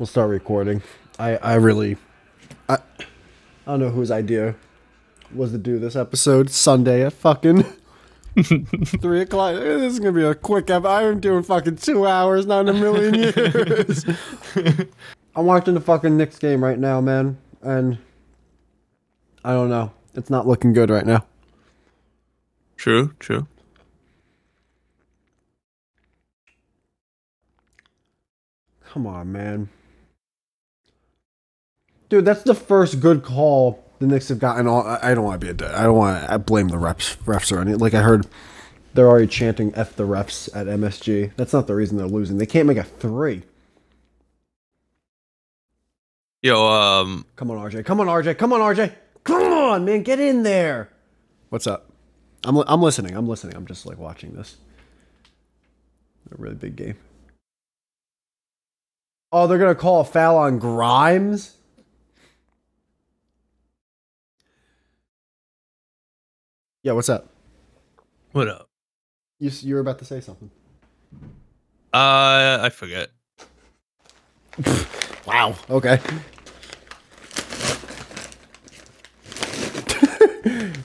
We'll start recording. I I really I I don't know whose idea was to do this episode Sunday at fucking three o'clock. This is gonna be a quick ep. I'm doing fucking two hours, not in a million years. I'm watching the fucking Knicks game right now, man, and I don't know. It's not looking good right now. True, true. Come on, man. Dude, that's the first good call the Knicks have gotten. All I don't want to be a. I don't want to blame the refs, refs or anything. Like I heard, they're already chanting "f the refs" at MSG. That's not the reason they're losing. They can't make a three. Yo, um, Come on, RJ. Come on, RJ. Come on, RJ. Come on, man. Get in there. What's up? I'm li- I'm listening. I'm listening. I'm just like watching this. A really big game. Oh, they're gonna call a foul on Grimes. Yeah, what's up? what up? You you were about to say something. Uh, I forget. Wow. Okay.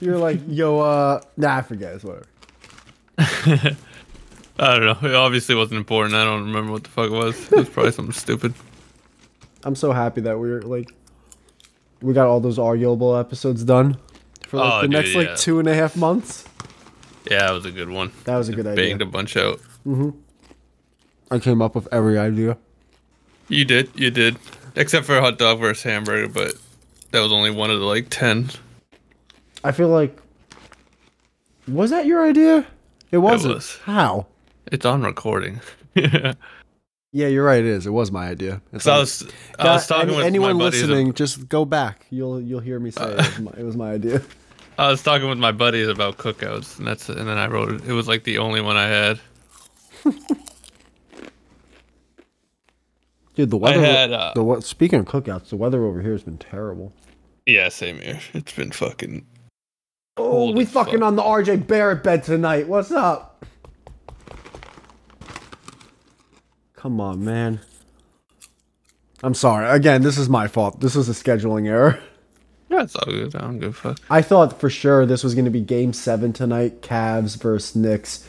You're like, yo, uh, nah, I forget. It's whatever. I don't know. It obviously wasn't important. I don't remember what the fuck it was. It was probably something stupid. I'm so happy that we're like, we got all those arguable episodes done for like Oh, the dude, next yeah. like two and a half months. Yeah, that was a good one. That was a good idea. Banged a bunch out. Mhm. I came up with every idea. You did, you did. Except for hot dog versus hamburger, but that was only one of the like ten. I feel like, was that your idea? It wasn't. was. How? It's on recording. yeah. You're right. It is. It was my idea. So I was, I was talking any- with anyone my buddies. listening. Just go back. You'll you'll hear me say it, was my, it was my idea. I was talking with my buddies about cookouts, and that's and then I wrote it. It was like the only one I had. Dude, the weather. had, uh, the what? Speaking of cookouts, the weather over here has been terrible. Yeah, same here. It's been fucking. Oh, we fucking fuck. on the RJ Barrett bed tonight. What's up? Come on, man. I'm sorry. Again, this is my fault. This was a scheduling error. Yeah, it's all good. I don't give a fuck. I thought for sure this was going to be game seven tonight, Cavs versus Knicks.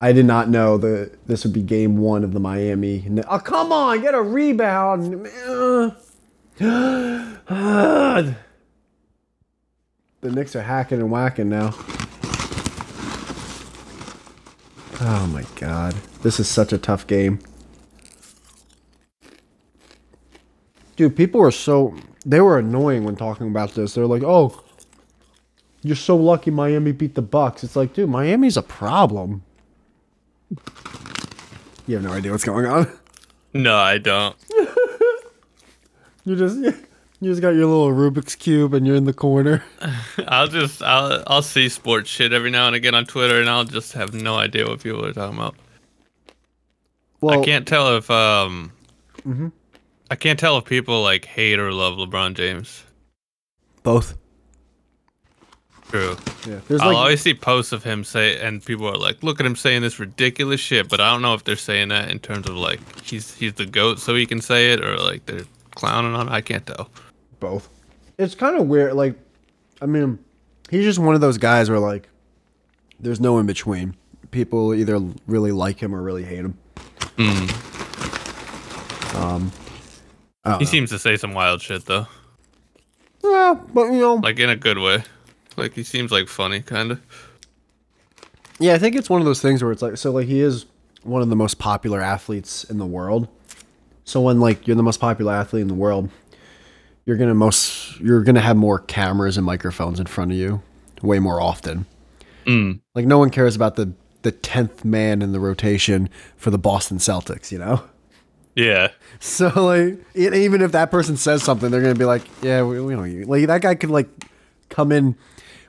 I did not know that this would be game one of the Miami. Oh, come on, get a rebound. the Knicks are hacking and whacking now. Oh my god. This is such a tough game. Dude, people were so they were annoying when talking about this. They're like, "Oh, you're so lucky Miami beat the Bucks." It's like, dude, Miami's a problem. You have no idea what's going on. No, I don't. You just you just got your little Rubik's cube and you're in the corner. I'll just I'll I'll see sports shit every now and again on Twitter, and I'll just have no idea what people are talking about. Well, I can't tell if um. Mm-hmm. I can't tell if people like hate or love LeBron James. both. True. Yeah, there's I'll like always see posts of him say, and people are like, "Look at him saying this ridiculous shit," but I don't know if they're saying that in terms of like he's he's the goat, so he can say it, or like they're clowning on. I can't tell. both. It's kind of weird. Like, I mean, he's just one of those guys where like, there's no in between. People either really like him or really hate him. Um, I don't He know. seems to say some wild shit though, yeah, but you know, like in a good way. Like he seems like funny, kind of. Yeah, I think it's one of those things where it's like so like he is one of the most popular athletes in the world. So when like you're the most popular athlete in the world, you're gonna most you're gonna have more cameras and microphones in front of you way more often. Mm. Like no one cares about the the tenth man in the rotation for the Boston Celtics, you know. Yeah. So like e- even if that person says something, they're gonna be like, yeah, we, we don't like that guy could like come in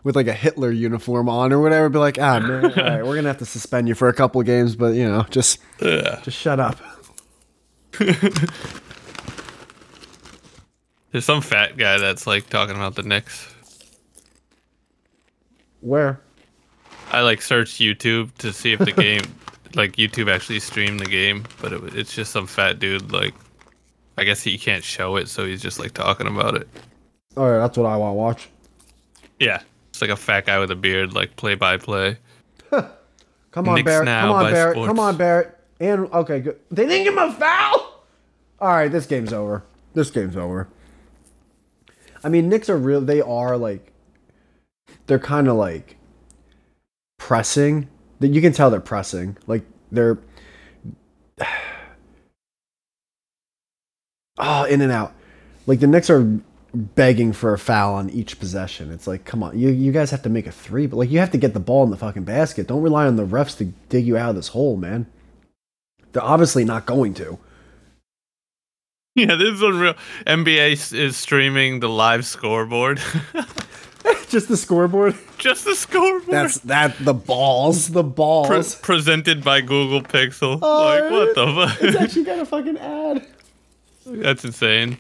with like a Hitler uniform on or whatever, be like, ah man, all right, we're gonna have to suspend you for a couple of games, but you know, just Yeah. just shut up. There's some fat guy that's like talking about the Knicks. Where? I like searched YouTube to see if the game, like YouTube actually streamed the game, but it, it's just some fat dude like I guess he can't show it, so he's just like talking about it. Oh, All right, that's what I want to watch. Yeah, it's like a fat guy with a beard, like play by play. Come on, Knicks Barrett. Come on, Barrett. sports. Come on, Barrett. And okay, good. They didn't give him a foul. All right, this game's over. This game's over. I mean, Knicks are real. They are like, they're kind of like pressing. That you can tell they're pressing. Like they're, oh, in and out. Like the Knicks are begging for a foul on each possession. It's like, come on, you you guys have to make a three, but like you have to get the ball in the fucking basket. Don't rely on the refs to dig you out of this hole, man. They're obviously not going to. Yeah, this is unreal. NBA is streaming the live scoreboard. Just the scoreboard. Just the scoreboard. That's that the balls, the Pre- balls. presented by Google Pixel. Oh, like what the It's fuck? actually got a fucking ad. That's insane.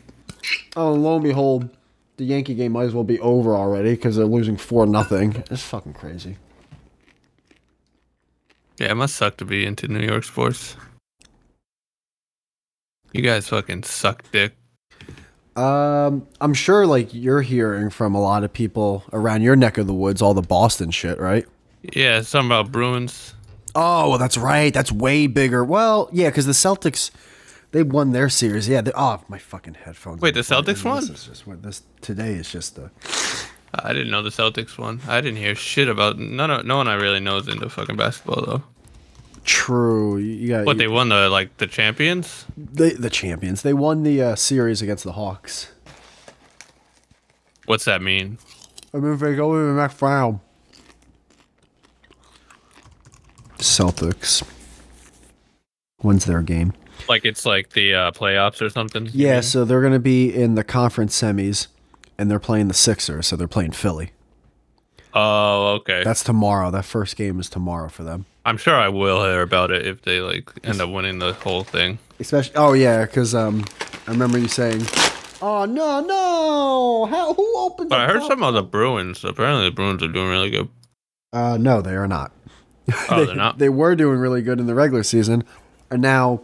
Oh, and lo and behold, the Yankee game might as well be over already because they're losing four nothing. It's fucking crazy. Yeah, it must suck to be into New York sports. You guys fucking suck dick. Um, I'm sure like you're hearing from a lot of people around your neck of the woods, all the Boston shit, right? Yeah, something about Bruins. Oh, well, that's right. That's way bigger. Well, yeah, because the Celtics, they won their series. Yeah. They, oh, my fucking headphones. Wait, the Celtics won? This is just what this today is just the. I didn't know the Celtics won. I didn't hear shit about none. Of, no one I really knows into fucking basketball though. True. You you got What you- they won the like the champions? the the champions. They won the uh, series against the Hawks. What's that mean? I mean, if they go in the next round. Celtics. When's their game? Like it's like the uh, playoffs or something? Yeah, mean? so they're going to be in the conference semis, and they're playing the Sixers, so they're playing Philly. Oh, okay. That's tomorrow. That first game is tomorrow for them. I'm sure I will hear about it if they like end up winning the whole thing. Especially, oh yeah, because um, I remember you saying, "Oh no, no, how who opened?" But I heard top-" some of the Bruins. Apparently, the Bruins are doing really good. Uh, no, they are not. Oh, they, they're not. They were doing really good in the regular season, and now,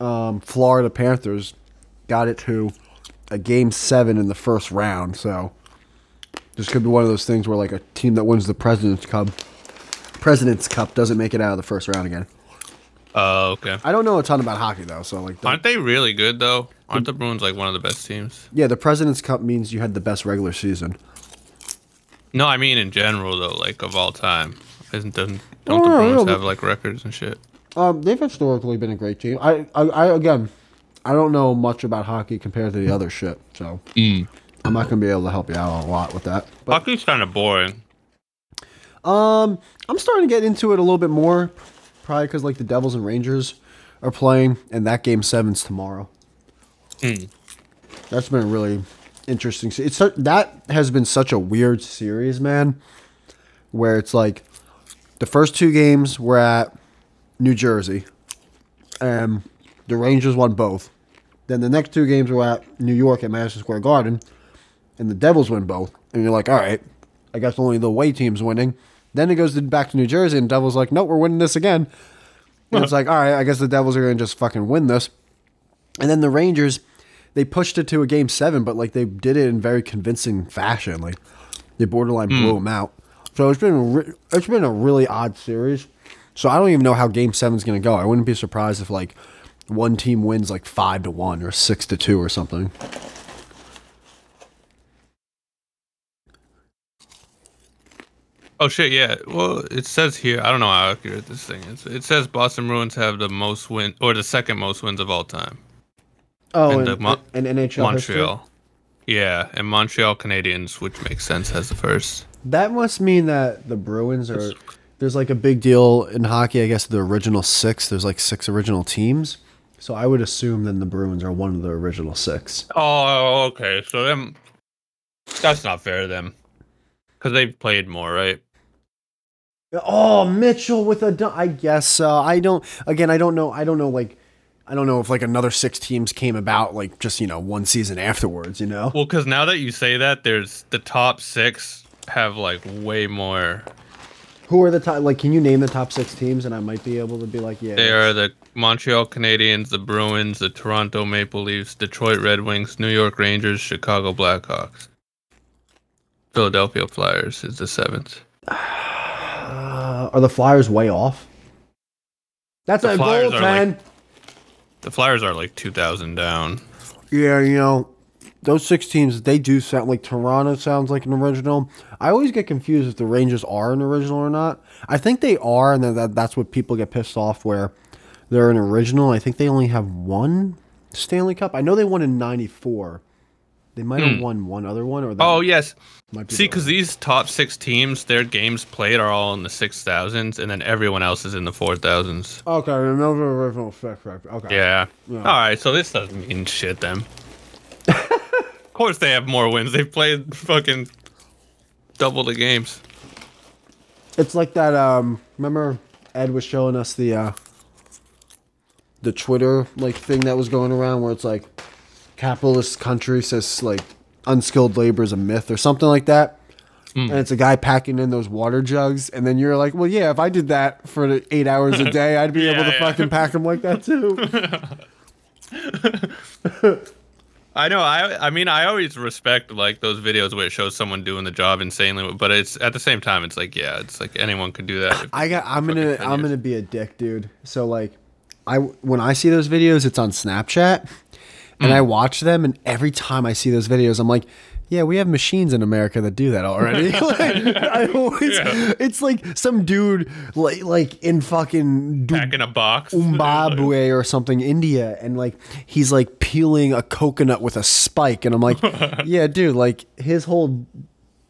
um, Florida Panthers got it to a game seven in the first round. So this could be one of those things where like a team that wins the President's Cup, President's Cup doesn't make it out of the first round again. Oh, okay. I don't know a ton about hockey though, so like, the, Aren't they really good though? Aren't the Bruins like one of the best teams? yeah, the President's Cup means you had the best regular season. No, I mean in general though, like of all time. Isn't the, don't Oh, the yeah, Bruins yeah, have like records and shit? Um, they've historically been a great team. I, I, I again, I don't know much about hockey compared to the other shit, so I'm not gonna be able to help you out a lot with that. But Hockey's kind of boring. Um, I'm starting to get into it a little bit more, probably because like the Devils and Rangers are playing, and that game seven's tomorrow. Hmm. That's been a really interesting. It's that has been such a weird series, man. Where it's like the first two games were at New Jersey, and the Rangers won both. Then the next two games were at New York at Madison Square Garden, and the Devils win both. And you're like, all right, I guess only the away team's winning. Then it goes to, back to New Jersey, and Devils like, nope, we're winning this again. And it's like, all right, I guess the Devils are going to just fucking win this. And then the Rangers, they pushed it to a game seven, but like they did it in very convincing fashion. Like they borderline hmm. blew them out. So it's been a re- it's been a really odd series. So I don't even know how game seven's going to go. I wouldn't be surprised if like one team wins like five to one or six to two or something. Oh shit, yeah. Well, it says here. I don't know how accurate this thing is. It says Boston Bruins have the most win or the second most wins of all time. Oh, And and, the and NHL history? Montreal. Yeah, and Montreal Canadiens, which makes sense, has the first. That must mean that the Bruins are. There's like a big deal in hockey. I guess the original six. There's like six original teams. So I would assume then the Bruins are one of the original six. Oh, okay. So them, that's not fair to them, because they've played more, right? Oh, Mitchell with a. dun- I guess so. I don't. Again, I don't know. I don't know. Like, I don't know if like another six teams came about like just you know one season afterwards. You know. Well, because now that you say that, there's the top six have like way more Who are the top? Like, can you name the top six teams? And I might be able to be like, yeah. They are the Montreal Canadiens, the Bruins, the Toronto Maple Leafs, Detroit Red Wings, New York Rangers, Chicago Blackhawks. Philadelphia Flyers is the seventh. Are the Flyers way off? That's The a Flyers goal, are, ten. like- The Flyers are like 2,000 down. Yeah, you know, those six teams, they do sound like Toronto sounds like an original. I always get confused if the Rangers are an original or not. I think they are, and that, that's what people get pissed off where they're an original. I think they only have one Stanley Cup. I know they won in 94. They might have won one other one, or Oh, yes. See, because these top six teams, their games played are all in the 6,000s, and then everyone else is in the 4,000s. Okay, those are original six, right, Okay. Yeah. Yeah. All right, so this doesn't mean shit then. of course they have more wins. They've played fucking double the games. It's like that. Um, remember Ed was showing us the uh, the Twitter like thing that was going around where it's like capitalist country says like unskilled labor is a myth or something like that. Hmm. And it's a guy packing in those water jugs, and then you're like, "Well, yeah, if I did that for eight hours a day, I'd be able to Yeah, yeah. fucking pack them like that too." I know. I I mean, I always respect like those videos where it shows someone doing the job insanely, but it's at the same time, it's like yeah, it's like anyone could do that. I got. I'm gonna. 10 I'm gonna be a dick, dude. So like, I when I see those videos, it's on Snapchat, and Mm. I watch them, and every time I see those videos, I'm like, yeah, we have machines in America that do that already. like, I always, Yeah. it's like some dude like like in fucking Du- Back in a box. Zimbabwe or something, India, and like he's like peeling a coconut with a spike, and I'm like, yeah, dude, like his whole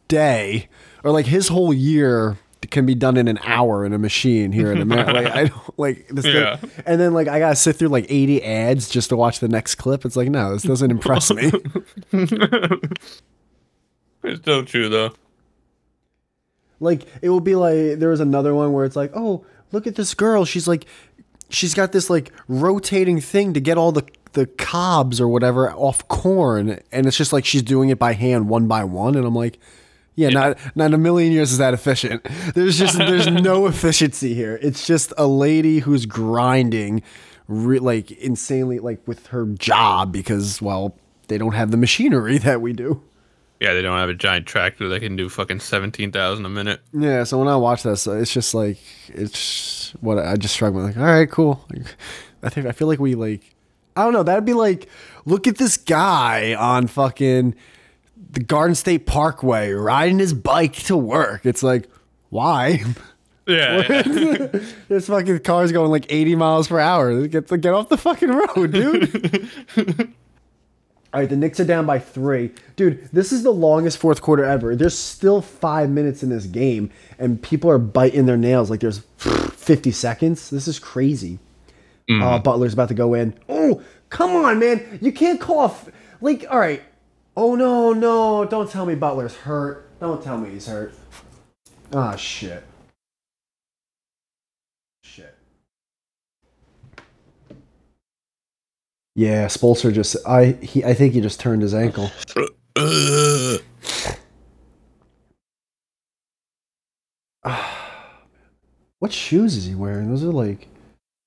day or like his whole year can be done in an hour in a machine here in America. like I don't like this, thing- Yeah. and then like I gotta sit through like 80 ads just to watch the next clip. It's like no, this doesn't impress me. It's still true though. Like it will be like there was another one where it's like, oh, look at this girl. She's like, she's got this like rotating thing to get all the the cobs or whatever off corn, and it's just like she's doing it by hand one by one, and I'm like. Yeah, not not a million years is that efficient. There's just there's no efficiency here. It's just a lady who's grinding, re- like insanely, like with her job because well they don't have the machinery that we do. Yeah, they don't have a giant tractor that can do fucking seventeen thousand a minute. Yeah, so when I watch this, it's just like it's what I just struggle with. Like, all right, cool. Like, I think I feel like we like I don't know. That'd be like, look at this guy on fucking the Garden State Parkway riding his bike to work. It's like, why? Yeah, yeah. this fucking car's going like 80 miles per hour. Get get off the fucking road, dude. All right, the Knicks are down by three. Dude, this is the longest fourth quarter ever. There's still five minutes in this game, and people are biting their nails like there's 50 seconds. This is crazy. Uh, Butler's about to go in. Oh, come on, man. You can't call. F- like, all right. Oh, no, no. Don't tell me Butler's hurt. Don't tell me he's hurt. Ah, shit. Shit. Yeah, Spoelstra just I he I think he just turned his ankle. What shoes is he wearing? Those are like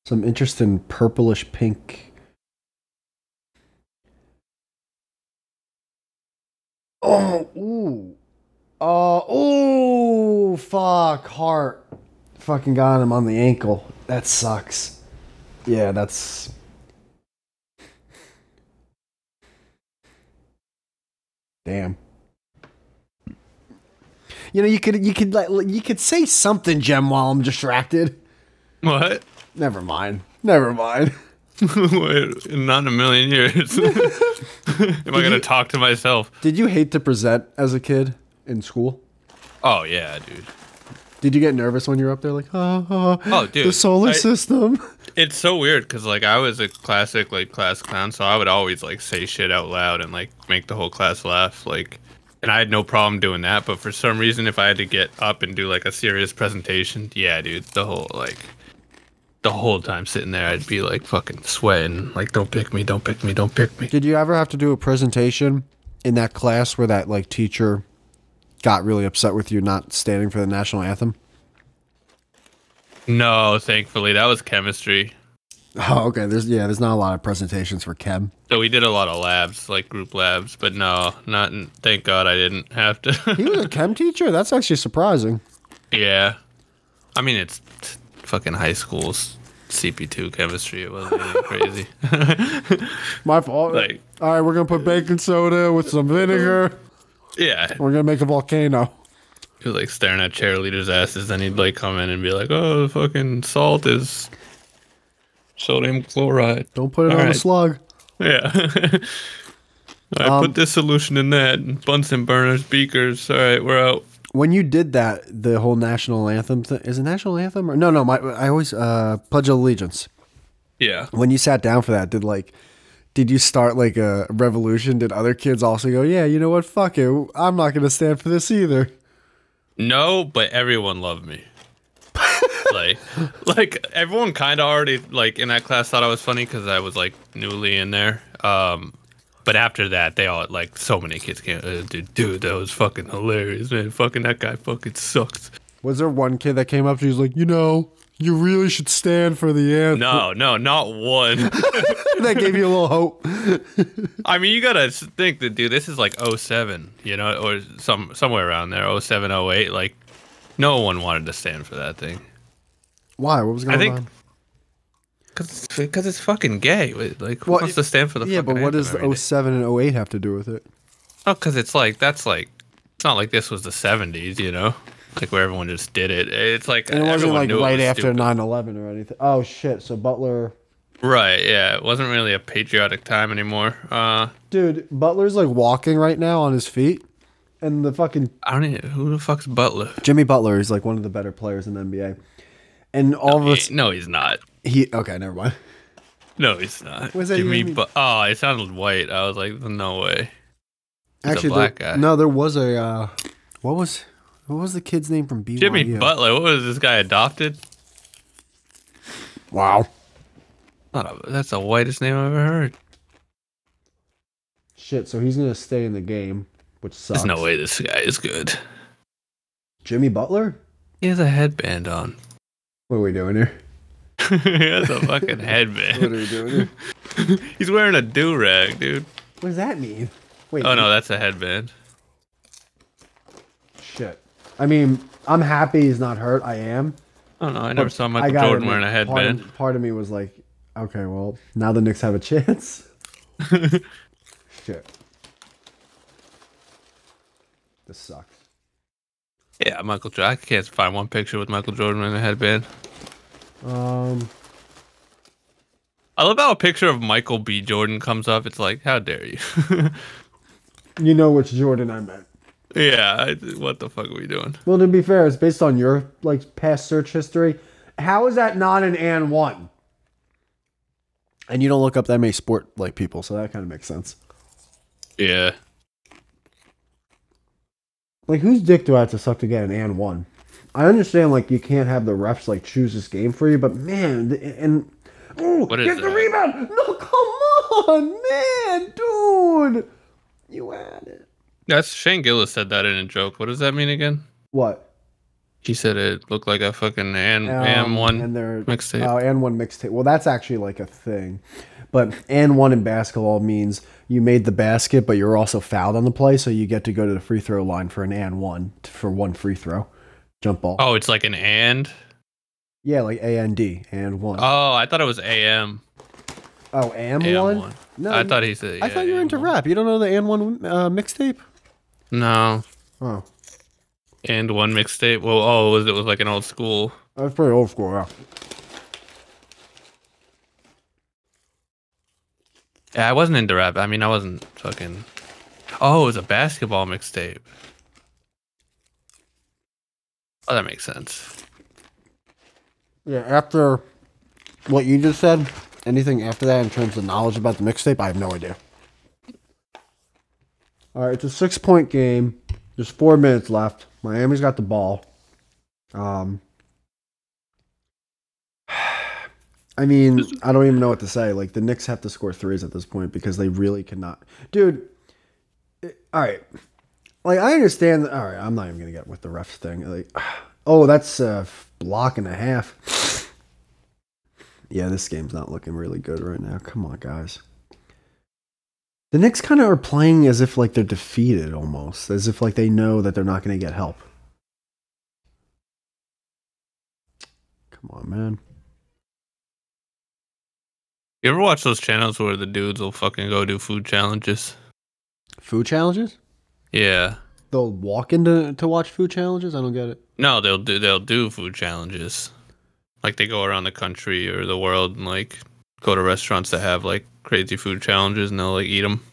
some interesting purplish pink. Oh, ooh. Uh, oh, fuck. Hart. Fucking got him on the ankle. That sucks. Yeah, that's. Damn. You know, you could you could like you could say something, Gem, while I'm distracted. what? Never mind. Never mind. Not in a million years. Am I gonna talk to myself? Did you hate to present as a kid in school? Oh yeah, dude. Did you get nervous when you were up there, like, oh, oh, Oh, dude, the solar I- system? It's so weird because like I was a classic like class clown, so I would always like say shit out loud and like make the whole class laugh. Like, and I had no problem doing that. But for some reason, if I had to get up and do like a serious presentation, yeah, dude, the whole like the whole time sitting there, I'd be like fucking sweating. Like, don't pick me, don't pick me, don't pick me. Did you ever have to do a presentation in that class where that like teacher got really upset with you not standing for the national anthem? No, thankfully that was chemistry. Oh, okay. There's yeah. There's not a lot of presentations for chem. So we did a lot of labs, like group labs, but no, not. Thank God I didn't have to. He was a chem teacher. That's actually surprising. yeah, I mean it's fucking high school's CP2 chemistry. It wasn't really crazy. My fault. Like- All right, we're gonna put baking soda with some vinegar. yeah, We're gonna make a volcano. he was like staring at cheerleaders' asses, and he'd like come in and be like, "Oh, the fucking salt is sodium chloride." Don't put it All on right. the slug. Yeah. I Um, put this solution in that and Bunsen burners, beakers. All right, we're out. When you did that, the whole national anthem thing is it national anthem or no? No, my I always uh, pledge of allegiance. Yeah. When you sat down for that, did like, did you start like a revolution? Did other kids also go, yeah, you know what, fuck it, I'm not gonna stand for this either. No, but everyone loved me. like, like everyone kind of already like in that class thought I was funny because I was like newly in there. Um, but after that, they all like so many kids came. Uh, dude, dude, that was fucking hilarious, man. Fucking that guy fucking sucked. Was there one kid that came up to you, was like, you know, you really should stand for the anthem? No, no, not one. that gave you a little hope. I mean, you gotta think that, dude. This is like 07, you know, or some somewhere around there, 07, 08. Like, no one wanted to stand for that thing. Why? What was going I think on? Cause, because it's fucking gay. Like, who Well, wants to stand for the Yeah, but what does every day? 07 and 08 have to do with it? Oh, because it's like that's like it's not like this was the '70s, you know, like where everyone just did it. It's like And it wasn't like right was after 9 11 or anything. Oh, shit. So Butler. Right? Yeah, it wasn't really a patriotic time anymore. Uh, Dude, Butler's like walking right now on his feet. And the fucking I don't even who the fuck's Butler. Jimmy Butler is like one of the better players in the NBA. And all of us, no, he's not. He, okay, never mind. No, he's not. Does that Jimmy, but oh, it sounded white. I was like, no way. He's Actually, black there, guy. no, there was a, uh, what was, what was the kid's name from BYU? Jimmy Butler. What was this guy adopted? Wow. A, that's the whitest name I've ever heard. Shit, so he's going to stay in the game, which sucks. There's no way this guy is good. Jimmy Butler? He has a headband on. What are we doing here? he has a fucking headband. What are headband. we doing here? He's wearing a do rag, dude. What does that mean? Wait. Oh no, that's a headband. Shit. I mean, I'm happy he's not hurt. I am. Oh no, I never saw Michael gotta Jordan wearing a admit, part of- headband. Part of, me was like, okay, well, now the Knicks have a chance. Shit. This sucks. Yeah, Michael Jordan. I can't find one picture with Michael Jordan wearing a headband. Um, I love how a picture of Michael B. Jordan comes up. It's like, how dare you? you know which Jordan I meant. yeah, I, what the fuck are we doing? Well, to be fair, it's based on your like past search history. How is that not an and one? And you don't look up that many sport like people, so that kind of makes sense. Yeah, Like, whose dick do I have to suck to get an and one? I understand, like, you can't have the refs like choose this game for you, but man, and oh, What is get the that? rebound! No, come on, man, dude, you had it. that's Shane Gillis said that in a joke. What does that mean again? What? He said it looked like a fucking and Um, and one and they're mixtape. Oh, and one mixtape. Well, that's actually like a thing, but and one in basketball means you made the basket, but you're also fouled on the play, so you get to go to the free throw line for an and one for one free throw, jump ball. oh, it's like an and. Yeah, like A N D and one. Oh, I thought it was AM. oh, and AM one. one. No, I thought he said. I thought you were AM into one. rap. You don't know the and one uh, mixtape? No, Oh, and one mixtape. Well, oh, it was it was like an old school. that's pretty old school. Yeah. Yeah, I wasn't into rap. I mean, I wasn't fucking. Oh, it was a basketball mixtape. Oh, that makes sense. Yeah. After what you just said, anything after that in terms of knowledge about the mixtape, I have no idea. All right, it's a six point game. There's four minutes left. Miami's got the ball. Um, I mean, I don't even know what to say. Like the Knicks have to score threes at this point because they really cannot. Dude, it- all right. Like I understand. All right, I'm not even gonna get with the refs thing. Like, Oh, that's uh, a block and a half. Yeah, this game's not looking really good right now. Come on, guys. The Knicks kind of are playing as if like they're defeated almost, as if like they know that they're not going to get help. Come on, man. You ever watch those channels where the dudes will fucking go do food challenges? Food challenges? Yeah. They'll walk into to watch food challenges. I don't get it. No, they'll do they'll do food challenges. Like they go around the country or the world and like go to restaurants that have like crazy food challenges and they'll like eat them.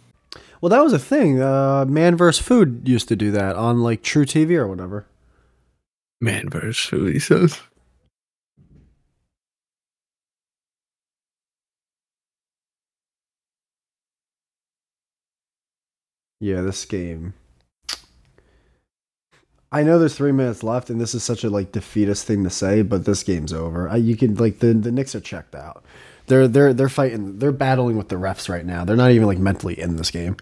Well, that was a thing. Uh, Man vs. Food used to do that on like truTV or whatever. Man versus food, he says. Yeah, this game. I know there's three minutes left, and this is such a like defeatist thing to say, but this game's over. I, you can like the the Knicks are checked out. They're they're they're fighting. They're battling with the refs right now. They're not even like mentally in this game.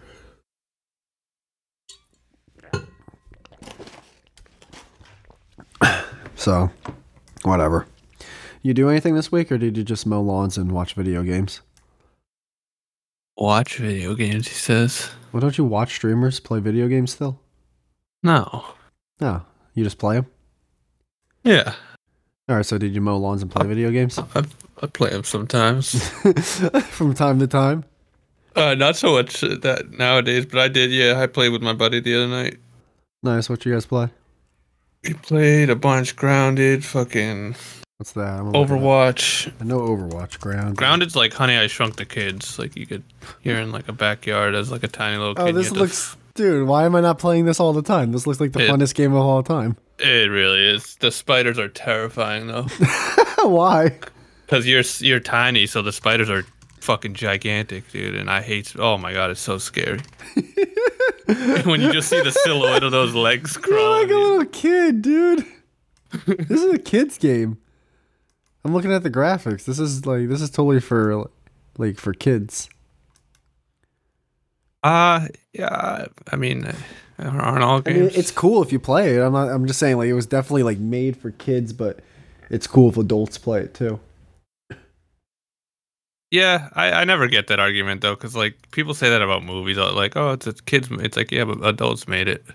So, whatever. You do anything this week, or did you just mow lawns and watch video games? Watch video games, he says. Well, don't you watch streamers play video games still? No. No, you just play them. Yeah. All right. So, did you mow lawns and play video games I, I play them sometimes. from time to time? uh, not so much that nowadays, but I did. Yeah, I played with my buddy the other night. Nice. What you guys play? We played a bunch. Grounded, fucking What's that? I'm gonna look it up. Overwatch. I know Overwatch. Ground. Grounded's like Honey I Shrunk the Kids. Like you could, you're in like a backyard as like a tiny little kid. Oh, you this have to looks, dude. Why am I not playing this all the time? This looks like the It- funnest game of all time. It really is. The spiders are terrifying though, Why? because you're you're tiny, so the spiders are fucking gigantic, dude. And I hate. Oh my god, it's so scary. when you just see the silhouette of those legs You're crawling. like a little kid, dude. this is a kid's game. I'm looking at the graphics. This is like this is totally for like for kids. Uh yeah. I mean, aren't all I games? mean, it's cool if you play it. I'm not. I'm just saying like it was definitely like made for kids, but it's cool if adults play it too. Yeah, I, I never get that argument though, because like people say that about movies, uh, like oh, it's a kids. It's like yeah, but adults made it.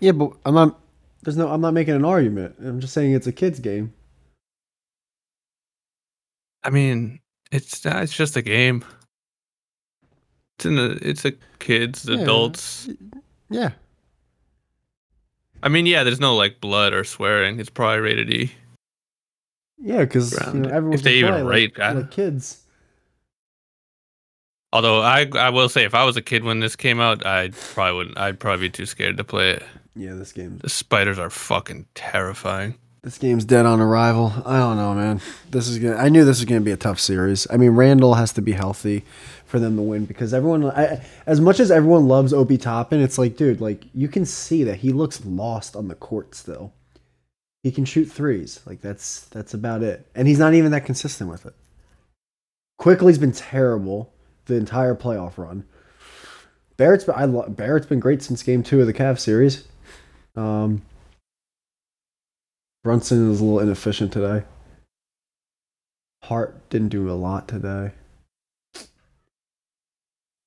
Yeah, but I'm not. There's no. I'm not making an argument. I'm just saying it's a kids game. I mean, it's uh, it's just a game. It's in the it's a kids, Yeah. adults. Yeah. I mean, yeah, there's no like blood or swearing. It's probably rated E. Yeah, because you know, everyone's If they even rate like, like kids. Although I I will say, if I was a kid when this came out, I probably wouldn't. I'd probably be too scared to play it. Yeah, this game. The spiders are fucking terrifying. This game's dead on arrival. I don't know, man. This is gonna. I knew this was gonna be a tough series. I mean, Randall has to be healthy for them to win because everyone, I, as much as everyone loves Obi Toppin, it's like, dude, like you can see that he looks lost on the court still. He can shoot threes. Like that's that's about it, and he's not even that consistent with it. Quickley's been terrible the entire playoff run. Barrett's been, I lo- Barrett's been great since game two of the Cavs series. Um, Brunson is a little inefficient today. Hart didn't do a lot today.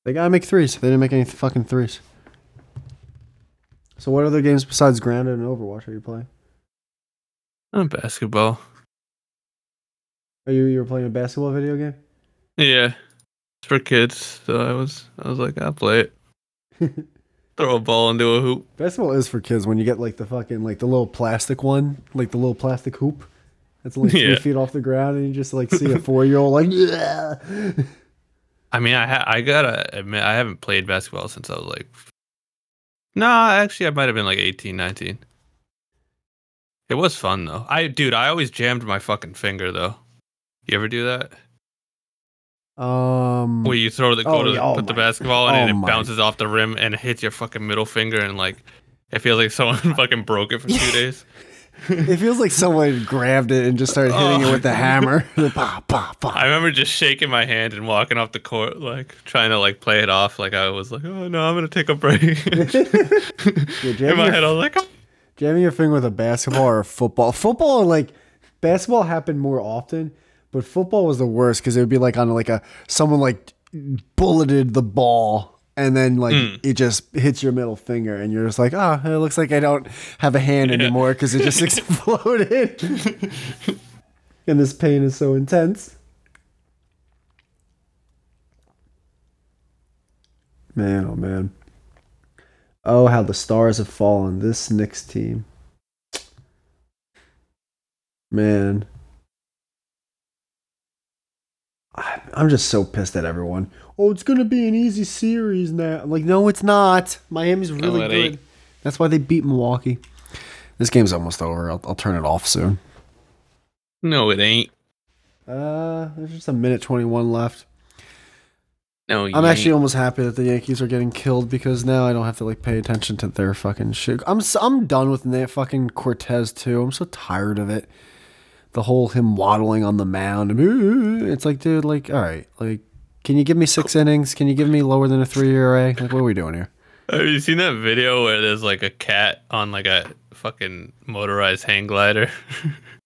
They gotta make threes. They didn't make any fucking threes. So, what other games besides Grounded and Overwatch are you playing? Uh, basketball. Are you you were playing a basketball video game? Yeah, it's for kids. So I was I was like, I'll play it. Throw a ball into a hoop. Basketball is for kids when you get like the fucking like the little plastic one, like the little plastic hoop. That's only three Yeah. feet off the ground, and you just like see a four year old like yeah. I mean, I ha- I gotta admit, I haven't played basketball since I was like, no, actually, I might have been like 18, 19. It was fun though. I, dude, I always jammed my fucking finger though. You ever do that? Um, Where you throw the go Oh, to yeah, oh put the basketball in oh and it my- bounces off the rim and hits your fucking middle finger and like it feels like someone fucking broke it for two days. It feels like someone grabbed it and just started hitting Oh. it with the oh. hammer. bah, bah, bah. I remember just shaking my hand and walking off the court, like trying to like play it off, like I was like, "Oh no, I'm gonna take a break." You In my head, I was like, "Oh." Jamming your finger with a basketball or a football. Football like basketball happened more often, but football was the worst because it would be like on like a someone like bulleted the ball and then like hmm. it just hits your middle finger and you're just like, oh, it looks like I don't have a hand anymore because it just exploded. and this pain is so intense. Man, oh man. Oh, how the stars have fallen. This Knicks team. Man. I'm just so pissed at everyone. Oh, it's going to be an easy series now. I'm like, no, it's not. Miami's really good. ain't. That's why they beat Milwaukee. This game's almost over. I'll, I'll turn it off soon. No, it ain't. Uh, there's just a minute 21 left. No, I'm actually ain't. almost happy that the Yankees are getting killed because now I don't have to like pay attention to their fucking shit. I'm s- I'm done with that fucking Cortes too. I'm so tired of it. The whole him waddling on the mound. It's like, dude, like, all right, like, can you give me six innings? Can you give me lower than a three ERA? Like, what are we doing here? Have you seen that video where there's like a cat on like a fucking motorized hang glider?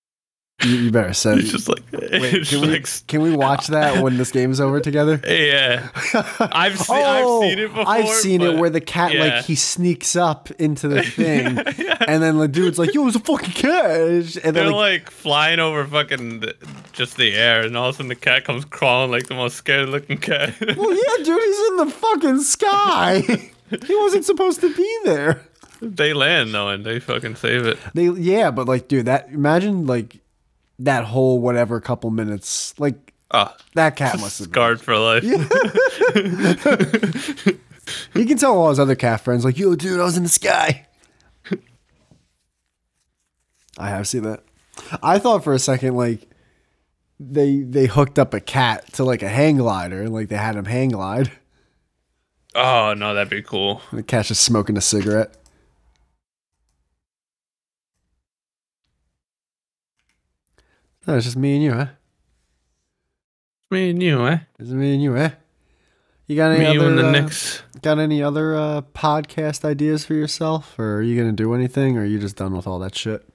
You, you better send. it's just like Wait, it's can we like can we watch that when this game's over together? yeah. I've oh, seen I've seen it before. Oh, I've seen it where the cat yeah. like he sneaks up into the thing, and then the dude's like, "Yo, it's a fucking cat," and then They're like, like flying over fucking the, just the air, and all of a sudden the cat comes crawling like the most scared looking cat. "Well, yeah, dude, he's in the fucking sky. he wasn't supposed to be there." they land though, and they fucking save it. They yeah, but like, dude, that imagine like that whole whatever couple minutes, like Oh, that cat must have been. scarred for life. He can tell all his other cat friends, like, "Yo, dude, I was in the sky." I have seen that. I thought for a second like they they hooked up a cat to like a hang glider and like they had him hang glide. Oh no, that'd be cool. And the cat's just smoking a cigarette. No, it's just me and you, huh? Me and you, eh? It's me and you, eh? You got any Me, you, other and the uh, Knicks. got any other uh, podcast ideas for yourself, or are you gonna do anything, or are you just done with all that shit?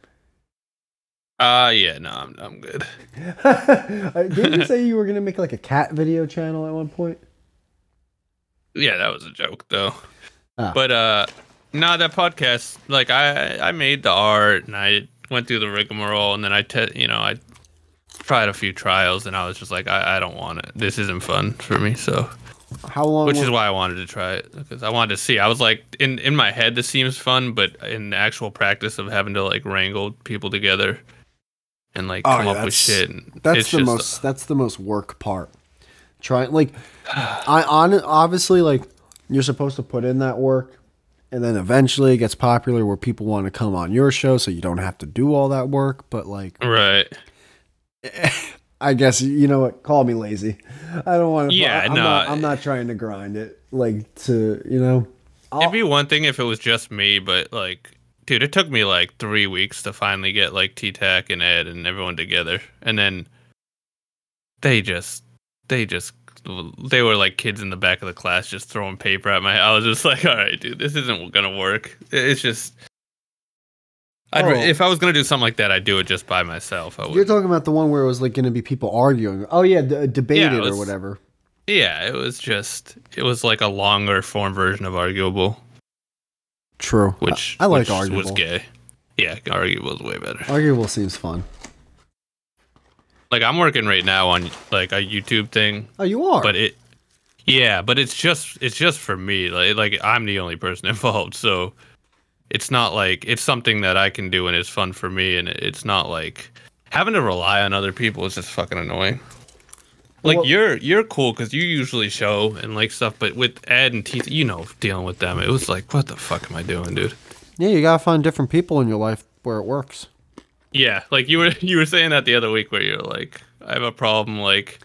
Uh yeah, no, I'm I'm good. Uh, Didn't you say you were gonna make like a cat video channel at one point? Yeah, that was a joke though. Ah. But uh no, that podcast, like I I made the art and I went through the rigmarole and then I te- you know, I tried a few trials and I was just like I, I don't want it. This isn't fun for me, so How long? which was- is why I wanted to try it because I wanted to see. I was like in in my head this seems fun, but in actual practice of having to like wrangle people together and like Oh, come yeah, up with shit and That's the just- most. That's the most work part. Trying like, I on obviously like you're supposed to put in that work, and then eventually it gets popular where people want to come on your show, so you don't have to do all that work. But like, right. I guess you know what? Call me lazy. I don't want to. Yeah, I'm no. Not, I'm not trying to grind it. Like to you know. I'll- It'd be one thing if it was just me, but like, dude, it took me like three weeks to finally get like T Tac and Ed and everyone together, and then they just, they just, they were like kids in the back of the class just throwing paper at my. I was just like, all right, dude, this isn't gonna work. It's just. I'd, Oh. If I was gonna do something like that, I'd do it just by myself. You're talking about the one where it was like going to be people arguing. Oh yeah, d- uh, debated it or whatever. Yeah, it was just. It was like a longer form version of arguable, True. which I, I like which arguable. was gay. Yeah, arguable is way better. Arguable seems fun. like I'm working right now on like a YouTube thing, Oh, you are. but it yeah, but it's just it's just for me. Like like I'm the only person involved, so it's not like it's something that I can do and it's fun for me and it's not like having to rely on other people is just fucking annoying. Like Well- you're you're cool because you usually show and like stuff, but with Ed and T, you know, dealing with them, it was like, what the fuck am I doing, dude? yeah, you gotta find different people in your life where it works. Yeah, like you were you were saying that the other week where you're like, I have a problem like,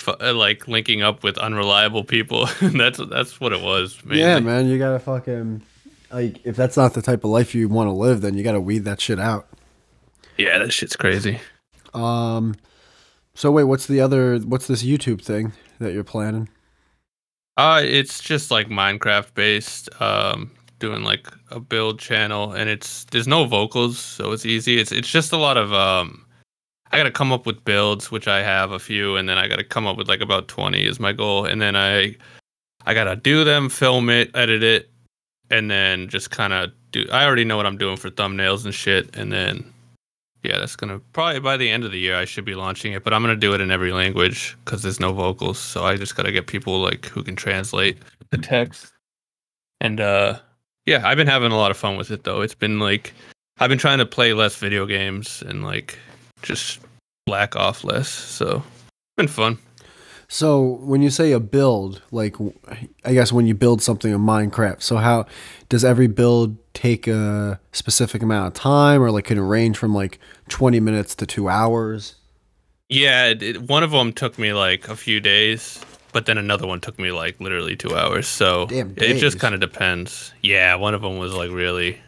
f- uh, like linking up with unreliable people. that's that's what it was. Mainly. Yeah, man, you gotta fucking like if that's not the type of life you want to live, then you gotta weed that shit out. Yeah, that shit's crazy. Um, so wait, what's the other? What's this YouTube thing that you're planning? Uh, it's just like Minecraft based. Um, doing like a build channel, and it's there's no vocals, so it's easy. It's it's just a lot of um. I gotta come up with builds, which I have a few, and then I gotta come up with like about twenty is my goal, and then I I gotta do them, film it, edit it, and then just kind of do. I already know what I'm doing for thumbnails and shit, and then yeah, that's gonna probably by the end of the year I should be launching it. But I'm gonna do it in every language because there's no vocals, so I just gotta get people like who can translate the text. And uh, yeah, I've been having a lot of fun with it though. It's been like I've been trying to play less video games and like just black off less. So it's been fun. So when you say a build, like I guess when you build something in Minecraft, so how does every build take a specific amount of time, or like can it range from like twenty minutes to two hours? Yeah, it, it, one of them took me like a few days, but then another one took me like literally two hours. So Damn it just kind of depends. Yeah, one of them was like really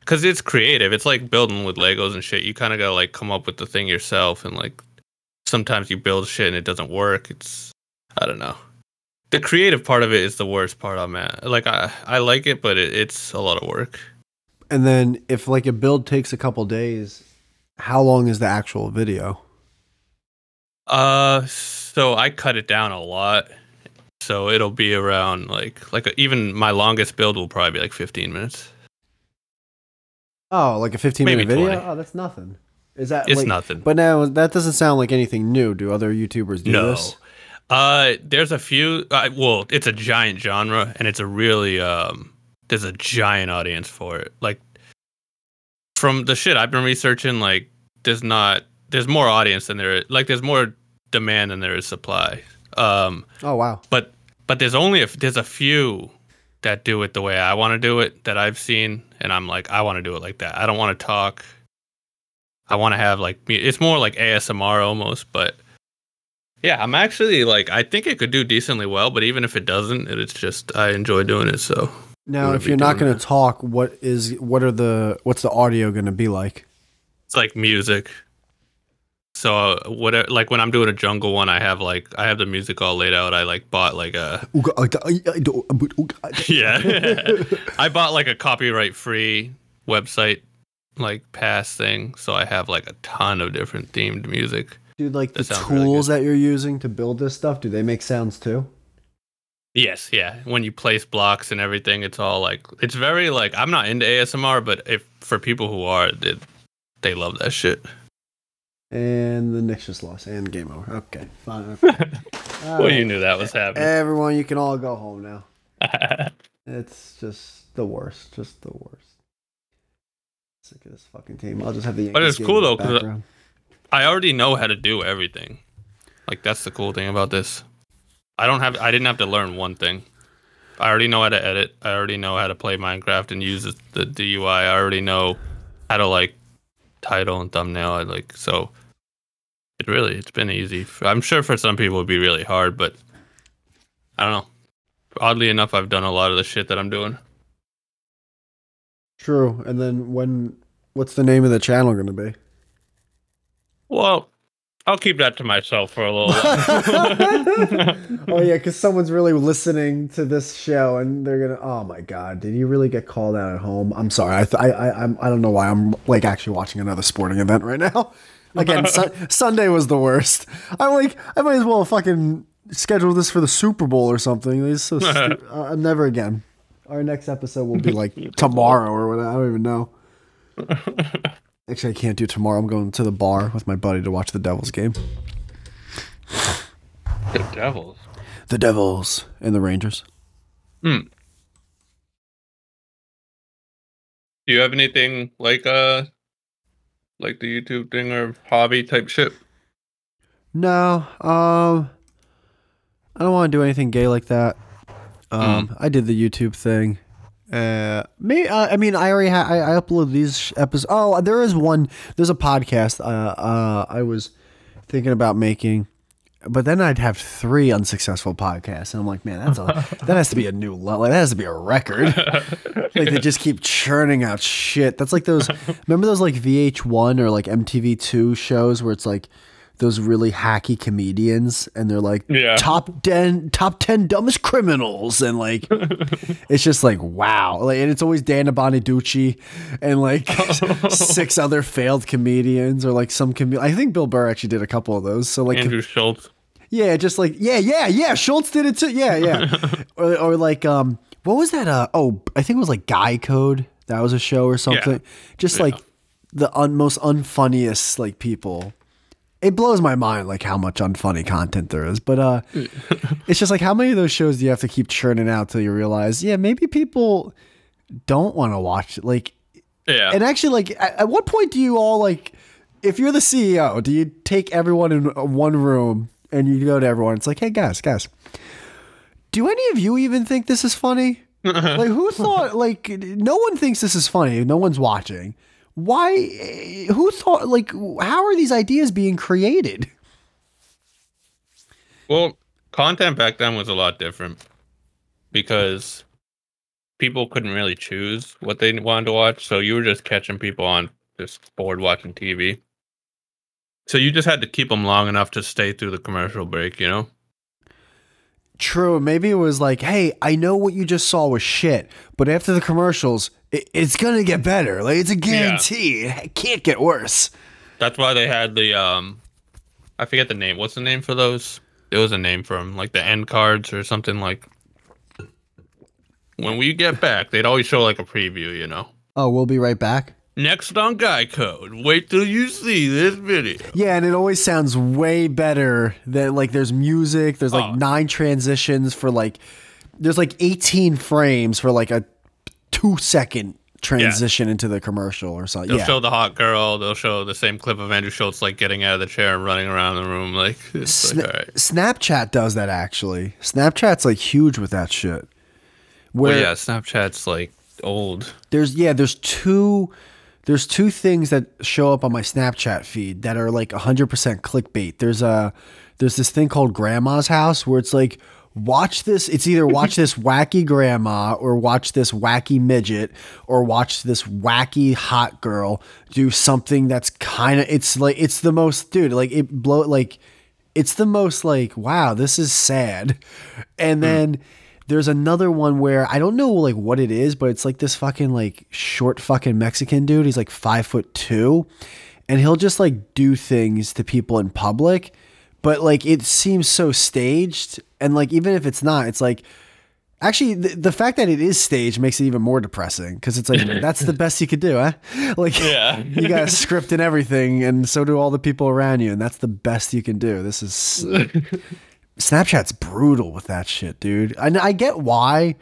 because it's creative. It's like building with Legos and shit. You kind of gotta like come up with the thing yourself, and like sometimes you build shit and it doesn't work. It's I don't know. The creative part of it is the worst part I'm at. Like I I like it, but it, it's a lot of work. And then if like a build takes a couple days, how long is the actual video? Uh, so I cut it down a lot. So it'll be around like like even my longest build will probably be like 15 minutes. Oh, like a fifteen Maybe minute video? 20. Oh, that's nothing. Is that It's like- nothing. But now that doesn't sound like anything new. Do other YouTubers do no. this? Uh, there's a few. Uh, well, it's a giant genre, and it's a really um. There's a giant audience for it. Like from the shit I've been researching, like there's not there's more audience than there like there's more demand than there is supply. Um, Oh wow. but but there's only a there's a few that do it the way I want to do it that I've seen, and I'm like I want to do it like that. I don't want to talk. I want to have like it's more like ASMR almost, but yeah, I'm actually like I think it could do decently well, but even if it doesn't, it's just I enjoy doing it. So Now, if you're not going to talk, what is what are the what's the audio going to be like? it's like music. So uh, whatever, like when I'm doing a jungle one, I have like I have the music all laid out. I like bought like a yeah. I bought like a copyright free website like past thing, so I have like a ton of different themed music. Dude, like the That sounds really tools that you're using to build this stuff, do they make sounds too? Yes, yeah. When you place blocks and everything, it's all like it's very like I'm not into ASMR, but if for people who are, they, they love that shit. And the Knicks just lost, and game over. Okay, fine. Well, you knew that was happening. Everyone, you can all go home now. It's just the worst. Just the worst. Sick of this fucking team. I'll just have the. But it's cool, though, the 'cause, uh. I already know how to do everything. Like that's the cool thing about this. I don't have I didn't have to learn one thing. I already know how to edit. I already know how to play Minecraft and use the, the UI. I already know how to like title and thumbnail. I like so it really it's been easy. I'm sure for some people it'd be really hard, but I don't know. Oddly enough, I've done a lot of the shit that I'm doing. True. And then when? What's the name of the channel going to be? Well, I'll keep that to myself for a little while. oh yeah, because someone's really listening to this show, and they're gonna. Oh my god, did you really get called out at home? I'm sorry. I th- I I I'm, I don't know why I'm like actually watching another sporting event right now. Again, su- Sunday was the worst. I'm like, I might as well fucking schedule this for the Super Bowl or something. It's so stu- uh, never again. Our next episode will be like tomorrow or whatever. I don't even know. Actually, I can't do tomorrow. I'm going to the bar with my buddy to watch the Devils game. the Devils. The Devils and the Rangers. Hmm. Do you have anything like uh like the YouTube thing or hobby type shit? No, um, I don't want to do anything gay like that. Um, I did the YouTube thing. Uh, me, uh, I mean, I already ha- I, I upload these episodes. Oh, there is one. There's a podcast. Uh, uh, I was thinking about making, but then I'd have three unsuccessful podcasts, and I'm like, man, that's a that has to be a new level. Like, that has to be a record. like they just keep churning out shit. That's like those. remember those like VH1 or like MTV2 shows where it's like those really hacky comedians, and they're like Yeah. top ten top ten dumbest criminals, and like it's just like wow, like and it's always Dan Bonaduce and like six other failed comedians or like some com- I think Bill Burr actually did a couple of those. So like Andrew Schulz. yeah, just like yeah, yeah, yeah. Schulz did it too. Yeah, yeah. or, or like um, what was that? Uh, oh, I think it was like Guy Code. That was a show or something. yeah. Just Yeah. like the un- most unfunniest like people. It blows my mind like how much unfunny content there is. But uh, it's just like how many of those shows do you have to keep churning out till you realize, yeah, maybe people don't want to watch it. Like Yeah. and actually, like, at, at what point do you all like, if you're the CEO, do you take everyone in uh, one room and you go to everyone? It's like, hey, guys, guys, do any of you even think this is funny? like, who thought? Like, no one thinks this is funny. No one's watching. Why? Who thought? Like, how are these ideas being created? Well, content back then was a lot different because people couldn't really choose what they wanted to watch. So you were just catching people on just bored watching TV. So you just had to keep them long enough to stay through the commercial break, you know? True. Maybe it was like, hey, I know what you just saw was shit, but after the commercials, it, it's gonna get better. Like, it's a guarantee. It can't get worse. That's why they had the um I forget the name. What's the name for those? There was a name for them, like the end cards or something like. When we get back, they'd always show like a preview, you know. Oh, we'll be right back. Next on Guy Code. Wait till you see this video. Yeah, and it always sounds way better than like there's music, there's like Oh. nine transitions for like there's like 18 frames for like a 2 second transition into the commercial or something. They'll Yeah. show the hot girl. They'll show the same clip of Andrew Schulz like getting out of the chair and running around the room. Like, Sna- like all right. Snapchat does that actually. Snapchat's like huge with that shit. Where Well, yeah, Snapchat's like old. there's yeah, there's two there's two things that show up on my Snapchat feed that are like 100% clickbait. There's a there's this thing called Grandma's House where it's like watch this. It's either watch this wacky grandma or watch this wacky midget or watch this wacky hot girl do something that's kind of it's like it's the most dude like it blow like it's the most like wow this is sad. And hmm. then there's another one where i don't know like what it is but it's like this fucking like short fucking mexican dude. He's like five foot two. And he'll just like do things to people in public but like it seems so staged and like even if it's not it's like Actually, the, the fact that it is staged makes it even more depressing because it's like that's the best you could do, huh? Like, Yeah. you got a script and everything, and so do all the people around you, and that's the best you can do. This is Snapchat's brutal with that shit, dude. And I get why,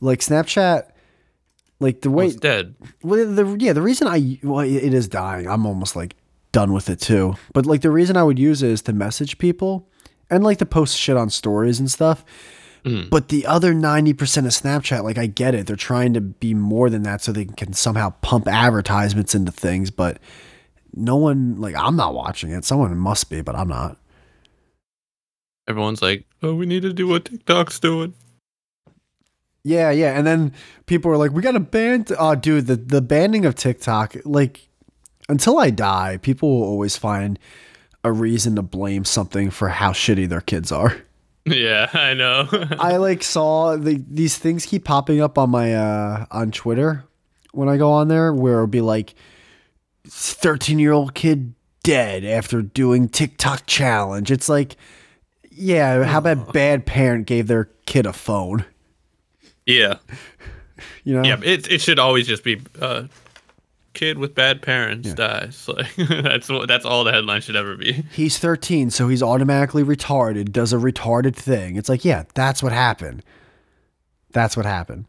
like Snapchat, like the way It's dead. well, the yeah, the reason I well, it is dying. I'm almost like done with it too. But like the reason I would use it is to message people and like to post shit on stories and stuff. Mm. But the other 90% of Snapchat, like I get it. They're trying to be more than that so they can somehow pump advertisements into things, but no one like I'm not watching it. Someone must be, but I'm not. Everyone's like, oh, we need to do what TikTok's doing. Yeah, yeah. And then people are like, we got to ban. T-. Oh, dude, the, the banning of TikTok, like, until I die, people will always find a reason to blame something for how shitty their kids are. Yeah, I know. I like saw the, these things keep popping up on my uh on Twitter when I go on there where it'll be like 13 year old kid dead after doing TikTok challenge. It's like, yeah, how about bad parent gave their kid a phone? yeah. You know? Yeah, it it should always just be uh kid with bad parents dies. Like that's what that's all the headline should ever be. he's 13, so he's automatically retarded, does a retarded thing. It's like, yeah, that's what happened. That's what happened.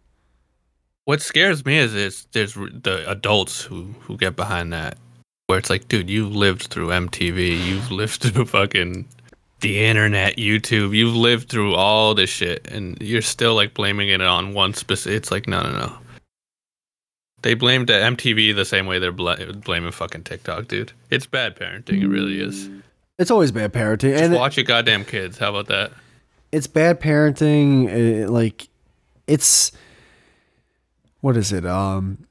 What scares me is is there's the adults who who get behind that, where it's like, dude, you've lived through MTV, you've lived through fucking the internet, YouTube, you've lived through all this shit, and you're still like blaming it on one specific. It's like, no, no, no. They blamed MTV the same way they're bla- blaming fucking TikTok, dude. It's bad parenting. It really is. It's always bad parenting. Just and it- watch your goddamn kids. How about that? it's bad parenting. uh, like, it's. What is it? Um,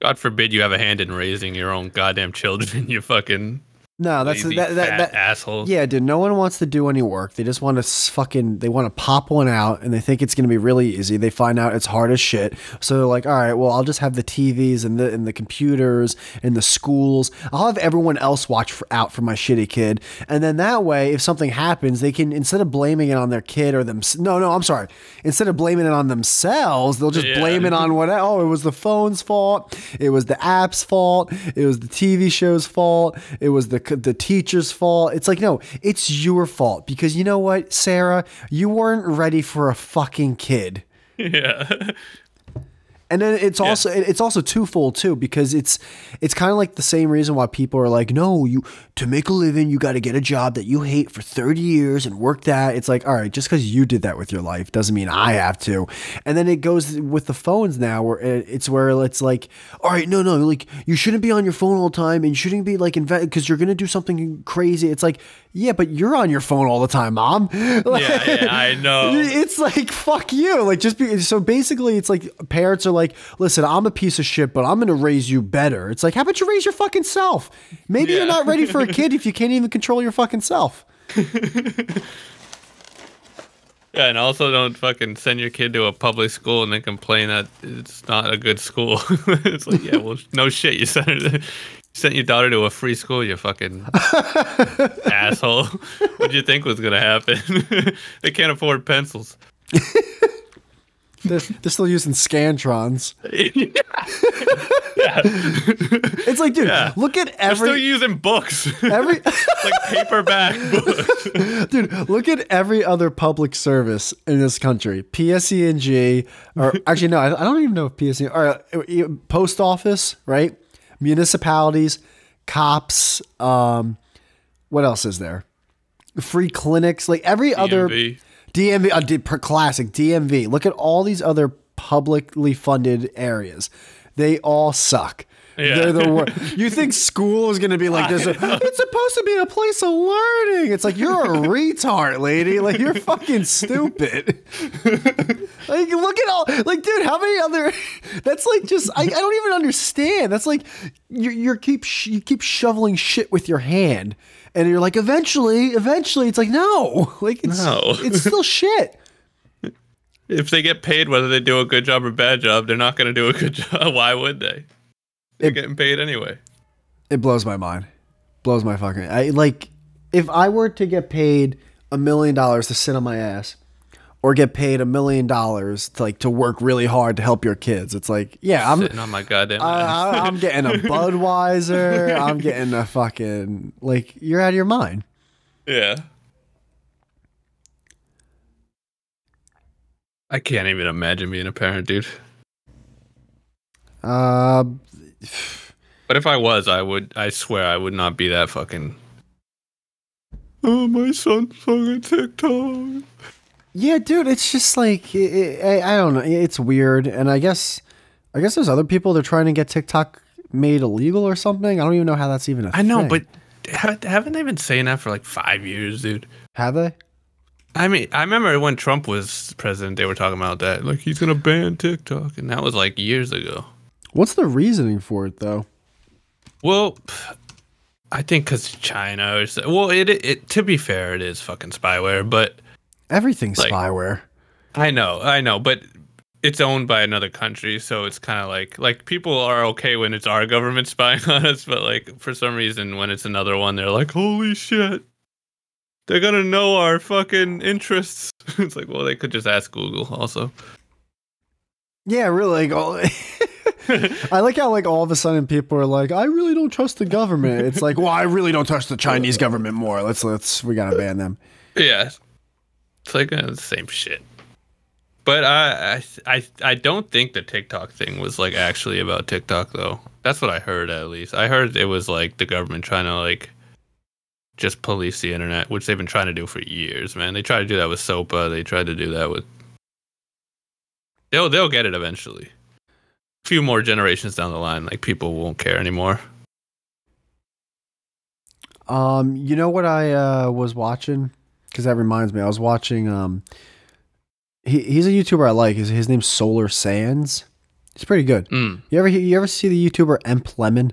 God forbid you have a hand in raising your own goddamn children. You fucking No, that's Lazy, that, that, that asshole. Yeah, dude. No one wants to do any work. They just want to fucking. They want to pop one out, and they think it's gonna be really easy. They find out it's hard as shit. So they're like, all right, well, I'll just have the TVs and the and the computers and the schools. I'll have everyone else watch for, out for my shitty kid, and then that way, if something happens, they can instead of blaming it on their kid or them. No, no, I'm sorry. Instead of blaming it on themselves, they'll just Yeah. blame it on what? Oh, it was the phone's fault. It was the app's fault. It was the TV show's fault. It was the the teacher's fault. It's like no, it's your fault because you know what, Sarah, you weren't ready for a fucking kid. Yeah. And then it's also it- it's also twofold too because it's it's kind of like the same reason why people are like, no, you to make a living, you got to get a job that you hate for thirty years and work that. It's like, all right, just because you did that with your life doesn't mean I have to. And then it goes with the phones now, where it- it's where it's like, all right, no, no, like you shouldn't be on your phone all the time and you shouldn't be like invent because you're gonna do something crazy. It's like, yeah, but you're on your phone all the time, mom. Like- yeah, yeah, I know. it's like fuck you like just be so basically it's like parents are like listen i'm a piece of shit but i'm gonna raise you better it's like how about you raise your fucking self maybe you're not ready for a kid if you can't even control your fucking self Yeah, and also don't fucking send your kid to a public school and then complain that it's not a good school. it's like, yeah, well, no shit. You sent her to, sent your daughter to a free school. You fucking asshole. What do you think was gonna happen? they can't afford pencils. they're, they're still using scantrons yeah, it's like dude Yeah. look at every. they're still using books, every like paperback books. dude look at every other public service in this country PSE&G or actually no i, I don't even know if PSE&G or uh, post office right municipalities cops um what else is there? Free clinics like every other DMV. dmv uh, D- per classic dmv look at all these other publicly funded areas. They all suck Yeah. They're the worst. You think school is going to be like this? It's supposed to be a place of learning. It's like you're a retard, lady. Like you're fucking stupid. Like look at all. Like dude, how many other? That's like just. I, I don't even understand. That's like you you keep sh- you keep shoveling shit with your hand, and you're like eventually, eventually, it's like no, like it's No. it's still shit. If they get paid, whether they do a good job or bad job, they're not gonna do a good job. Why would they? They're It- getting paid anyway. It blows my mind. Blows my fucking. I like if I were to get paid a million dollars to sit on my ass, or get paid a million dollars to like to work really hard to help your kids. It's like, yeah, I'm Sitting on my goddamn. I, I'm getting a Budweiser. I'm getting a fucking like you're out of your mind. Yeah. I can't even imagine being a parent, dude. Uh, But if I was, I would. I swear, I would not be that fucking. Oh, my son's fucking TikTok. yeah, dude, it's just like it, it, I, I don't know. It's weird, and I guess I guess there's other people they're trying to get TikTok made illegal or something. I don't even know how that's even a I know, thing. but haven't they been saying that for like five years, dude? have they? I mean, I remember when Trump was president, they were talking about that. Like, he's going to ban TikTok. And that was like years ago. What's the reasoning for it though? Well, I think because China or so. Well, it, it, to be fair, it is fucking spyware, but Everything's Like- spyware. I know, I know, but it's owned by another country, so it's kind of like like people are okay when it's our government spying on us, but like for some reason when it's another one, they're like, "Holy shit, they're gonna know our fucking interests." it's like, well, they could just ask Google also. Yeah, really. Like, all, I like how like all of a sudden people are like, I really don't trust the government. It's like, well, I really don't trust the Chinese government more. Let's let's we gotta ban them. Yeah, it's like uh, the same shit. But I, I, I, I don't think the TikTok thing was like actually about TikTok though. That's what I heard at least. I heard it was like the government trying to like just police the internet, which they've been trying to do for years, man. They tried to do that with SOPA. They tried to do that with. They'll they'll get it eventually. Few more generations down the line, like people won't care anymore. Um, you know what I uh, was watching? Because that reminds me, I was watching. Um, he, he's a YouTuber I like. His, his name's Solar Sands. He's pretty good. Mm. You ever you ever see the YouTuber EmpLemon?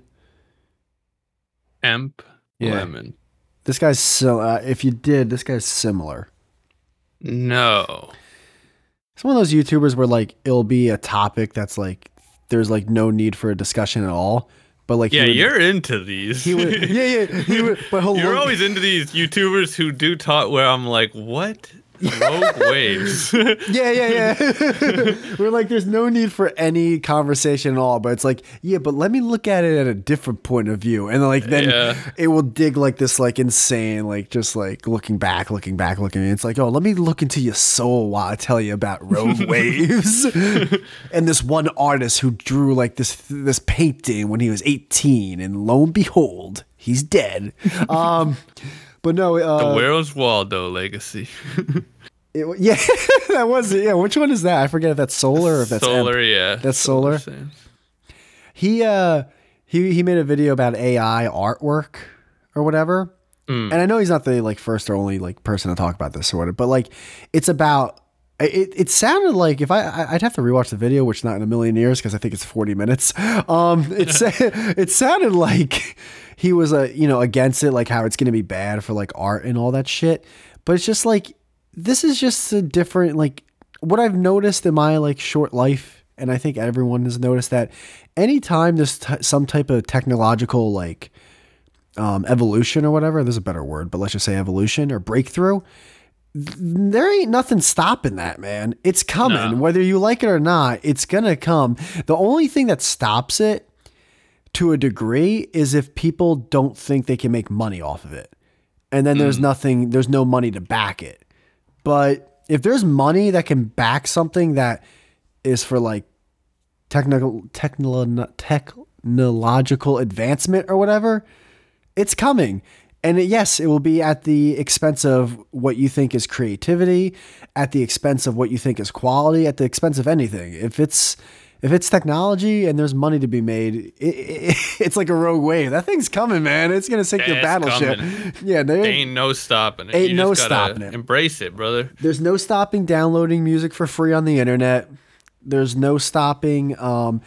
Emp Yeah. Lemon. This guy's so. Uh, if you did, this guy's similar. No. It's one of those YouTubers where like it'll be a topic that's like there's like no need for a discussion at all, but like Yeah, would- you're into these. he would, yeah yeah he would, but he'll You're look- always into these YouTubers who do talk where I'm like, what? Rogue waves. yeah yeah yeah we're like there's no need for any conversation at all but it's like yeah but let me look at it at a different point of view and like then Yeah. it will dig like this like insane like just like looking back looking back looking it's like oh let me look into your soul while i tell you about rogue waves and this one artist who drew like this this painting when he was 18 and lo and behold he's dead um but no uh, the Where's Waldo legacy. it, yeah that was it yeah which one is that i forget if that's solar or if that's solar, yeah. That's solar? He uh he he made a video about AI artwork or whatever. And I know he's not the like first or only like person to talk about this or whatever, but like it's about it, it sounded like if I I'd have to rewatch the video, which not in a million years because I think it's 40 minutes. Um it it sounded like he was a you know against it like how it's going to be bad for like art and all that shit. But it's just like this is just a different like what I've noticed in my like short life and I think everyone has noticed that anytime there's t- some type of technological like um, evolution or whatever, there's a better word, but let's just say evolution or breakthrough. Th- There ain't nothing stopping that, man. It's coming. No. Whether you like it or not, it's going to come. The only thing that stops it to a degree is if people don't think they can make money off of it. And then there's mm. nothing, there's no money to back it. But if there's money that can back something that is for like technical techno, technological advancement or whatever, it's coming. And it, yes, it will be at the expense of what you think is creativity, at the expense of what you think is quality, at the expense of anything. If it's if it's technology and there's money to be made, it, it, it's like a rogue wave. That thing's coming, man. It's gonna sink your battleship. coming. Yeah, there, Ain't no stopping it. Ain't you no just stopping it. Embrace it, brother. there's no stopping downloading music for free on the internet. There's no stopping um,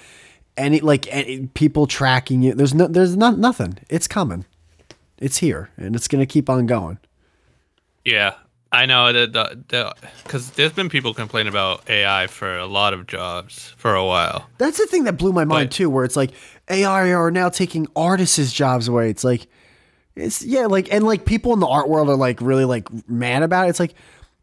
any like any, people tracking you. There's no there's not nothing. It's coming. It's here and it's gonna keep on going. Yeah, I know that the because there's been people complaining about AI for a lot of jobs for a while. That's the thing that blew my mind But- too, where it's like AI are now taking artists' jobs away. It's like it's yeah, like and like people in the art world are like really like mad about it. It's like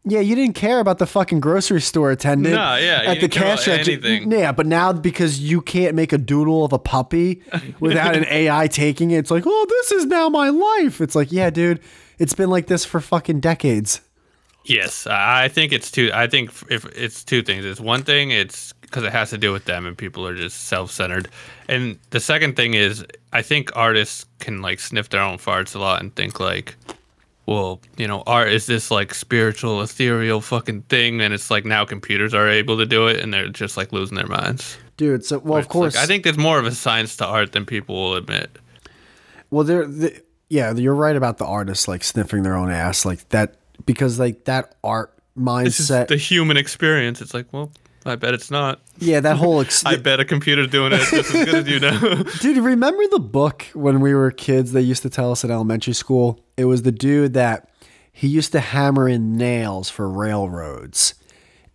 yeah, you didn't care about the fucking grocery store attendant No, yeah, you at the cash register. anything. Yeah, but now because you can't make a doodle of a puppy without an AI taking it, it's like, oh, this is now my life. It's like, yeah, dude, it's been like this for fucking decades. Yes, I I think it's two. I think if it's two things. It's one thing. It's because it has to do with them, and people are just self-centered. And the second thing is, I think artists can like sniff their own farts a lot and think like, well, you know, art is this like spiritual, ethereal fucking thing, and it's like now computers are able to do it, and they're just like losing their minds. Dude, so well, of It's like- course, I think there's more of a science to art than people will admit. Well, there, the, yeah, you're right about the artists like sniffing their own ass, like that, because like that art mindset. the human experience. It's like, well, I bet it's not. yeah, that whole. Ex- I bet a computer doing it just as good as you know. dude, remember the book when we were kids? They used to tell us in elementary school. It was the dude that he used to hammer in nails for railroads,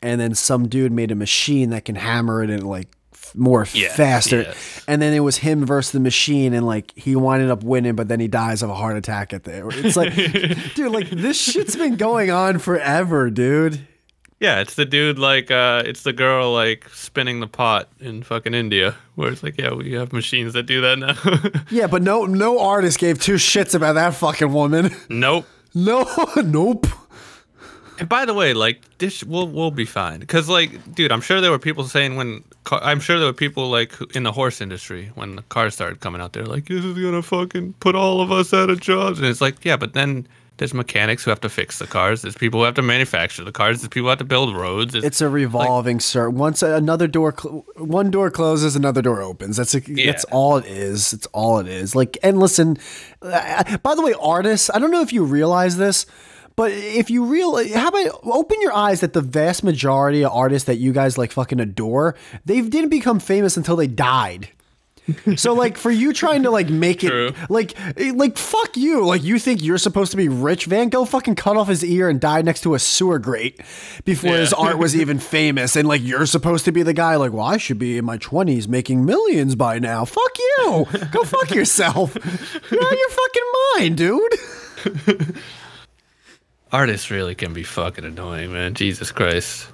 and then some dude made a machine that can hammer it in like more faster. yes. And then it was him versus the machine, and like he winded up winning, but then he dies of a heart attack at the. It's like, dude, like this shit's been going on forever, dude. Yeah, it's the dude like uh it's the girl like spinning the pot in fucking India where it's like, yeah, we have machines that do that now. Yeah, but no, no artist gave two shits about that fucking woman. nope. No, nope. And by the way, like this we'll we'll be fine cuz like dude, I'm sure there were people saying when I'm sure there were people like in the horse industry when the cars started coming out there like this is going to fucking put all of us out of jobs and it's like, yeah, but then there's mechanics who have to fix the cars. There's people who have to manufacture the cars. There's people who have to build roads. It's a revolving circle. Once another door, cl- one door closes, another door opens. That's a, that's all it is. It's all it is. Like, and listen, by the way, artists. I don't know if you realize this, but if you real, how about open your eyes that the vast majority of artists that you guys like fucking adore, they didn't become famous until they died. So like for you trying to like make True. it like like fuck you. Like you think you're supposed to be rich, Van Gogh fucking cut off his ear and died next to a sewer grate before his art was even famous. And like you're supposed to be the guy like, well, I should be in my twenties making millions by now. Fuck you. Go fuck yourself. You're out of your fucking mind, dude. Artists really can be fucking annoying, man. Jesus Christ.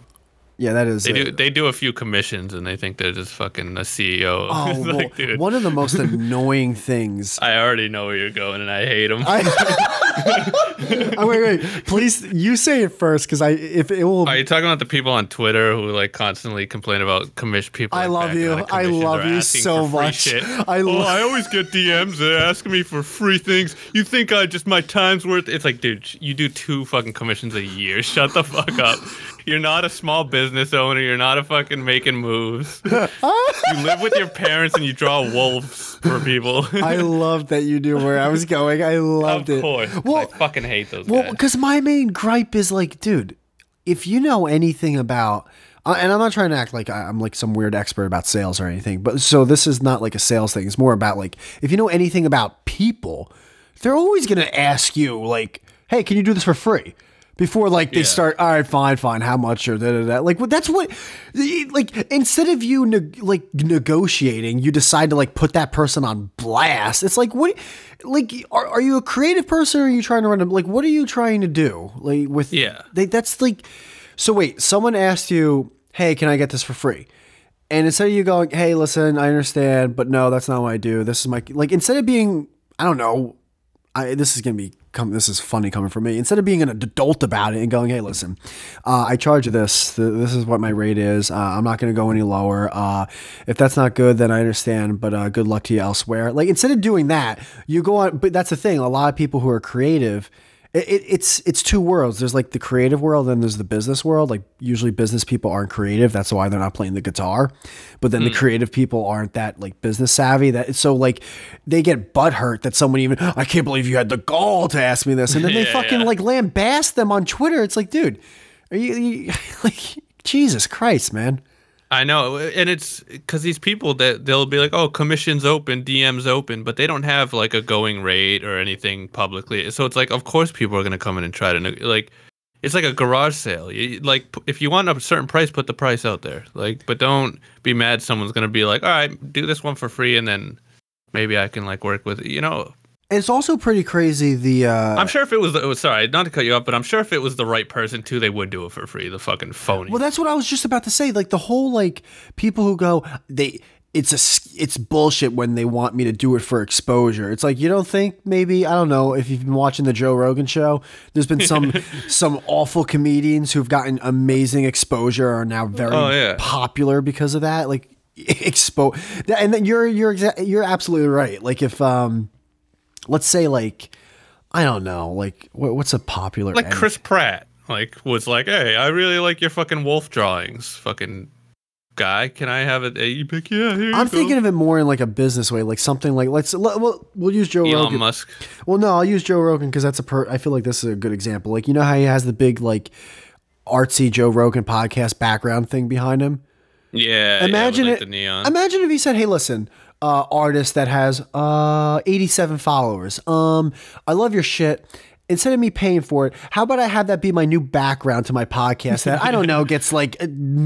Yeah, that is They do they do a few commissions and they think they're just fucking a CEO. Oh, It's well, one of the most annoying things I already know where you're going and I hate them. oh, wait, wait. Please, you say it first, because I if it will. Are you talking about the people on Twitter who like constantly complain about commission people? I like, love you. I love you so much. I oh, I always get DMs. They're asking me for free things. You think I just my time's worth? It's like, dude, you do two fucking commissions a year. Shut the fuck up. You're not a small business owner. You're not a fucking making moves. you live with your parents and you draw wolves for people. I loved that you knew where I was going. I loved of it. course. Well, I fucking hate those well, because my main gripe is like, dude, if you know anything about, uh, and I'm not trying to act like I'm like some weird expert about sales or anything, but so this is not like a sales thing. It's more about like, if you know anything about people, they're always going to ask you, like, hey, can you do this for free? Before like they Yeah. start, all right, fine, fine, how much or da da da. Like, well, that's what, like, instead of you neg- like negotiating, you decide to like put that person on blast. It's like, what, like, are, are you a creative person or are you trying to run a, like, what are you trying to do? Like, with, Yeah. they, that's like, so wait, someone asked you, hey, can I get this for free? And instead of you going, hey, listen, I understand, but no, that's not what I do. This is my, like, instead of being, I don't know, I, this is gonna be come. This is funny coming from me. Instead of being an adult about it and going, "Hey, listen, uh, I charge this. Th- This is what my rate is. Uh, I'm not gonna go any lower. Uh, if that's not good, then I understand. But uh, good luck to you elsewhere." Like instead of doing that, you go on. But that's the thing. A lot of people who are creative. It, it, it's it's two worlds. There's like the creative world, and there's the business world. Like usually, business people aren't creative. That's why they're not playing the guitar. But then the hmm. creative people aren't that like business savvy. That so like they get butthurt that someone even I can't believe you had the gall to ask me this, and then they fucking yeah. like lambast them on Twitter. It's like, dude, are you, you like Jesus Christ, man? I know, and it's because these people that they'll be like, "Oh, commissions open, DMs open," but they don't have like a going rate or anything publicly. So it's like, of course, people are gonna come in and try to like. It's like a garage sale. You, like, if you want a certain price, put the price out there. Like, but don't be mad. Someone's gonna be like, "All right, do this one for free," and then maybe I can like work with it. You know, It's also pretty crazy. The uh, I'm sure if it was, the, oh, sorry, not to cut you off, but I'm sure if it was the right person too, they would do it for free. The fucking phony. Well, that's what I was just about to say. Like the whole like people who go they it's a it's bullshit when they want me to do it for exposure. It's like you don't think maybe I don't know if you've been watching the Joe Rogan show. There's been some some awful comedians who've gotten amazing exposure are now very Oh, yeah. popular because of that. Like expo and then you're you're you're absolutely right. Like if um let's say like I don't know like what, what's a popular like Chris Pratt, like was like, "Hey, I really like your fucking wolf drawings, fucking guy. Can I have it?" You pick, yeah. Here I'm go." thinking of it more in like a business way, like something like let's let, we'll, we'll use Joe Elon Rogan. Musk. Well, no, I'll use Joe Rogan because that's a per. I feel like this is a good example. Like you know how he has the big like artsy Joe Rogan podcast background thing behind him. Yeah. Imagine yeah, it. like, the neon. Imagine if he said, "Hey, listen, uh, artist that has uh 87 followers. Um, I love your shit." Instead of me paying for it, how about I have that be my new background to my podcast that I don't know gets like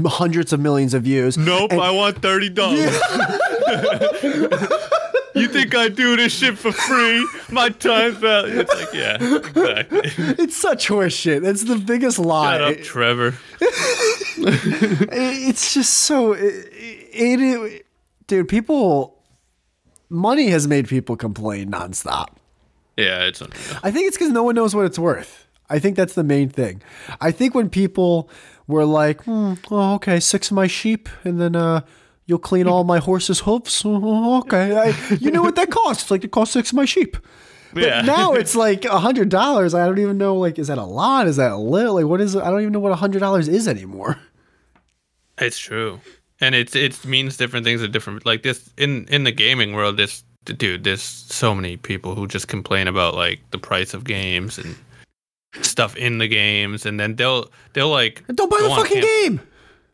hundreds of millions of views. nope, I want thirty dollars. you think I do this shit for free? My time's value. It's like, yeah, exactly. It's such horseshit. It's the biggest lie. Shut up, Trevor. it's just so it, it, it- dude people money has made people complain nonstop. Yeah, it's unreal. i think it's because no one knows what it's worth. I think that's the main thing. I think when people were like hmm, oh, okay six of my sheep and then uh you'll clean all my horse's hoofs. Oh, okay. I, you know what that costs? Like it costs six of my sheep. But Yeah. now it's like a hundred dollars. I don't even know like is that a lot? Is that a little? Like what is it i don't even know what a hundred dollars is anymore. It's true, and it's it means different things at different like this in in the gaming world. This dude, there's so many people who just complain about like the price of games and stuff in the games, and then they'll they'll like don't buy the fucking game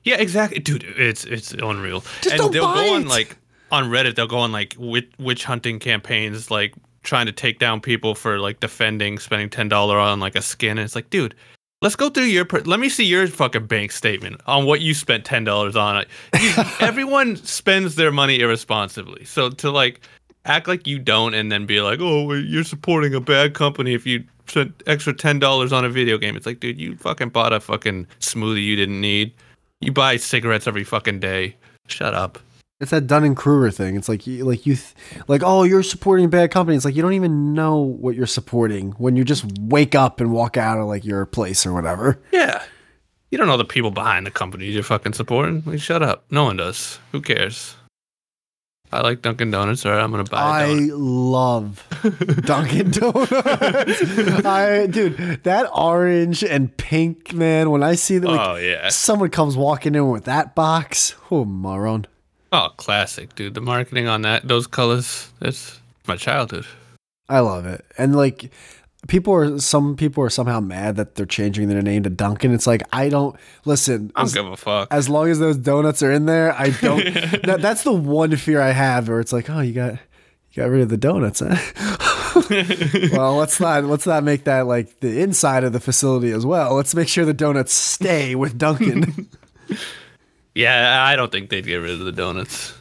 Yeah, exactly, dude. It's it's unreal. Just and don't they'll buy go on like on Reddit they'll go on like witch, witch hunting campaigns, like trying to take down people for like defending, spending ten dollar on like a skin. And it's like, dude, let's go through your. Let me see your fucking bank statement on what you spent ten dollars on. Everyone spends their money irresponsibly, so to like act like you don't and then be like, oh, you're supporting a bad company if you spent extra ten dollars on a video game. It's like, dude, you fucking bought a fucking smoothie you didn't need. You buy cigarettes every fucking day. Shut up. It's that Dunning Kruger thing. It's like you, like you, th- like oh, you're supporting bad company. It's like you don't even know what you're supporting when you just wake up and walk out of like your place or whatever. Yeah. You don't know the people behind the companies you're fucking supporting. Like, shut up. No one does. Who cares? I like Dunkin' Donuts. All right, I'm gonna buy a I donut. love Dunkin' Donuts. I dude, that orange and pink man. When I see that, like, oh yeah. someone comes walking in with that box, oh moron. Oh, classic, dude. The marketing on that, those colors, that's my childhood. I love it. And like people are some people are somehow mad that they're changing their name to Dunkin'. It's like I don't listen. I don't As, give a fuck. as long as those donuts are in there, I don't that, that's the one fear I have where it's like, oh you got you got rid of the donuts, huh? well, let's not let's not make that like the inside of the facility as well. Let's make sure the donuts stay with Dunkin'. Yeah, I don't think they'd get rid of the donuts.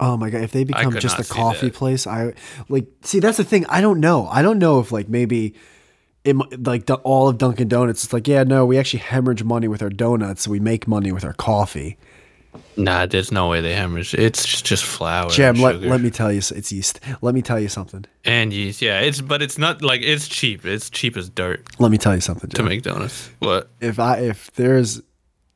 Oh my god! If they become just a coffee place, I like. See, that's the thing. I don't know. I don't know if like maybe, it like the, all of Dunkin' Donuts. It's like, yeah, no, we actually hemorrhage money with our donuts. So we make money with our coffee. Nah, there's no way they hemorrhage. It's just- flour. And let, let me tell you, it's yeast. Let me tell you something. and yeast. Yeah, it's but it's not like it's cheap. It's cheap as dirt Let me tell you something. to make donuts. What? If I if there's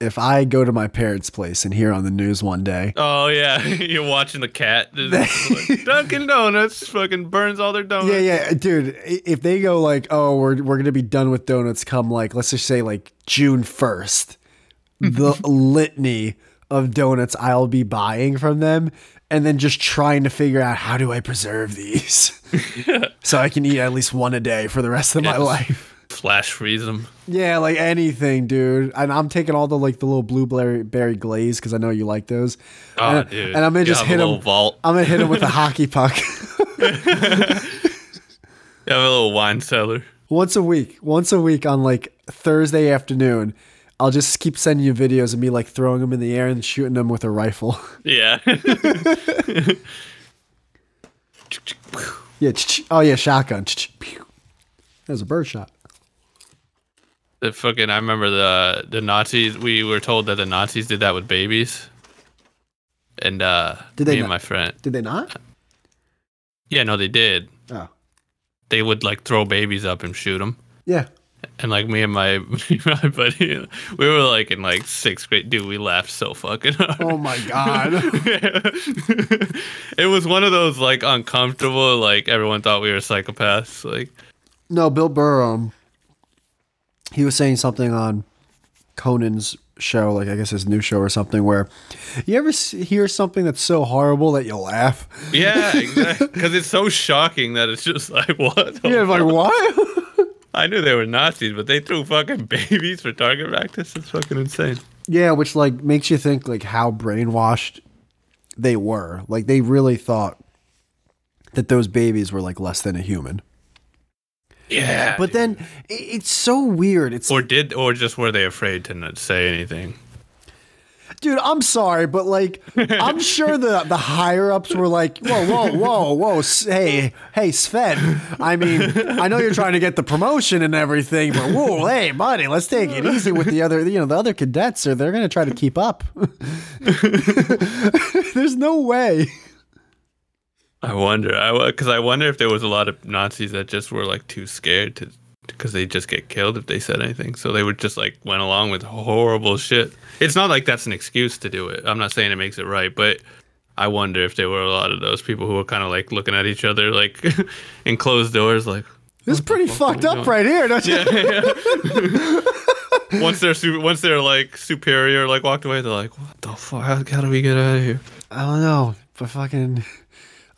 if I go to my parents' place and hear on the news one day, Oh yeah, you're watching the cat. Like, Dunkin' Donuts fucking burns all their donuts. Yeah, yeah, dude. If they go like, "Oh, we're we're gonna be done with donuts," come like, let's just say like June first, the litany of donuts I'll be buying from them, and then just trying to figure out how do I preserve these, so I can eat at least one a day for the rest of my life. Flash freeze them. Yeah, like anything, dude. And I'm taking all the like the little blueberry berry glaze because I know you like those. Oh, and, dude. and I'm gonna You just hit them. vault. I'm gonna hit them with a hockey puck. You have a little wine cellar. once a week, once a week on like Thursday afternoon, I'll just keep sending you videos of me like throwing them in the air and shooting them with a rifle. Yeah. yeah. Oh yeah, shotgun. That was a bird shot. The fucking. I remember the the Nazis. We were told that the Nazis did that with babies. And uh, Did they me and not- my friend. Did they not? Yeah, no, they did. Oh. They would like throw babies up and shoot them. Yeah. And like me and my, my buddy, we were like in like sixth grade. Dude, we laughed so fucking hard. Oh my god. it was one of those like uncomfortable, like everyone thought we were psychopaths. Like, no, Bill Burr. Um, he was saying something on Conan's show, like I guess his new show or something, where you ever hear something that's so horrible that you laugh. yeah, exactly. Because it's so shocking that it's just like, what? Yeah, like what? I knew they were Nazis, but they threw fucking babies for target practice. It's fucking insane. Yeah, which like makes you think like how brainwashed they were. Like they really thought that those babies were like less than a human. Yeah. But then it's so weird. It's or did, or just were they afraid to not say anything? dude, I'm sorry, but like I'm sure the the higher ups were like, whoa, whoa, whoa, whoa, hey, hey, Sven. I mean, I know you're trying to get the promotion and everything, but whoa, hey, buddy, let's take it easy with the other, you know, the other cadets. Or they're gonna try to keep up. There's no way. I wonder. I because I wonder if there was a lot of Nazis that just were like too scared to because they just get killed if they said anything. So they would just like went along with horrible shit. It's not like that's an excuse to do it. I'm not saying it makes it right, but I wonder if there were a lot of those people who were kind of like looking at each other like in closed doors, like This is pretty fucked up doing? right here, don't you? Yeah. once they're su- once they're like superior, like walked away, they're like, what the fuck? How, how do we get out of here? I don't know, but fucking.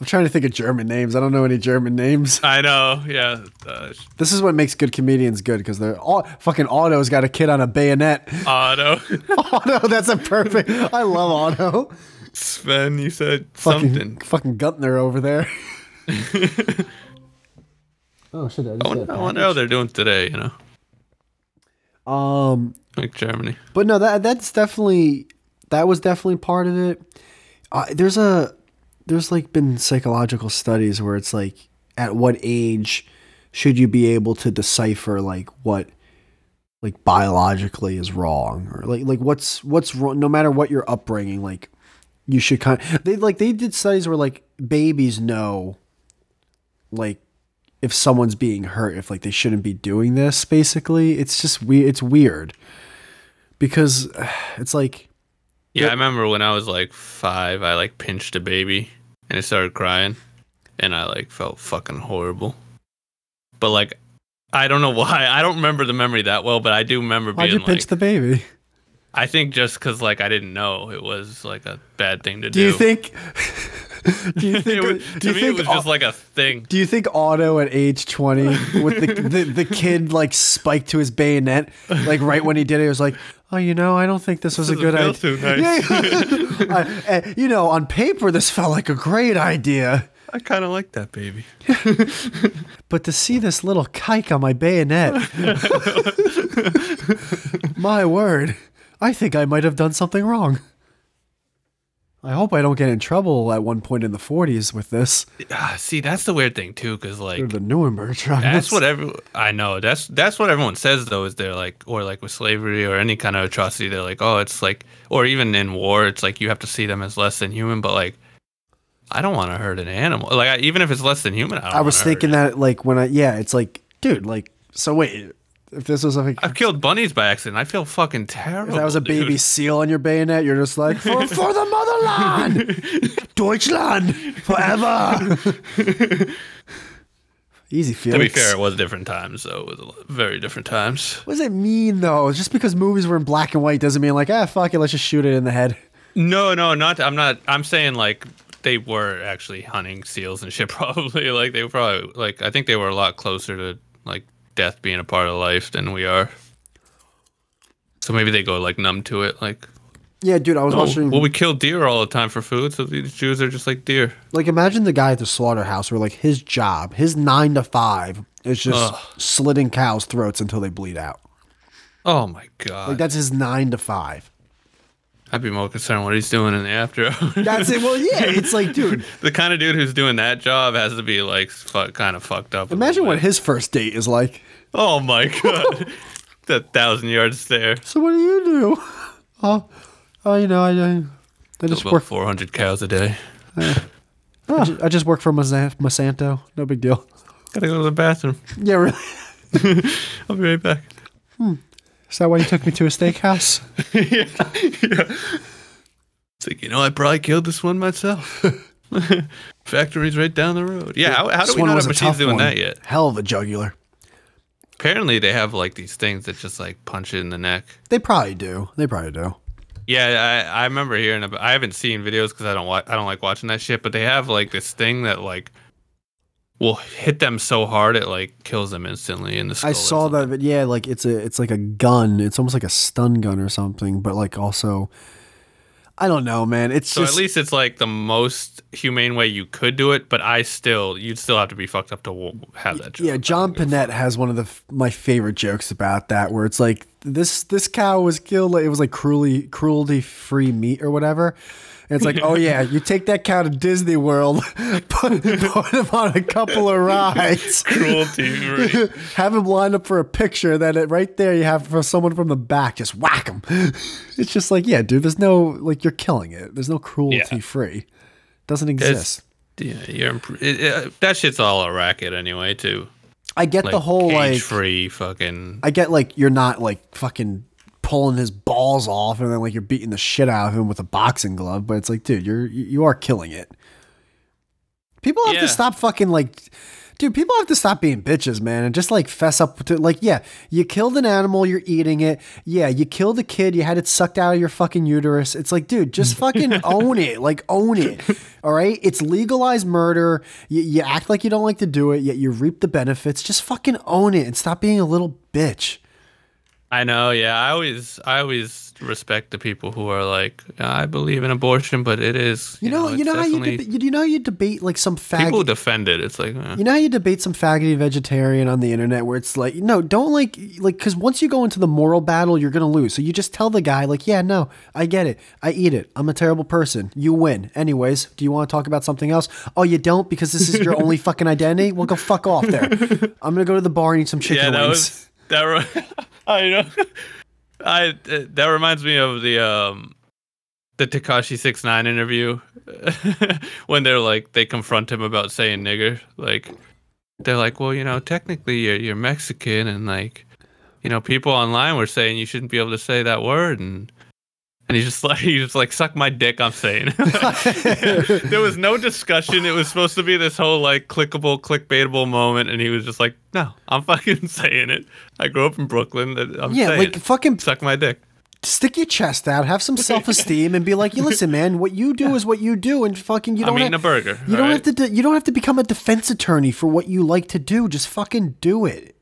I'm trying to think of German names. I don't know any German names. I know, yeah. Uh, This is what makes good comedians good because they're all fucking Otto's got a kid on a bayonet. Otto. Otto, that's a perfect. I love Otto. Sven, you said fucking something. fucking Gunther over there. oh shit! I I wonder, I wonder how they're doing today. You know. Um, like Germany. but no, that that's definitely that was definitely part of it. Uh, there's a there's like been psychological studies where it's like at what age should you be able to decipher like what like biologically is wrong or like like what's what's wrong no matter what your upbringing like you should kind they like they did studies where like babies know like if someone's being hurt if like they shouldn't be doing this basically. It's just we it's weird because it's like Yeah, I remember when I was like five, I like pinched a baby and it started crying, and I like felt fucking horrible. But like, I don't know why. I don't remember the memory that well, but I do remember why'd being you pinch like, the baby I think just because like I didn't know it was like a bad thing to do do. you think do you It think was- do to you me, think it was just like a thing. Do you think Otto at age 20 with the, the, the kid like spiked to his bayonet, like right when he did it, he was like, oh, you know, I don't think this was a good idea. nice. Yeah, I- eh, you know, on paper, this felt like a great idea. I kind of like that baby. But to see this little kike on my bayonet, my word, I think I might have done something wrong. I hope I don't get in trouble at one point in the 40s with this. Ah, see, that's the weird thing too, because like Or the Nuremberg trials. That's what every I know. That's that's what everyone says though. Is they're like, or like with slavery or any kind of atrocity, they're like, oh, it's like, or even in war, it's like you have to see them as less than human. But like, I don't want to hurt an animal. Like, I, even if it's less than human, I, don't I was thinking that, like, when I, yeah, it's like, dude, like, so wait, if this was like, I've killed bunnies by accident. I feel fucking terrible. if that was a baby dude. seal on your bayonet, you're just like, for, for the motherland, Deutschland, forever. Easy, feeling. To be fair, it was different times, so it was very different times. What does it mean, though? Just because movies were in black and white doesn't mean, like, ah, fuck it, let's just shoot it in the head. No, no, not. I'm not. I'm saying like they were actually hunting seals and shit. Probably like they were probably like I think they were a lot closer to like death being a part of life than we are. So maybe they go like numb to it. Like, Yeah, dude, I was oh, watching. well, we kill deer all the time for food, so these Jews are just like deer. like, imagine the guy at the slaughterhouse where, like, his job, his nine to five, is just Ugh. slitting cows' throats until they bleed out. Oh my god! Like, that's his nine to five. I'd be more concerned what he's doing in the after. That's it. Well, yeah, it's like, dude, the kind of dude who's doing that job has to be like fu- kind of fucked up. imagine what his first date is like. Oh my god! that thousand yard stare. So what do you do? Oh, oh, you know, I, I, I just work. 400 cows a day. I, just, I just work for Monsanto. No big deal. Gotta go to the bathroom. Yeah, really. I'll be right back. Hmm. Is that why you took me to a steakhouse? Yeah, It's like, you know, I probably killed this one myself. Factory's right down the road. Yeah, how, how do This we not have a machines doing one. that yet? Hell of a jugular. Apparently, they have like these things that just like punch it in the neck. They probably do. They probably do. Yeah, I, I remember hearing about. I haven't seen videos because I don't wa- I don't like watching that shit. But they have like this thing that like will hit them so hard it like kills them instantly in the skull. I saw that, but yeah, like it's a, it's like a gun. It's almost like a stun gun or something. But like also, I don't know, man. It's So just at least it's like the most humane way you could do it, but I still, you'd still have to be fucked up to have that job. Yeah, Jon Pinette has one of the my favorite jokes about that, where it's like this this cow was killed. It was like cruelly cruelty free meat or whatever. And it's like, oh yeah, you take that cow to Disney World, put, put him on a couple of rides, Cruelty free. have him line up for a picture. Then it right there, you have for someone from the back, just whack him. It's just like, yeah, dude. There's no like you're killing it. There's no cruelty free. Doesn't exist. yeah, you're imp- it, it, that shit's all a racket anyway, too. I get Like the whole like free fucking. I get like you're not like fucking pulling his balls off and then like you're beating the shit out of him with a boxing glove, but it's like, dude, you're you are killing it. People have Yeah. to stop fucking like dude, people have to stop being bitches, man, and just like fess up to like, yeah, you killed an animal, you're eating it. Yeah, you killed a kid, you had it sucked out of your fucking uterus. It's like, dude, just fucking own it. Like own it. All right? It's legalized murder. You, you act like you don't like to do it, yet you reap the benefits. Just fucking own it and stop being a little bitch. I know, yeah. I always, I always respect the people who are like, I believe in abortion, but it is. You know, you know how you, deba- you know how you debate like some people faggot. defend it. It's like, eh. You know how you debate some faggoty vegetarian on the internet where it's like, no, don't like, like, because once you go into the moral battle, you're gonna lose. So you just tell the guy, like, yeah, no, I get it, I eat it, I'm a terrible person. You win. Anyways, do you want to talk about something else? Oh, you don't because this is your only fucking identity. Well, go fuck off there. I'm gonna go to the bar and eat some chicken yeah, that wings. was that. Re- I know. I uh, that reminds me of the um the Tekashi six nine interview when they're like they confront him about saying nigger. Like they're like, well, you know, technically you're you're Mexican, and like you know, people online were saying you shouldn't be able to say that word, and and he's just like he's just like suck my dick. I'm saying there was no discussion. It was supposed to be this whole like clickable, clickbaitable moment, and he was just like, no, I'm fucking saying it. I grew up in Brooklyn. I'm yeah, saying like it. fucking suck my dick. stick your chest out, have some self esteem, and be like, you listen, man, what you do is what you do, and fucking you I'm don't. eating have- a burger. You don't alright? have to. De- you don't have to become a defense attorney for what you like to do. Just fucking do it.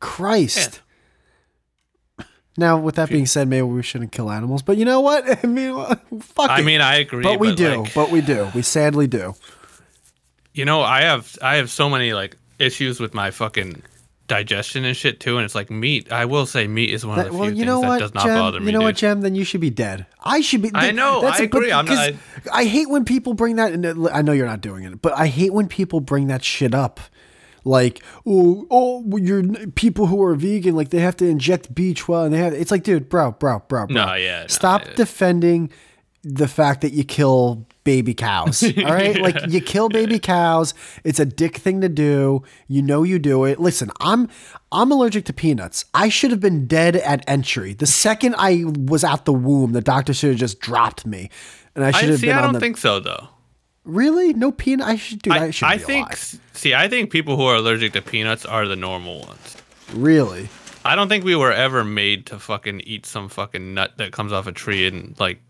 Christ. Now, with that being said, maybe we shouldn't kill animals, but you know what? I mean, fuck I it. mean, I agree. but we do. like, but we do. We sadly do. you know, I have I have so many like issues with my fucking digestion and shit too, and it's like meat. I will say meat is one of the well, few you things know that does not Gem? bother me. you know what, dude. Gem? Then you should be dead. I should be. I know, I a- agree, I'm not- 'cause I hate when people bring that. And uh, I know you're not doing it, but I hate when people bring that shit up. Like, oh, oh, you're people who are vegan, like they have to inject B12, and they have. It's like, dude, bro, bro, bro, bro. No, yeah, no, Stop yeah. defending the fact that you kill baby cows. All right, like you kill baby cows. It's a dick thing to do. You know you do it. Listen, I'm I'm allergic to peanuts. I should have been dead at entry. The second I was out the womb, the doctor should have just dropped me, and I should I have see. been I don't the. think so though. Really, no peanut. I should do. I, I, should. I think. alive. See, I think people who are allergic to peanuts are the normal ones. really. I don't think we were ever made to fucking eat some fucking nut that comes off a tree and like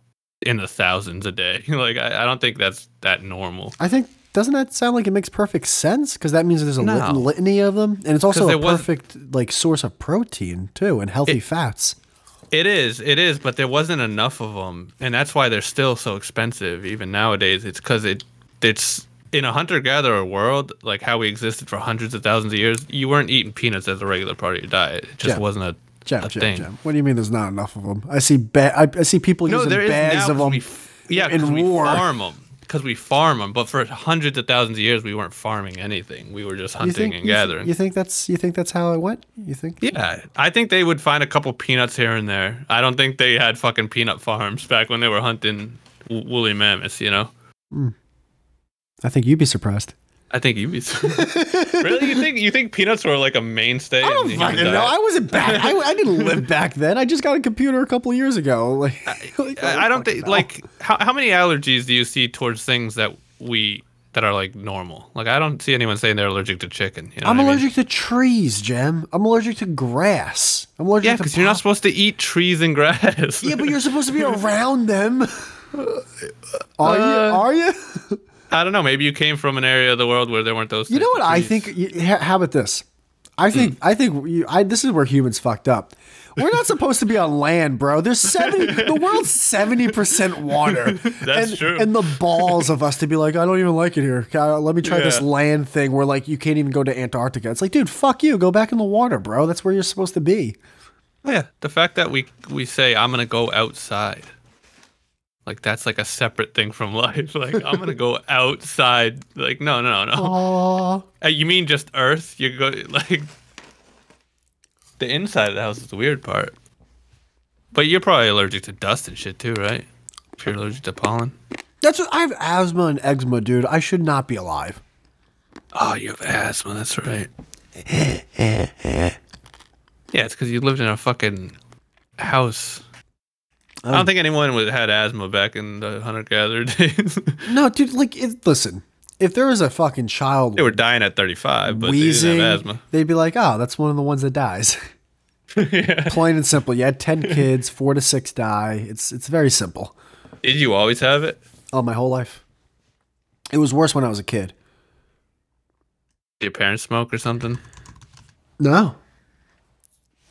in the thousands a day. like I, I don't think that's that normal. I think doesn't that sound like it makes perfect sense? Because that means there's a lit- No. litany of them, and it's also a perfect like source of protein too, and healthy fats. It is, it is, but there wasn't enough of them, and that's why they're still so expensive even nowadays. It's because it, it's in a hunter-gatherer world, like how we existed for hundreds of thousands of years. You weren't eating peanuts as a regular part of your diet. It just wasn't a, a thing. What do you mean? There's not enough of them? I see. Ba- I, I see people No, using there is bags now. of them. we yeah, in because we war. farm them. Because we farm them, but for hundreds of thousands of years, we weren't farming anything. We were just hunting think? and you, th- gathering. you think that's? You think that's how it went? You think? Yeah, I think they would find a couple peanuts here and there. I don't think they had fucking peanut farms back when they were hunting woolly mammoths. You know, hmm. I think you'd be surprised. I think you'd be. really, you think you think peanuts were like a mainstay? I don't fucking know. I wasn't back. I, I didn't live back then. I just got a computer a couple years ago. Like, like, I I don't think know. like how how many allergies do you see towards things that we that are like normal? Like I don't see anyone saying they're allergic to chicken. You know I'm I mean? allergic to trees, Gem. I'm allergic to grass. I'm allergic to Yeah, because you're not supposed to eat trees and grass. Yeah, but you're supposed to be around them. Are you? Uh, Are you? I don't know. Maybe you came from an area of the world where there weren't those. You know what I think? How about this? I hmm. think I think you, I, this is where humans fucked up. We're not supposed to be on land, bro. There's seventy. the world's seventy percent water. That's and, true. And the balls of us to be like, I don't even like it here. Let me try this land thing where like you can't even go to Antarctica. It's like, dude, fuck you. Go back in the water, bro. That's where you're supposed to be. Yeah, the fact that we we say I'm gonna go outside, like that's like a separate thing from life. Like I'm gonna go outside. Like no, no, no, no. Aww. Uh, you mean just Earth? You go like the inside of the house is the weird part. But you're probably allergic to dust and shit too, right? If you're allergic to pollen. That's what I have asthma and eczema, dude. I should not be alive. Oh, you have asthma. That's right. yeah, it's because you lived in a fucking house. I don't um, think anyone would had asthma back in the hunter gatherer days. No, dude. Like, it, listen. If there was a fucking child they were dying at 35, but wheezing, they didn't have asthma. they'd be like, "Oh, that's one of the ones that dies." Plain and simple. You had ten kids, four to six die. It's it's very simple. Did you always have it? Oh, my whole life. It was worse when I was a kid. Did your parents smoke or something? No.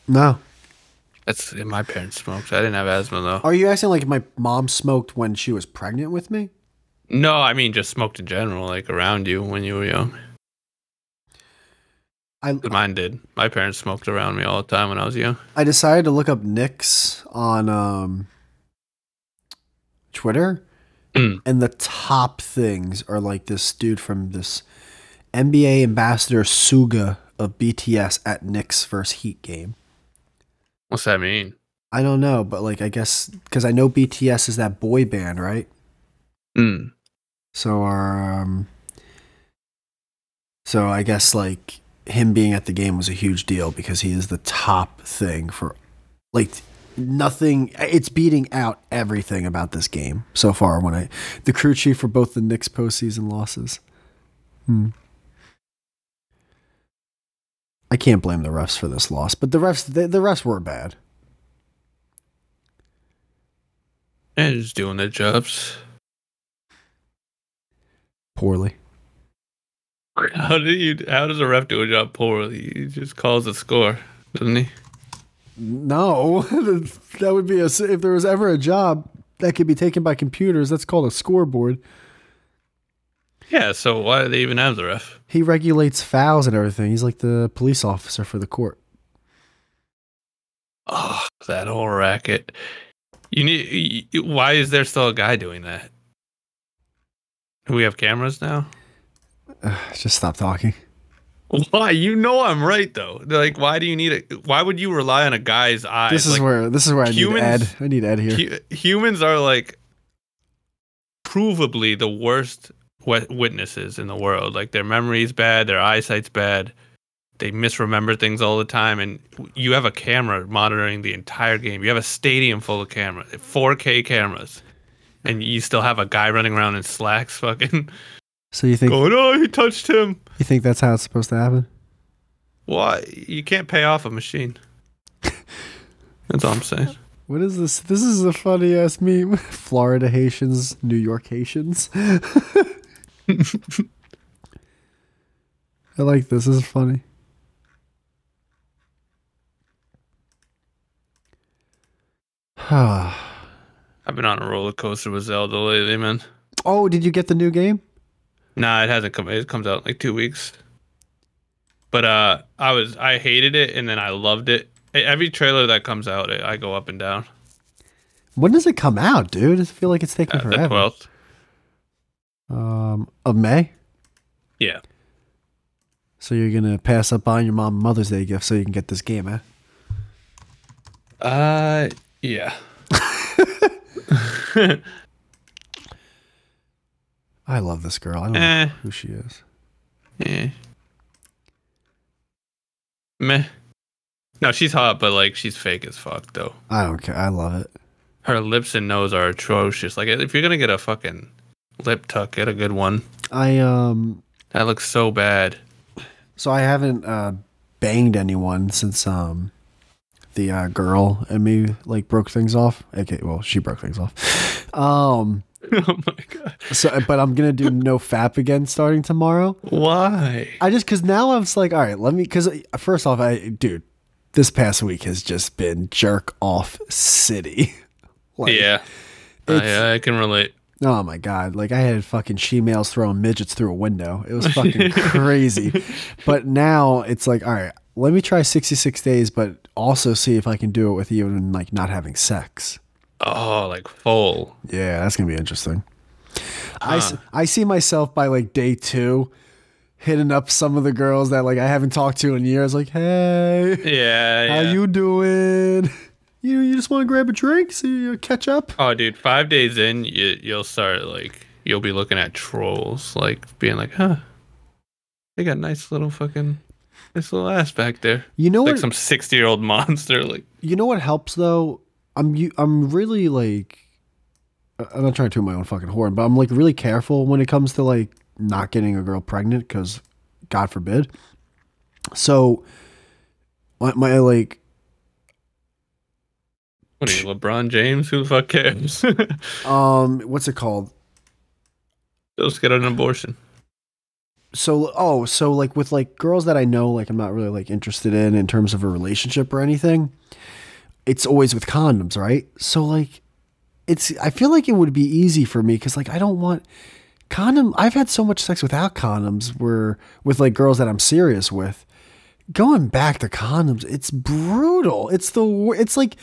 No. That's my parents smoked. I didn't have asthma though. Are you asking like my mom smoked when she was pregnant with me? No, I mean just smoked in general, like around you when you were young. I Mine did. My parents smoked around me all the time when I was young. I decided to look up Knicks on um, Twitter, Mm. and the top things are like this dude from this NBA ambassador Suga of BTS at Knicks versus Heat game. What's that mean? I don't know, but like I guess because I know BTS is that boy band, right? Mm. So our um, so I guess like him being at the game was a huge deal because he is the top thing for like nothing it's beating out everything about this game so far when I the crew chief for both the Knicks postseason losses. Hmm. I can't blame the refs for this loss, but the refs the, the refs were bad. And just doing their jobs. Poorly. How do you? How does a ref do a job poorly? He just calls the score, doesn't he? No, that would be a if there was ever a job that could be taken by computers. That's called a scoreboard. Yeah. So why do they even have the ref? He regulates fouls and everything. He's like the police officer for the court. Oh, that whole racket. You need. y- Why is there still a guy doing that? Do we have cameras now? Ugh, just stop talking. Why? You know I'm right though. Like, why do you need it? Why would you rely on a guy's eyes? This is Like, where this is where I need Ed. I need Ed here. hu- humans are like provably the worst witnesses in the world. Like their memory's bad, their eyesight's bad. They misremember things all the time, and you have a camera monitoring the entire game. You have a stadium full of cameras, 4K cameras, and you still have a guy running around in slacks, fucking So you think "Oh, he touched him." you think that's how it's supposed to happen? Why? You can't pay off a machine. That's all I'm saying. What is this? This is a funny ass meme. Florida Haitians, New York Haitians. I like this. This is funny. I've been on a roller coaster with Zelda lately, man. Oh, did you get the new game? Nah, it hasn't come. It comes out in like two weeks. But uh, I was I hated it and then I loved it. Every trailer that comes out, I go up and down. When does it come out, dude? I feel like it's taking uh, forever. The 12th. Um, of May. Yeah. So you're gonna pass up on your mom Mother's Day gift so you can get this game, eh? Uh, yeah. I love this girl. I don't know eh, who she is. eh. Meh. No, she's hot, but like she's fake as fuck though. I don't care. I love it. Her lips and nose are atrocious. Like if you're gonna get a fucking lip tuck, get a good one. I um That looks so bad. so I haven't uh banged anyone since um the uh, girl and me like broke things off. Okay, well she broke things off. Um oh my god. so but I'm gonna do no fap again starting tomorrow. Why? I just because now I'm just like, all right, let me because first off, I dude, this past week has just been jerk off city. like, yeah. I, I can relate. Oh my god! Like I had fucking she-males throwing midgets through a window. It was fucking crazy. But now it's like, all right, let me try 66 days, but also see if I can do it with even like not having sex. Oh, like full. Yeah, that's gonna be interesting. I, Huh. I see myself by like day two, hitting up some of the girls that like I haven't talked to in years. Like, hey, Yeah. how yeah. you doing? You you just want to grab a drink, see uh, catch up? Oh, dude, five days in, you you'll start like you'll be looking at trolls, like being like, huh, they got nice little fucking, nice little ass back there, You know like what? some sixty-year-old monster. Like, You know what helps though? I'm you. I'm really like. I'm not trying to toot my own fucking horn, but I'm like really careful when it comes to like not getting a girl pregnant because, God forbid. So, my, my like what are you, LeBron James? Who the fuck cares? um, what's it called? Just get an abortion. So oh, so like with like girls that I know, like I'm not really like interested in in terms of a relationship or anything. it's always with condoms, right? So like it's I feel like it would be easy for me cuz like I don't want condom I've had so much sex without condoms where with like girls that I'm serious with. Going back to condoms, it's brutal. It's the it's like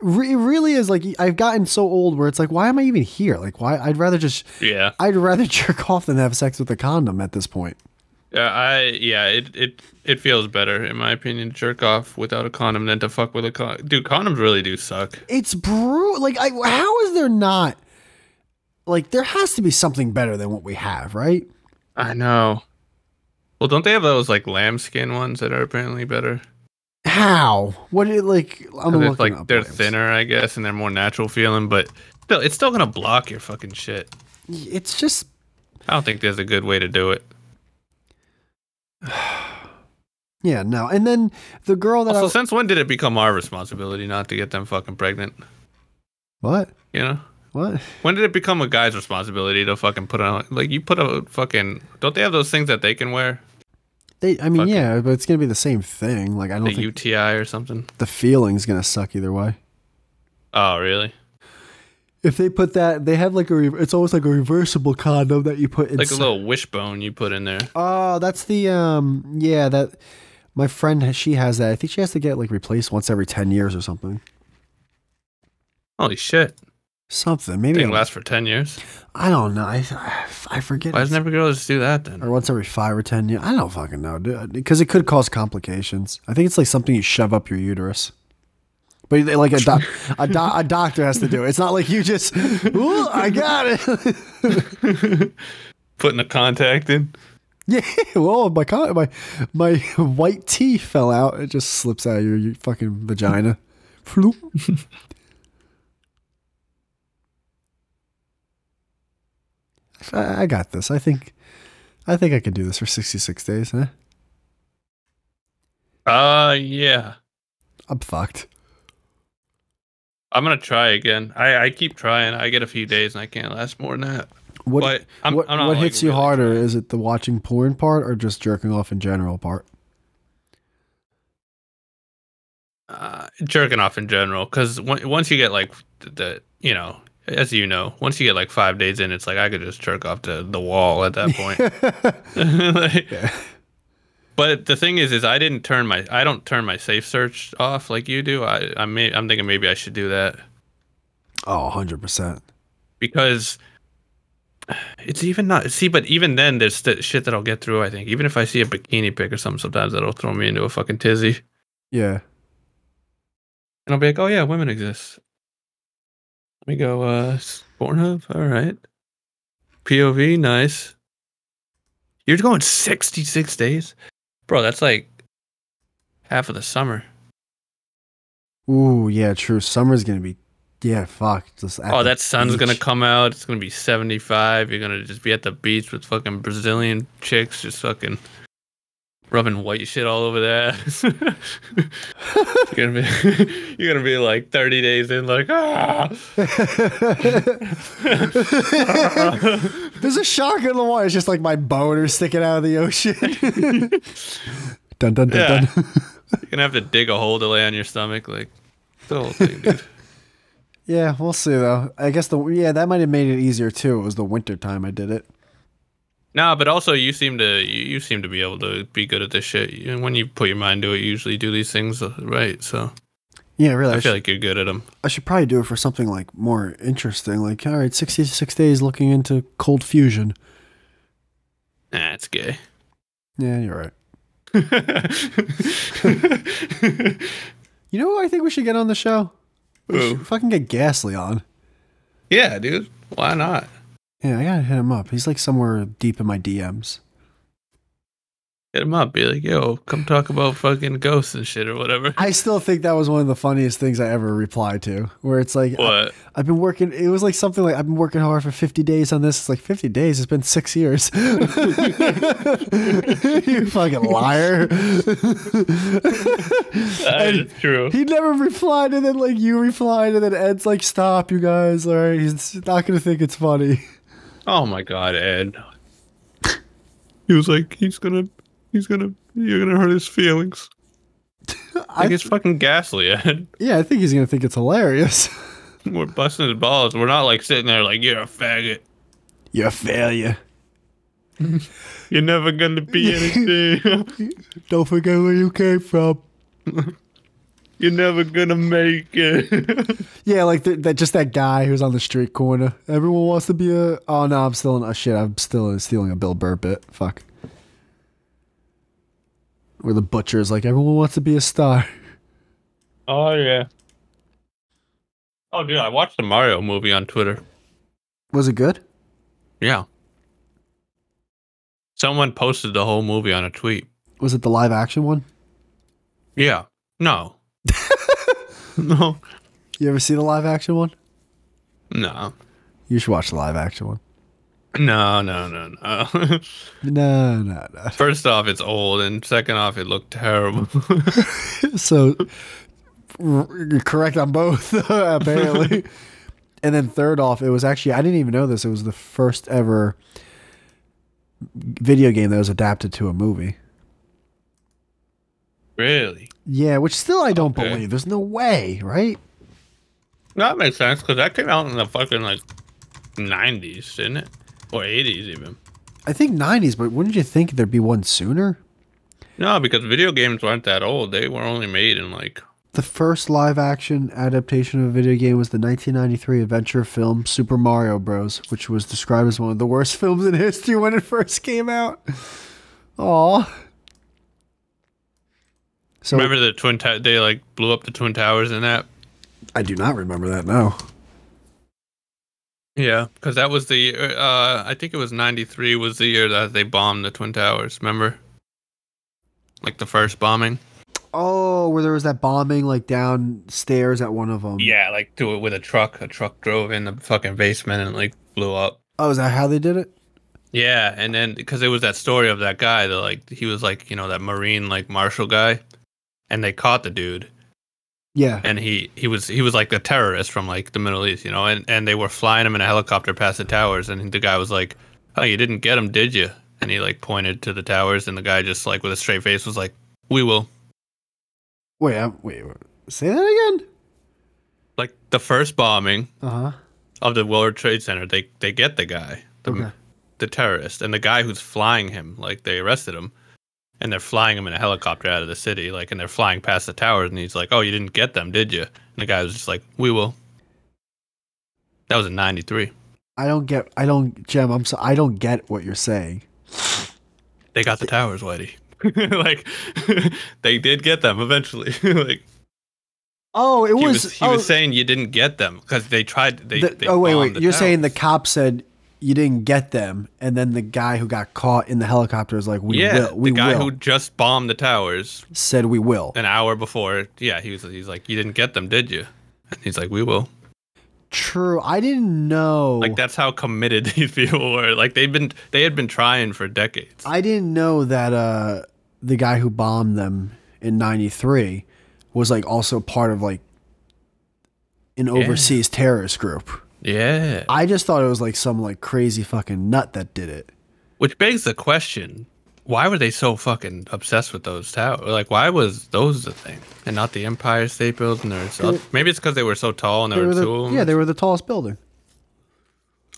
it really is like I've gotten so old where it's like why am I even here? Like why I'd rather just Yeah. I'd rather jerk off than have sex with a condom at this point. Yeah, I yeah, it it it feels better in my opinion to jerk off without a condom than to fuck with a condom. Dude, condoms really do suck. It's brutal. Like, I, how is there not? Like, there has to be something better than what we have, right? I know. Well, don't they have those like lambskin ones that are apparently better? How? What? Did it, like, I'm looking like up they're thinner, I guess, and they're more natural feeling, but still, it's still gonna block your fucking shit. It's just I don't think there's a good way to do it. yeah, no. And then the girl that Also, I since when did it become our responsibility not to get them fucking pregnant? what You know, what? when did it become a guy's responsibility to fucking put on like you put a fucking? Don't they have those things that they can wear, They, I mean, yeah, but it's gonna be the same thing. Like, I don't the think UTI or something? the feeling's gonna suck either way. Oh, really? If they put that, they have like a. Re- it's almost like a reversible condom that you put in. Like a little wishbone you put in there. Oh, that's the um. Yeah, that my friend has, she has that. I think she has to get like replaced once every ten years or something. Holy shit! Something maybe. I'm- lasts for ten years. I don't know. I I forget. Why doesn't every girl just do that then? or once every five or ten years. I don't fucking know, dude. Uh, because it could cause complications. I think it's like something you shove up your uterus. But like a doc, a, do, a doctor has to do it. It's not like you just, ooh, I got it. Putting a contact in. yeah. Well, my con- my my white tea fell out. It just slips out of your, your fucking vagina. Floop. I, I got this. I think, I think I could do this for sixty six days. Huh? Uh, yeah. I'm fucked. I'm gonna try again. I, I keep trying. I get a few days and I can't last more than that. What But I'm- what, I'm what like, hits you really harder? trying. Is it the watching porn part or just jerking off in general part? Uh, jerking off in general, because once you get like the, the, you know, as you know, once you get like five days in, it's like I could just jerk off to the wall at that point. Like- Yeah. But the thing is, is I didn't turn my I don't turn my safe search off like you do. I I may I'm thinking maybe I should do that Oh, 100%. because it's even not see. But even then, there's st- shit that I'll get through. I think even if I see a bikini pic or something, sometimes that'll throw me into a fucking tizzy, Yeah. and I'll be like, oh yeah, women exist. Let me go. Uh, Pornhub. All right. POV, nice. You're going 66 days, bro. That's like half of the summer. Ooh, yeah, true. Summer's going to be, yeah, fuck. Just Oh, that sun's gonna come out. It's gonna be 75. You're gonna just be at the beach with fucking Brazilian chicks, just fucking rubbing white shit all over that. you're gonna be, you're gonna be like 30 days in, like ah. There's a shark in the water. It's just like my boner sticking out of the ocean. dun, dun, dun, Yeah. dun. You're gonna have to dig a hole to lay on your stomach, like the whole thing, dude. yeah, we'll see, though. I guess the, yeah, that might have made it easier, too. It was the winter time I did it. Nah, but also you seem to you, seem to be able to be good at this shit. You- When you put your mind to it, you usually do these things uh, right. So Yeah, really. I, I feel should, like you're good at them. I should probably do it for something like more interesting. Like, all right, 66 days looking into cold fusion. Nah, it's gay. Yeah, you're right. You know who I think we should get on the show? We Who? should fucking get Ghastly on. yeah, dude. Why not? Yeah, I gotta hit him up. He's like somewhere deep in my DMs. Hit him up. Be like, yo, come talk about fucking ghosts and shit or whatever. I still think that was one of the funniest things I ever replied to. Where it's like, What? I, have been working. It was like something like I've been working hard for 50 days on this. It's like 50 days. It's been six years. you fucking liar. That is true. He never replied, and then like you replied, and then Ed's like, "Stop, you guys! All right, he's not gonna think it's funny." Oh my god, Ed. He was like, he's gonna, he's gonna, you're gonna hurt his feelings. I Like it's fucking ghastly, Ed. yeah, I think he's gonna think it's hilarious. We're busting his balls. We're not like sitting there like you're a faggot. You're a failure. You're never gonna be anything. Don't forget where you came from. You're never gonna make it. Yeah, like the, that. Just that guy who's on the street corner. Everyone wants to be a. Oh no, I'm still in. Oh shit, I'm still stealing a Bill Burr bit. Fuck. Where the butcher is like, everyone wants to be a star. oh yeah. Oh dude, I watched the Mario movie on Twitter. Was it good? Yeah. Someone posted the whole movie on a tweet. Was it the live action one? Yeah. No. no. You ever see the live action one? No. You should watch the live action one. No, no, no, no. No, no, no. First off, it's old, and second off, it looked terrible. So you're correct on both, apparently. and then third off, it was actually I didn't even know this. It was the first ever video game that was adapted to a movie. Really? Yeah, which still I don't Okay. believe. There's no way, right? That makes sense because that came out in the fucking like '90s, didn't it? Or '80s even. I think 90s, but wouldn't you think there'd be one sooner? No, because video games weren't that old. They were only made in like The first live action adaptation of a video game was the 1993 adventure film Super Mario Bros., which was described as one of the worst films in history when it first came out. Aw. So remember the twin they like blew up the twin towers in that. I do not remember that. now. Yeah, because that was the uh I think it was '93 was the year that they bombed the twin towers. Remember? Like the first bombing. Oh, where there was that bombing like downstairs at one of them. Yeah, like do it with a truck. A truck drove in the fucking basement and like blew up. Oh, is that how they did it? Yeah, and then because it was that story of that guy that like he was like you know that marine like marshal guy, and they caught the dude, Yeah. and he he was he was like a terrorist from like the Middle East, you know, and and they were flying him in a helicopter past the towers, and the guy was like, "Oh, you didn't get him, did you?" And he like pointed to the towers, and the guy just like with a straight face was like, "We will." Wait, i wait, wait. Say that again? Like the first bombing Uh huh. of the World Trade Center, they they get the guy, the, Okay. the terrorist, and the guy who's flying him. Like they arrested him, and they're flying him in a helicopter out of the city. Like, and they're flying past the towers, and he's like, "Oh, you didn't get them, did you?" And the guy was just like, "We will." That was in '93. I don't get. I don't, Gem. I'm so. I don't get what you're saying. They got the towers, Whitey. like, they did get them eventually. like, Oh, it was. was, he oh, was saying you didn't get them because they tried. They, the- they oh wait, wait. You're saying the cop said you didn't get them, and then the guy who got caught in the helicopter is like, "We yeah, will. We the guy will." who just bombed the towers said we will. an hour before. Yeah, he was. He's like, you didn't get them, did you? And he's like, we will. True. I didn't know. Like that's how committed these people were. Like they've been, they had been trying for decades. I didn't know that uh, the guy who bombed them in '93 was like also part of like an overseas terrorist group. Yeah. I just thought it was like some like crazy fucking nut that did it. Which begs the question: Why were they so fucking obsessed with those towers? Like, why was those the thing and not the Empire State Building or something? Maybe it's because they were so tall and there They were were the, two. of 'em. yeah, they were the tallest building.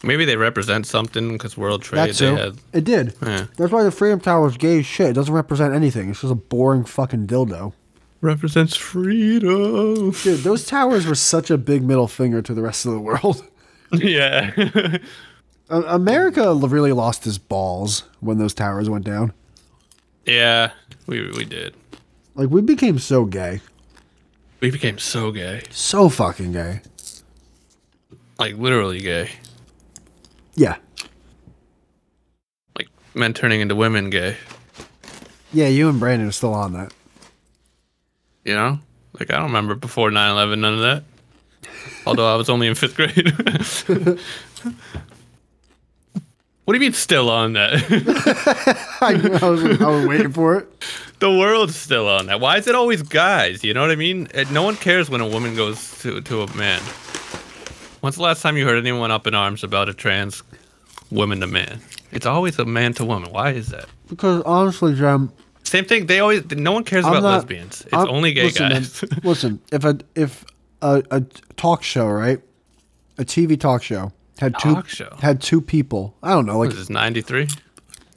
Maybe they represent something because World Trade. That They too. had. It did. Yeah. That's why the Freedom Tower is gay shit. It doesn't represent anything. It's just a boring fucking dildo. Represents freedom. Dude, those towers were such a big middle finger to the rest of the world. yeah. Uh, America really lost his balls when those towers went down. yeah. We we did. Like we became so gay, We became so gay. so fucking gay. Like literally gay. Yeah, Like men turning into women gay. yeah. You and Brandon are still on that. You know? Like I don't remember before 9/11 none of that. Although I was only in 5th grade. what do you mean still on that? I, I was, I was waiting for it. the world's still on that. Why is it always guys? You know what I mean? No one cares when a woman goes to to a man. When's the last time you heard anyone up in arms about a trans woman to man? It's always a man to woman. Why is that? Because honestly, Gem, Same thing. They always. No one cares I'm about not- lesbians. It's I'm- only gay listen, man, guys. listen, if a if a, a talk show, right, a TV talk show had two show? had two people. I don't know, like this is ninety three.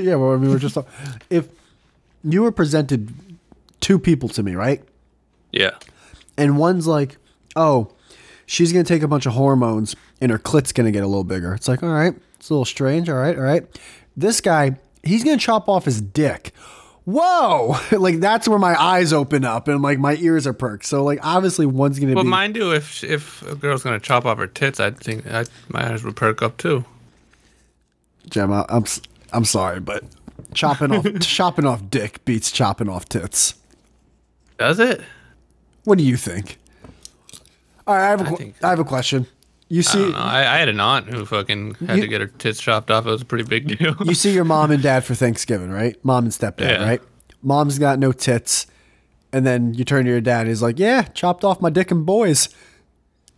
yeah. Well, I mean, we're just talk- if you were presented two people to me, right, Yeah. and one's like, oh, she's gonna take a bunch of hormones and her clit's gonna get a little bigger. It's like, all right, it's a little strange. All right, all right. This guy, he's gonna chop off his dick. Whoa! like that's where my eyes open up and like my ears are perked. So like obviously one's gonna But be mind you, if if a girl's gonna chop off her tits, I think I, my eyes would perk up too. Gem. I- I'm I'm sorry, but chopping off chopping off dick beats chopping off tits. Does it? What do you think? All right, I have a, I think- I have a question. You I see, know. I, I had an aunt who fucking had You- to get her tits chopped off. It was a pretty big deal. you see your mom and dad for Thanksgiving, right? Mom and stepdad, Yeah. right? Mom's got no tits, and then you turn to your dad. and He's like, "Yeah, chopped off my dick and boys."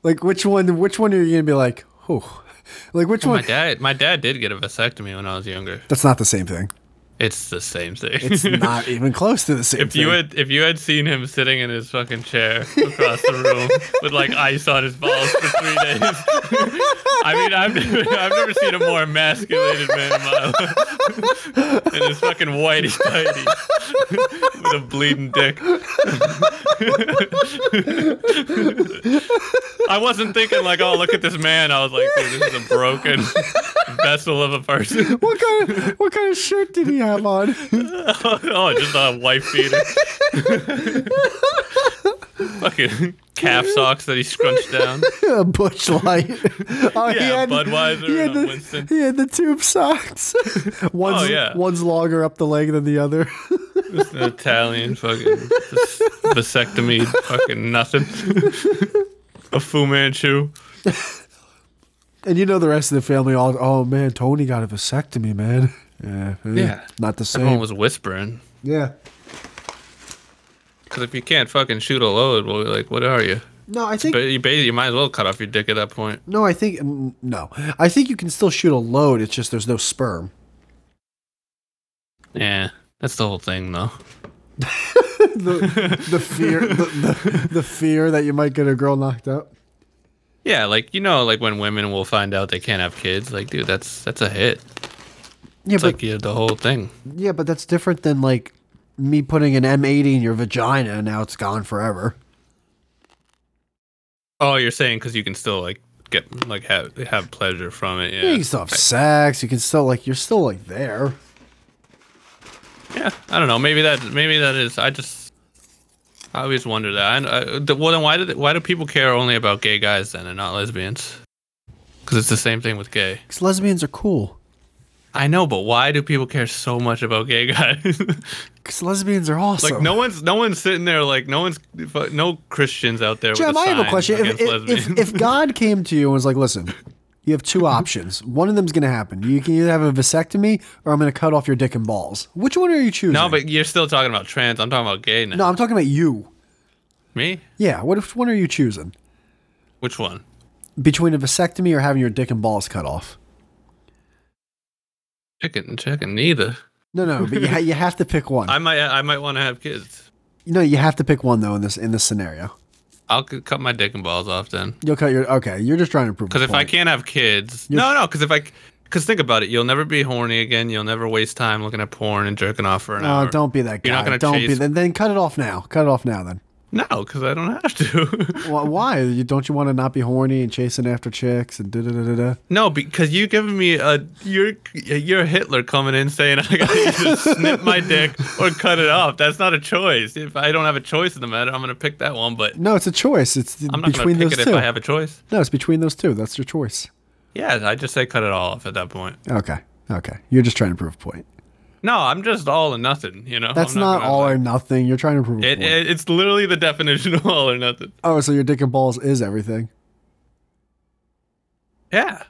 Like, which one? Which one are you gonna be like? Oh, like which my one? My dad, my dad did get a vasectomy when I was younger. That's not the same thing. It's the same thing. It's not even close to the same if thing. you had if you had seen him sitting in his fucking chair across the room with like ice on his balls for three days, I mean, I've never, I've never seen a more emasculated man in my life. in his fucking whitey tighty with a bleeding dick. I wasn't thinking like, oh, look at this man. I was like, dude, this is a broken vessel of a person. what kind of what kind of shirt did he have on? oh, just a wife beater. Fucking calf socks that he scrunched down. a Busch Light. Oh, Yeah, Budweiser He had, and the, Winston. he had the tube socks. one's, Oh, yeah. one's longer up the leg than the other. Just an Italian fucking vasectomy, fucking nothing. a Fu Manchu. And you know the rest of the family all. Oh man, Tony got a vasectomy, man. Yeah, Yeah. not the same. Everyone was whispering. yeah. Because if you can't fucking shoot a load, well, like, what are you? No, I think you, you might as well cut off your dick at that point. no, I think mm, no. I think you can still shoot a load. It's just there's no sperm. Yeah, that's the whole thing, though. the, the fear, the, the, the fear that you might get a girl knocked out. Yeah, like you know, like when women will find out they can't have kids, like, dude, that's that's a hit. Yeah, It's but like yeah, the whole thing. yeah, but that's different than like me putting an M80 in your vagina and now it's gone forever. Oh, you're saying because you can still like get like have have pleasure from it. Yeah, Yeah, you can still have sex. You can still like you're still like there. yeah. I don't know. Maybe that maybe that is. I just I always wonder that. I, I, the- well, then why do why do people care only about gay guys then and not lesbians? Because it's the same thing with gay. Because lesbians are cool. I know, but why do people care so much about gay guys? Because lesbians are awesome. like no one's no one's sitting there like no one's no Christians out there. A I have a question. If, if, if, if God came to you and was like, listen, you have two options. One of them's going to happen. You can either have a vasectomy or I'm going to cut off your dick and balls. Which one are you choosing? no, but you're still talking about trans. I'm talking about gay now. No, I'm talking about you. Me? Yeah, what which one are you choosing? Which one? Between a vasectomy or having your dick and balls cut off? Chicken, and chicken, neither. No, no, but you, ha- you have to pick one. I might, I might want to have kids. no, you have to pick one though in this in this scenario. I'll c- cut my dick and balls off then. You'll cut your okay. You're just trying to prove. Because if I can't have kids, You're- no, no. Because if I, because think about it, you'll never be horny again. You'll never waste time looking at porn and jerking off for an Oh, hour. don't be that guy. You're not gonna don't be. Then, then cut it off now. Cut it off now. Then. No, because I don't have to. Why? why? You, don't you want to not be horny and chasing after chicks and da da da da da? no, because you're giving me a you're you're Hitler coming in saying I got to either snip my dick or cut it off. That's not a choice. If I don't have a choice in the matter, I'm gonna pick that one. But No, it's a choice. It's I'm not between gonna pick those it two. if I have a choice. no, it's between those two. That's your choice. Yeah, I just say cut it all off at that point. Okay. Okay. You're just trying to prove a point. No, I'm just all or nothing. You know, That's I'm not, gonna, all or nothing. You're trying to prove a It, point. it, it's literally the definition of all or nothing. oh, so your dick and balls is everything. Yeah.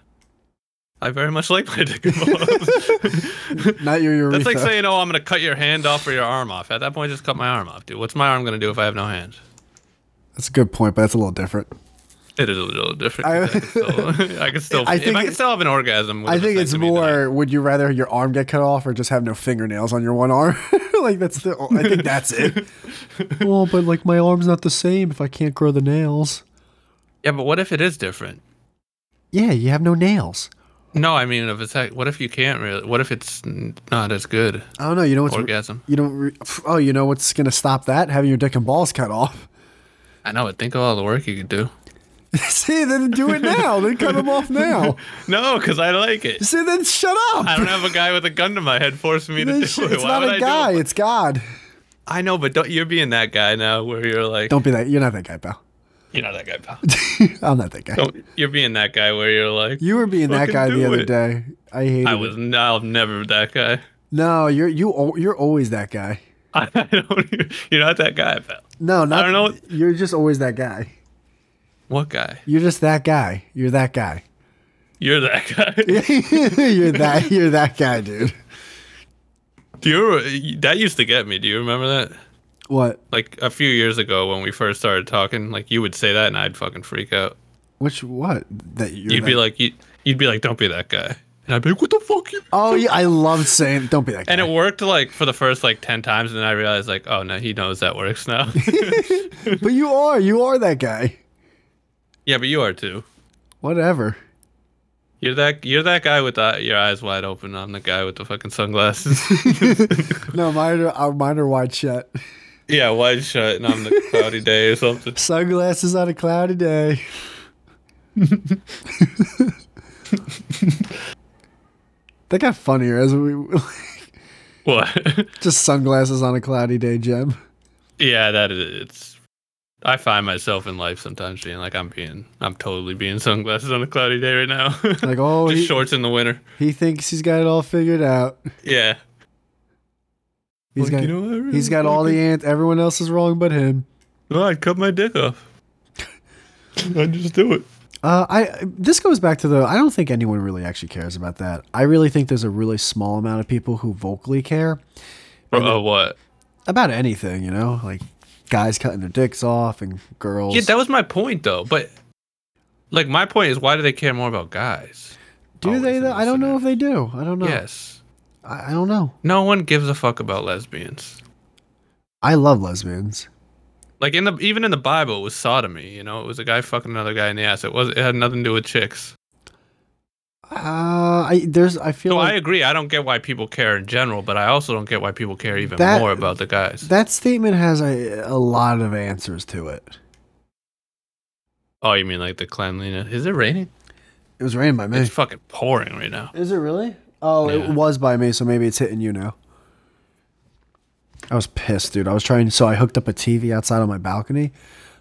I very much like my dick and balls. Not your urethra. That's like saying, oh, I'm going to cut your hand off or your arm off. At that point, just cut my arm off, dude. What's my arm going to do if I have no hands? That's a good point, but that's a little different. It is a little different. I- 'cause I, can still, I can if think I can still have an orgasm. With I a think it's vasectomy, then more. Would you rather your arm get cut off or just have no fingernails on your one arm? like that's the. I think that's it. well, but like my arm's not the same if I can't grow the nails. Yeah, but what if it is different? Yeah, you have no nails. No, I mean, if it's like, what if you can't really? What if it's not as good? I don't know. You know what's Orgasm. you don't. Re- oh, you know what's gonna stop that? Having your dick and balls cut off. I know, but think of all the work you could do. See, then do it now. then cut them off now. No, because I like it. See, then shut up. I don't have a guy with a gun to my head forcing me to do sh- it. it's Why not a guy. it? It's God. I know, but don't, you're being that guy now, where you're like, Don't be that. You're not that guy, pal. you're not that guy, pal. I'm not that guy. Don't, you're being that guy where you're like, You were being that guy the do other day. I hated I was, no, I'm never that guy. No, you're you. You're always that guy. I don't, you're not that guy, pal. No, not. I don't know. You're just always that guy. What guy? You're just that guy. You're that guy. You're that guy. you're that. You're that guy, dude. Do you that used to get me? Do you remember that? What? Like a few years ago when we first started talking, like you would say that and I'd fucking freak out. Which what? That you're You'd be like, you, you'd be like, don't be that guy, and I'd be like, what the fuck? You? Oh yeah, I love saying. Don't be that guy. And it worked like for the first like ten times, and then I realized like, oh no, he knows that works now. but you are. You are that guy. Yeah, but you are too. Whatever. You're that you're that guy with the, your eyes wide open. I'm the guy with the fucking sunglasses. No, mine are uh, mine are wide shut. yeah, wide shut, and I'm the cloudy day or something. Sunglasses on a cloudy day. that got funnier as we What? just sunglasses on a cloudy day, Gem. yeah, that is. It's. I find myself in life sometimes being like, I'm being, I'm totally being sunglasses on a cloudy day right now. Like, oh, just he, shorts in the winter. he thinks he's got it all figured out. Yeah. He's Like, got you know, I really he's got all the ants. Everyone else is wrong but him. Oh, I'd cut my dick off. I just do it. Uh, I this goes back to the. I don't think anyone really actually cares about that. I really think there's a really small amount of people who vocally care Or uh, what? about anything. You know, like guys cutting their dicks off and girls. Yeah, that was my point though. But like, my point is, why do they care more about guys? do always they? Though? I don't know if they do. I don't know. Yes. I, I don't know. No one gives a fuck about lesbians. I love lesbians. Like in the even in the Bible, it was sodomy. You know, it was a guy fucking another guy in the ass. It was it had nothing to do with chicks. Uh, I there's. I feel So I agree. I don't get why people care in general, but I also don't get why people care even That- more about the guys. that statement has a a lot of answers to it. oh, you mean like the cleanliness? Is it raining? It was raining by me. It's fucking pouring right now. Is it really? Oh, Yeah. it was by me, so maybe it's hitting you now. I was pissed, dude. I was trying, so I hooked up a TV outside on my balcony.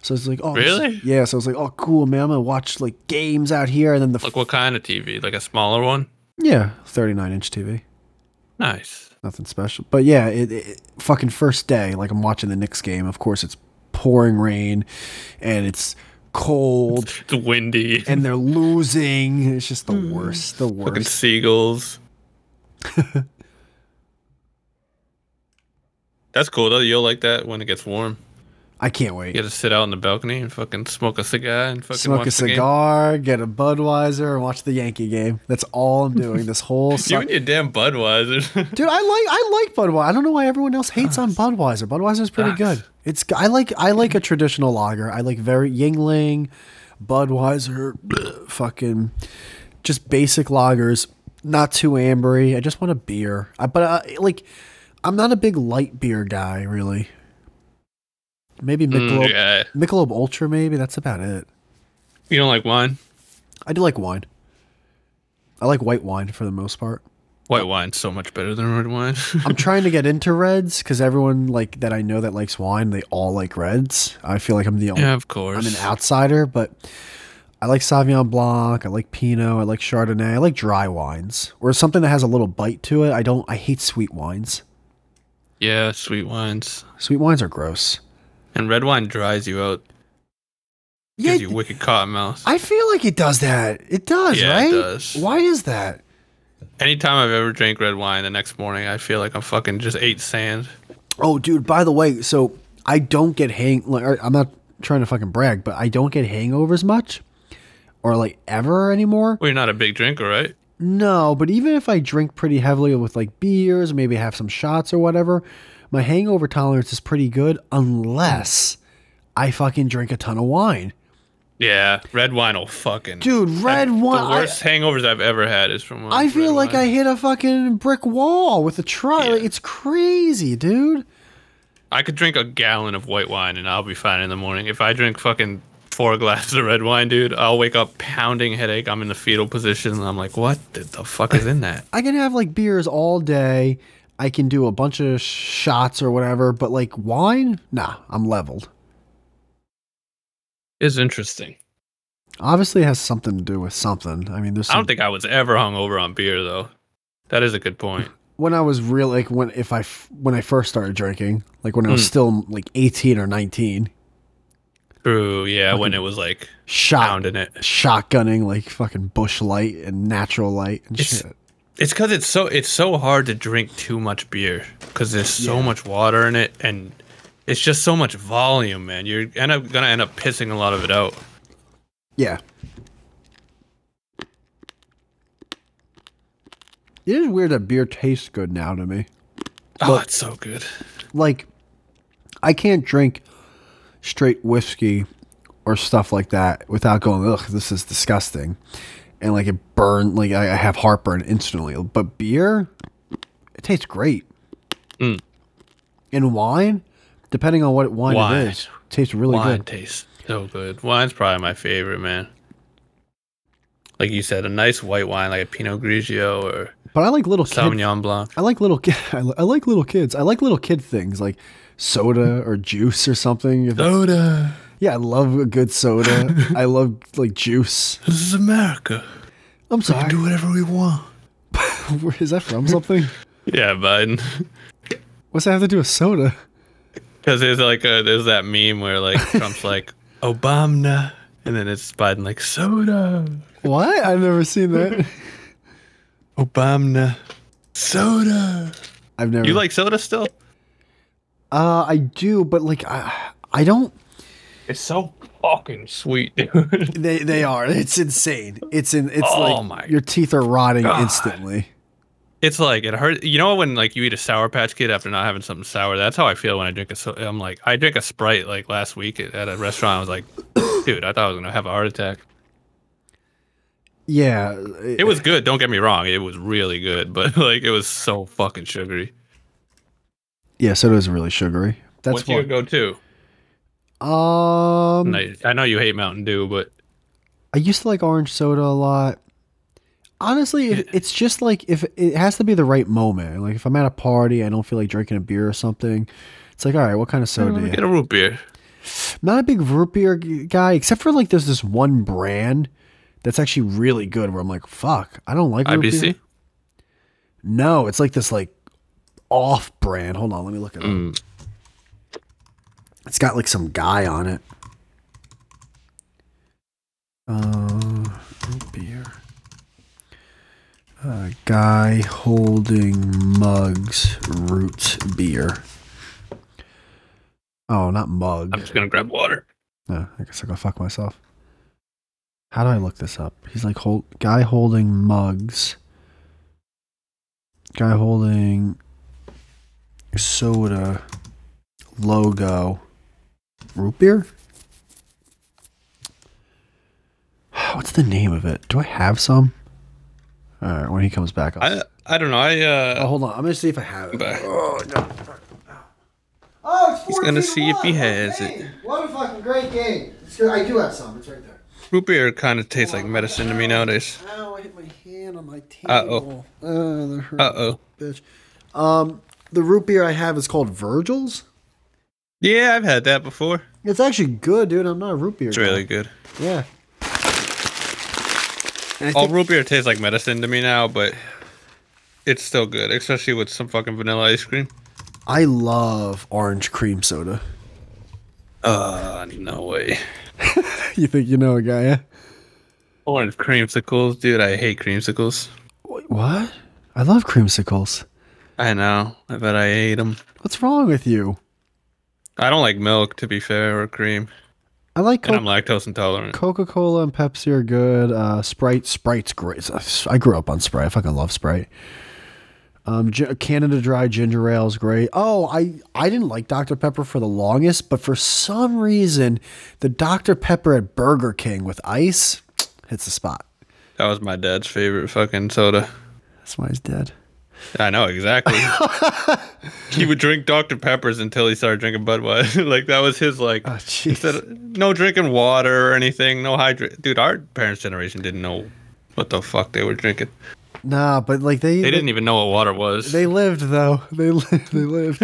So it's like, oh, Really? yeah. So I was like, oh, cool, man. I'm gonna watch like games out here, and then the f- Like what kind of TV? Like a smaller one? yeah, 39 inch TV, Nice. nothing special. But yeah, it, it fucking first day, like I'm watching the Knicks game. Of course, it's pouring rain, and it's cold, It's windy. and they're losing. It's just the hmm. worst, the worst. Fucking seagulls. That's cool though. You'll like that when it gets warm. I can't wait. You get to sit out on the balcony and fucking smoke a cigar and fucking smoke watch a the game. cigar, get a Budweiser, and watch the Yankee game. That's all I'm doing this whole You summer. and your damn Budweiser. Dude, I like I like Budweiser. I don't know why everyone else hates on Budweiser. Budweiser's pretty Sucks. good. It's I like I like a traditional lager. I like very Yuengling, Budweiser, fucking just basic lagers, not too ambery. I just want a beer. I, but uh, like I'm not a big light beer guy, really. Maybe Michelob, Mm, yeah. Michelob Ultra. Maybe that's about it. You don't like wine? I do like wine. I like white wine for the most part. White wine's so much better than red wine. I'm trying to get into reds because everyone like that I know that likes wine, they all like reds. I feel like I'm the only yeah, of course. I'm an outsider, but I like Sauvignon Blanc, I like Pinot, I like Chardonnay, I like dry wines or something that has a little bite to it. I don't. I hate sweet wines. yeah, sweet wines. Sweet wines are gross. And red wine dries you out. Gives you wicked cotton mouth. I feel like it does that. It does, Yeah, it right? does. Why is that? Anytime I've ever drank red wine, the next morning I feel like I'm fucking just ate sand. Oh, dude. By the way, so I don't get hang. Like, I'm not trying to fucking brag, but I don't get hangovers much or like ever anymore. Well, you're not a big drinker, right? No, but even if I drink pretty heavily with like beers, maybe have some shots or whatever, my hangover tolerance is pretty good unless I fucking drink a ton of wine. Yeah, red wine will fucking. Dude, red wine. The worst hangovers I've ever had is from. I feel like wine. I hit a fucking brick wall with a truck. Yeah. Like, it's crazy, dude. I could drink a gallon of white wine and I'll be fine in the morning. If I drink fucking four glasses of red wine, dude, I'll wake up pounding headache. I'm in the fetal position and I'm like, what the fuck is in that? I can have like beers all day. I can do a bunch of shots or whatever, but like wine, nah, I'm leveled. It's interesting. Obviously, it has something to do with something. I mean, there's. I don't think I was ever hung over on beer though. That is a good point. when I was real, like when if I f- when I first started drinking, like when I was Mm. still like 18 or 19, True, yeah, when it was like shot pounding it. shotgunning like fucking Busch Light and natural light and It's- shit. It's because it's so it's so hard to drink too much beer because there's so Yeah. much water in it and it's just so much volume, man. You're end up gonna end up pissing a lot of it out. Yeah. It is weird that beer tastes good now to me. Oh, it's so good. Like, I can't drink straight whiskey or stuff like that without going, ugh, this is disgusting. And like it burn, like I, I have heartburn instantly. But beer, it tastes great. Mm. And wine, depending on what wine, Wine. it is, tastes really good. Wine good. tastes so good. Wine's probably my favorite, man. Like you said, a nice white wine like a Pinot Grigio or But I like little kids. Sauvignon Blanc. I like little ki- I I like little kids. I like little kid things like soda or juice or something. Soda. Yeah, I love a good soda. I love like juice. This is America. I'm sorry. Do whatever we want. Where is that from? Something? Yeah, Biden. What's that have to do with soda? Because there's like a there's that meme where like Trump's like Obama, and then it's Biden like soda. What? I've never seen that. Obama, soda. I've never. You like soda still? Uh, I do, but like I, I don't. It's so fucking sweet, dude. They they are. It's insane. It's in. It's Oh like your teeth are rotting God. instantly. It's like it hurts. You know when like you eat a Sour Patch Kid after not having something sour. That's how I feel when I drink a. So- I'm like I drank a Sprite like last week at a restaurant. I was like, dude, I thought I was gonna have a heart attack. Yeah. It was good. Don't get me wrong. It was really good, but like it was so fucking sugary. Yeah, soda is really sugary. That's What's your what. go-to? Um, I, I know you hate Mountain Dew, but I used to like orange soda a lot. Honestly, it, it's just like if it has to be the right moment. Like if I'm at a party, I don't feel like drinking a beer or something. It's like, all right, what kind of soda? do you get a root beer. Not a big root beer guy, except for like there's this one brand that's actually really good. Where I'm like, fuck, I don't like root beer. IBC. No, it's like this like off brand. Hold on, let me look at it up. Mm. It's got like some guy on it. Uh, root beer. Uh, guy holding mugs root beer. Oh, not mug. I'm just gonna grab water. No, I guess I'll go fuck myself. How do I look this up? He's like hold guy holding mugs. Guy holding soda logo. Root beer? What's the name of it? Do I have some? Alright, when he comes back, I'll I I don't know. I Oh, uh hold on. I'm gonna see if I have it. But- Oh, no. Oh, He's gonna 14 see if he one. What has it. What a fucking great game. It's good. I do have some. It's right there. root beer kind of tastes like medicine to me nowadays. Ow, I hit my hand on my Uh-oh. table. Uh, that hurt, Uh oh. bitch. Um, the root beer I have is called Virgil's. Yeah, I've had that before. It's actually good, dude. I'm not a root beer It's guy. really good. Yeah. All think, root beer tastes like medicine to me now, but it's still good, especially with some fucking vanilla ice cream. I love orange cream soda. Uh, no way. You think you know a guy, yeah? Orange creamsicles, dude. I hate creamsicles. Wait, What? I love creamsicles. I know. I bet I ate them. What's wrong with you? I don't like milk, to be fair, or cream. I like and I'm lactose intolerant. Coca Cola and Pepsi are good. Uh, Sprite, Sprite's great. I grew up on Sprite. I fucking love Sprite. Um, Canada Dry ginger ale is great. Oh, I I didn't like Dr Pepper for the longest, but for some reason, the Dr Pepper at Burger King with ice hits the spot. That was my dad's favorite fucking soda. That's why he's dead. I know exactly. he would drink Dr Peppers until he started drinking Budweiser. like that was his like. Oh, instead no drinking water or anything. No hydrate. Dude, our parents' generation didn't know what the fuck they were drinking. Nah, but like they They didn't even know what water was. They lived though. They lived. They lived.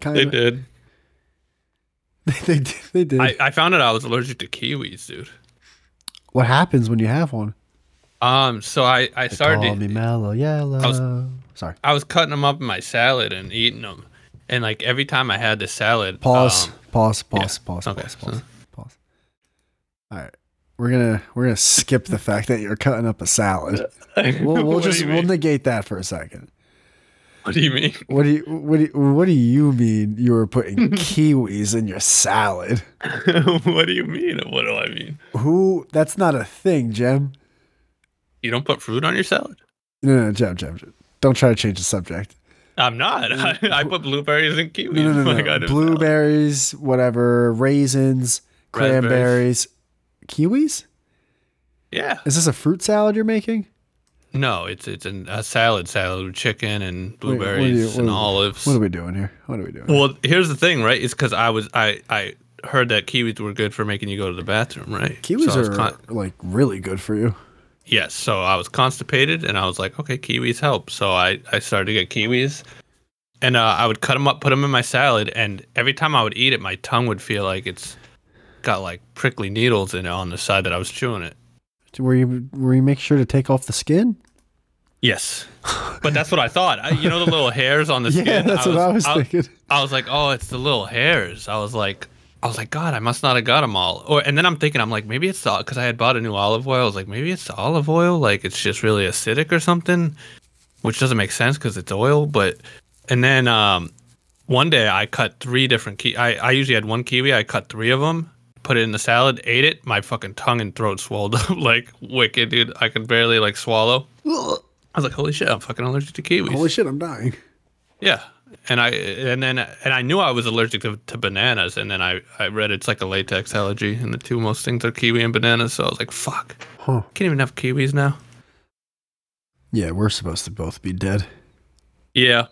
kind They did. They did. They did. I, I found out I was allergic to kiwis, dude. what happens when you have one? Um, so I I started. Call me mellow yellow. was- Sorry. I was cutting them up in my salad and eating them, and like every time I had the salad, Pause. um, pause. Pause. Pause. Okay, Pause. so- Pause. Pause. All right. We're gonna we're gonna skip the fact that you're cutting up a salad. We'll, we'll just we'll negate that for a second. what do you mean? What do you what do you, what do you mean you were putting kiwis in your salad? what do you mean? What do I mean? Who? That's not a thing, Gem. You don't put fruit on your salad? No, no, Gem. Gem. Don't try to change the subject. I'm not. I, mm. I put blueberries and kiwis. No, no, no, no. Blueberries, whatever, raisins, cranberries, kiwis. Yeah. Is this a fruit salad you're making? No, it's it's an, a salad salad with chicken and Wait, you- blueberries what and olives. What are we doing here? What are we doing? Well, here's the thing, right? It's because I was I I heard that kiwis were good for making you go to the bathroom, right? Kiwis So are con- like really good for you. Yes. So I was constipated, and I was like, okay, kiwis help. So I I started to get kiwis, and uh, I would cut them up, put them in my salad, and every time I would eat it, my tongue would feel like it's got like prickly needles in it on the side that I was chewing it. Where you where you make sure to take off the skin? Yes, but that's what I thought. I, you know the little hairs on the skin. Yeah, skin. that's what I was thinking. I was like, oh, it's the little hairs. I was like, I was like, God, I must not have got them all. Or and then I'm thinking, I'm like, maybe it's the because I had bought a new olive oil. I was like, maybe it's the olive oil. Like it's just really acidic or something, which doesn't make sense because it's oil. But and then um, one day I cut three different ki. I I usually had one kiwi. I cut three of them. Put it in the salad, ate it. My fucking tongue and throat swelled up like wicked, dude. I could barely like swallow. I was like, holy shit, I'm fucking allergic to kiwis. Holy shit, I'm dying. Yeah, and I and then and I knew I was allergic to, to bananas, and then I I read it's like a latex allergy, and the two most things are kiwi and bananas. So I was like, fuck, Huh. can't even have kiwis now. Yeah, we're supposed to both be dead. Yeah,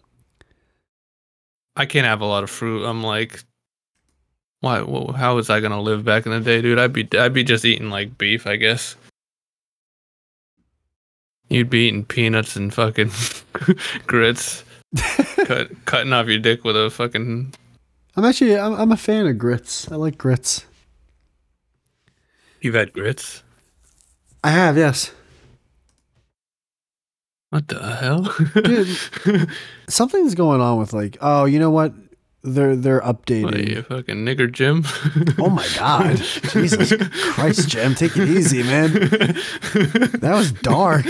I can't have a lot of fruit. I'm like, why? wh- How was I gonna live back in the day, dude? I'd be I'd be just eating like beef, I guess. You'd be eating peanuts and fucking grits, cut, cutting off your dick with a fucking I'm actually I'm, I'm a fan of grits. I like grits. You've had grits? I have, yes. What the hell? Dude, something's going on with like, oh, you know what? They're they're what are you, fucking nigger Jim? Oh my god. Jesus Christ, Jim, take it easy, man. That was dark.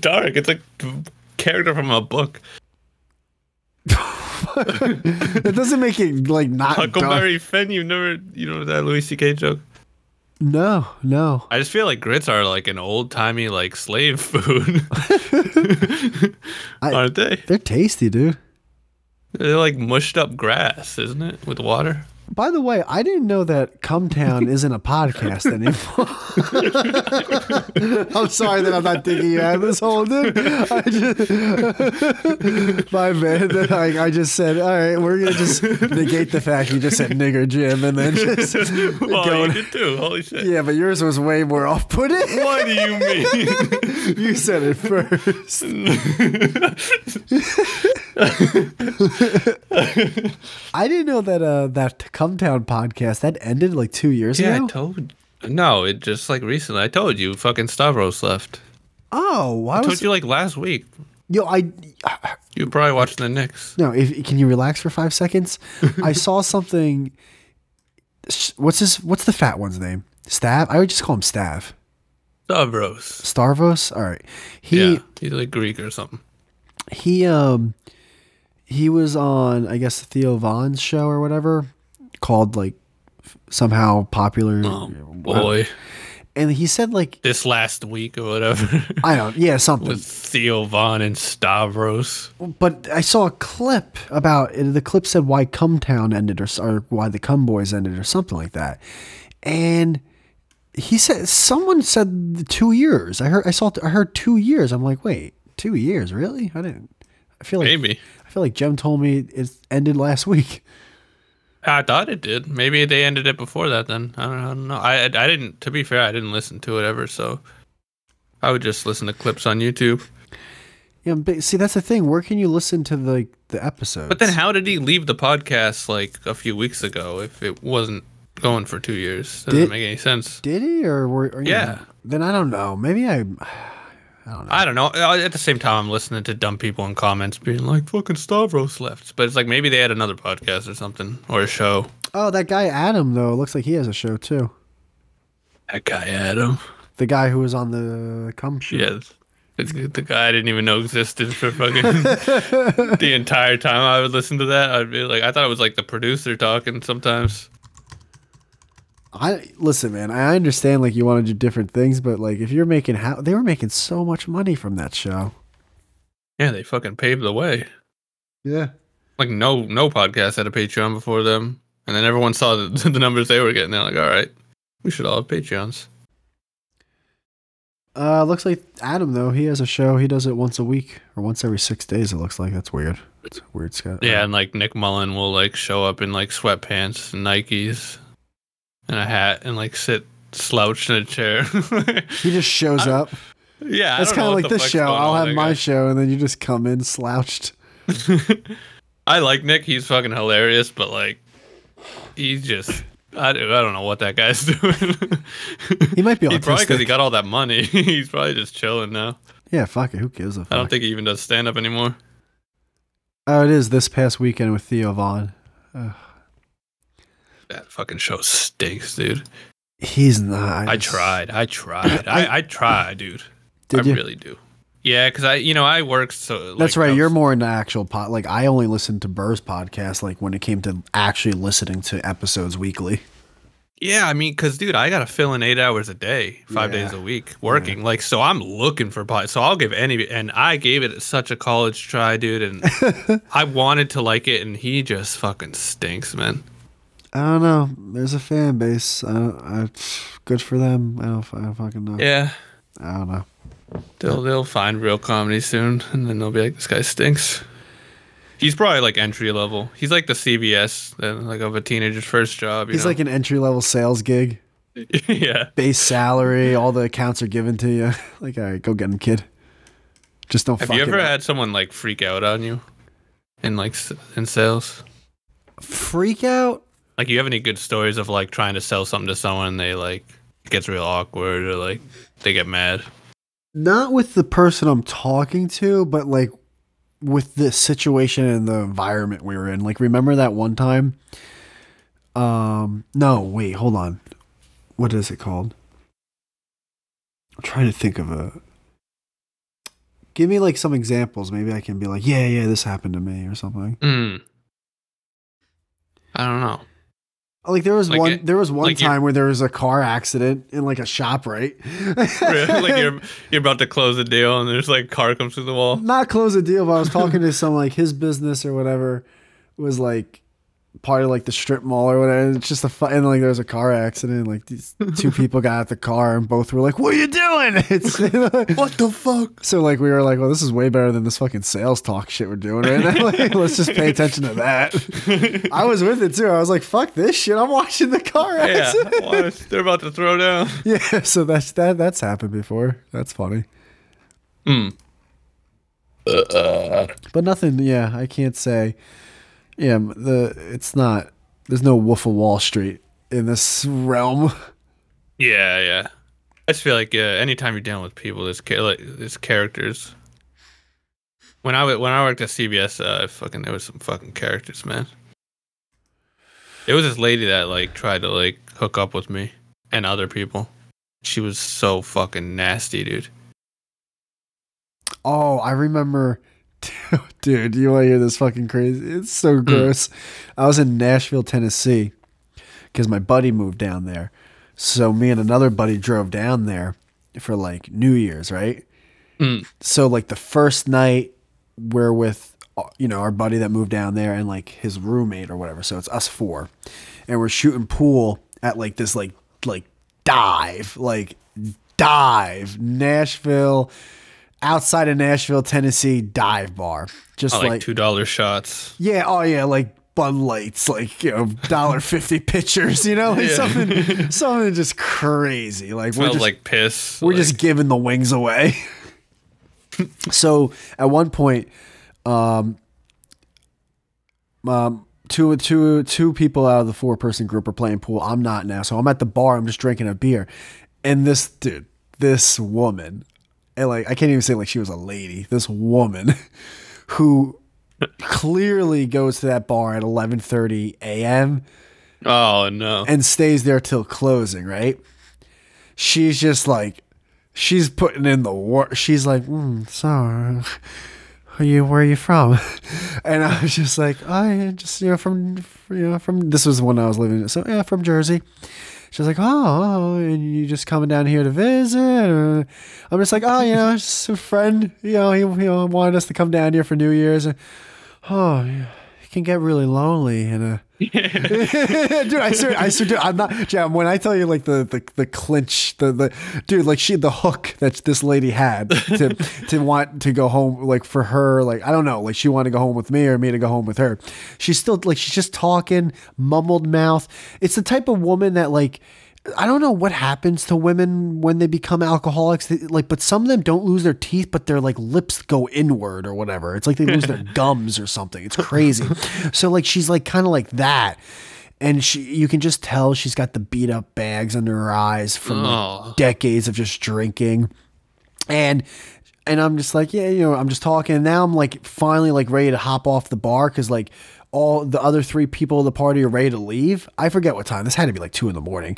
Dark. It's like a character from a book. It doesn't make it like not dark. Huckleberry Finn. You've never, you know that Louis C.K. joke. No, no. I just feel like grits are like an old timey like slave food, I- aren't they? They're tasty, dude. They're like mushed up grass, isn't it, with water? By the way, I didn't know that Cumtown isn't a podcast anymore. I'm sorry that I'm not digging you out of this hole, dude. I just, my man, that I, I just said, all right, we're gonna just negate the fact you just said nigger Jim, and then just Well, go. you did too. Holy shit. Yeah, but yours was way more off-putting. What do you mean? you said it first. I didn't know that uh, that Cumtown podcast that ended like two years yeah, I ago. told. No, it just like recently. I told you, fucking Stavros left. oh, why I told you like last week. yo? I You probably watching the Knicks. no. If can you relax for five seconds? I saw something. What's his? What's the fat one's name? Stav. I would just call him Stav. Stavros. Starvos. All right. He yeah, he's like Greek or something. he um he was on I guess Theo Von's show or whatever called like somehow popular. Oh boy, And he said like this last week or whatever I don't yeah something. with Theo Von and Stavros. But I saw a clip about the clip said why Cumtown ended or, or why the Cum Boys ended or something like that, and he said someone said two years. I heard I saw I heard two years. I'm like, wait, two years really? I didn't. I feel like Maybe. I feel like Gem told me it ended last week. I thought it did. Maybe they ended it before that. Then I don't, I don't know. I I didn't. To be fair, I didn't listen to it ever. So I would just listen to clips on YouTube. Yeah, but see that's the thing. Where can you listen to the the episodes? But then, how did he leave the podcast like a few weeks ago if it wasn't going for two years? Doesn't Did- make any sense. did he or, were, or Yeah. Then I don't know. Maybe I. I don't know. Uh, At the same time, I'm listening to dumb people in comments being like, "Fucking Stavros left," but it's like maybe they had another podcast or something or a show. Oh, that guy Adam though looks like he has a show too. That guy Adam. The guy who was on the Cum show. Yes. It's the guy I didn't even know existed for fucking the entire time I would listen to that. I'd be like, I thought it was like the producer talking sometimes. I listen, man. I understand like you want to do different things, but like if you're making how they were making so much money from that show. Yeah, they fucking paved the way. Yeah. Like no no podcast had a Patreon before them, and then everyone saw the, the numbers they were getting. They're like, all right, we should all have Patreons. Uh, looks like Adam though he has a show. He does it once a week or once every six days. It looks like that's weird. It's weird schedule. Yeah, and like Nick Mullen will like show up in like sweatpants and Nikes and a hat and like sit slouched in a chair. He just shows up. yeah, It's kind of like this show. I'll have my show, and then you just come in slouched. I like Nick. He's fucking hilarious, but like, he's just. I, I don't know what that guy's doing. He might be He's probably because he got all that money. he's probably just chilling now. Yeah, fuck it. Who gives a fuck? I don't think he even does stand up anymore. Oh, it is this past weekend with Theo Von. That fucking show stinks, dude. He's not. I tried. I tried. I, I tried, dude. I you? really do. Yeah, because I, you know, I work so. Like, That's right. I You're was- more into actual pod. Like I only listened to Burr's podcast. Like when it came to actually listening to episodes weekly. Yeah, I mean, because dude, I gotta fill in eight hours a day, five Yeah. days a week, working. Like, so I'm looking for pod. So I'll give any, and I gave it such a college try, dude, and I wanted to like it, and he just fucking stinks, man. I don't know. There's a fan base. I don't, I, good for them. I don't, I don't fucking know. Yeah, I don't know. they'll they'll find real comedy soon, and then they'll be like, this guy stinks. He's probably like entry level. He's like the CBS, uh, like of a teenager's first job. You He's know? like an entry level sales gig. yeah. Base salary. All the accounts are given to you. Like, all right, go get him, kid. Just don't. Have fuck you it ever had someone like freak out on you, in like in sales? freak out? Like, you have any good stories of like trying to sell something to someone and they like it gets real awkward or like they get mad? Not with the person I'm talking to, but like with the situation and the environment we were in. Like, remember that one time? Um, no, wait, hold on. What is it called? I'm trying to think of a. Give me like some examples. Maybe I can be like, yeah, yeah, this happened to me or something. Hmm. I don't know. Like there was Like one, it- there was one like time where there was a car accident in like a shop, right? Really? like you're you're about to close a deal and there's like car comes through the wall. not close a deal, but I was talking to some like his business or whatever was like part of like the strip mall or whatever. and It's just a fun, and like there was a car accident. Like these two people got out the car and both were like, "What are you doing?" It's What the fuck? so like we were like, "Well, this is way better than this fucking sales talk shit we're doing right now. Like, let's just pay attention to that." I was with it too. I was like, "Fuck this shit! I'm watching the car Yeah, accident." what? they're about to throw down. Yeah, so that's that. That's happened before. That's funny. Hmm. But nothing. Yeah, I can't say. Yeah, the it's not. There's no Wolf of Wall Street in this realm. Yeah, yeah. I just feel like uh, anytime you're dealing with people, there's like there's characters. When I when I worked at CBS, uh, fucking there was some fucking characters, man. It was this lady that like tried to like hook up with me and other people. She was so fucking nasty, dude. Oh, I remember. Dude, you want to hear this fucking crazy? It's so hmm. gross. I was in Nashville, Tennessee. because my buddy moved down there. So me and another buddy drove down there for like New Year's, right? Hmm. So like the first night we're with you know our buddy that moved down there and like his roommate or whatever. So it's us four, and we're shooting pool at like this like like dive like dive Nashville outside of Nashville, Tennessee dive bar. Just Oh, like, like two dollar shots. yeah, oh yeah, like Bud Lights, like you know, dollar fifty pitchers, you know, like Yeah. something, something just crazy. Like we're just, like piss. we're like- just giving the wings away. so at one point, um, um, two, two, two people out of the four person group are playing pool. I'm not now, so I'm at the bar. I'm just drinking a beer, and this dude, this woman, and like I can't even say like she was a lady. This woman, who clearly goes to that bar at 11:30 a.m Oh no. and stays there till closing, right? She's just like, she's putting in the work. She's like, mm, so, are you where are you from? And I was just like, I just you know from you know from this was when I was living in. so yeah from Jersey. She's like, oh, oh, and you just coming down here to visit? Or, I'm just like, oh, you know, just a friend. You know, he know wanted us to come down here for New Year's. And, oh, it can get really lonely and uh dude, I swear, I swear, dude, I'm not, Jam. When I tell you, like the the, the clinch, the the dude, like she, the hook that this lady had to to want to go home, like for her, like I don't know, like she wanted to go home with me or me to go home with her. She's still like she's just talking, mumbled mouth. It's the type of woman that like. I don't know what happens to women when they become alcoholics. They- like, but some of them don't lose their teeth, but their like lips go inward or whatever. It's like they lose their gums or something. It's crazy. So like she's like kind of like that, and she you can just tell she's got the beat up bags under her eyes from like, Oh. decades of just drinking, and and I'm just like yeah you know I'm just talking. And now I'm like finally like ready to hop off the bar because like all the other three people of the party are ready to leave. I forget what time. This had to be like two in the morning.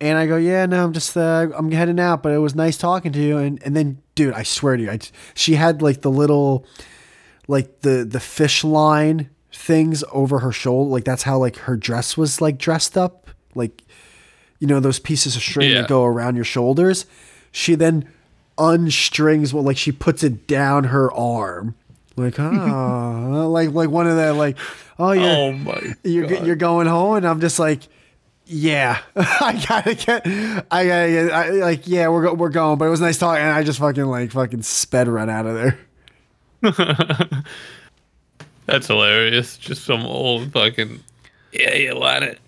And I go, yeah, no, I'm just, uh, I'm heading out, but it was nice talking to you. And, and then, dude, I swear to you, I, she had like the little, like the, the fish line things over her shoulder. Like that's how like her dress was like dressed up. Like, you know, those pieces of string Yeah. that go around your shoulders. She then unstrings, well, like she puts it down her arm. Like, oh, like, like one of that, like, oh, you're, oh my. you're God. you're going home, and I'm just like, yeah, I gotta get, I gotta get, I, like, yeah, we're go, we're going, but it was nice talking, and I just fucking like fucking sped run out of there. That's hilarious. Just some old fucking. Yeah, you want it,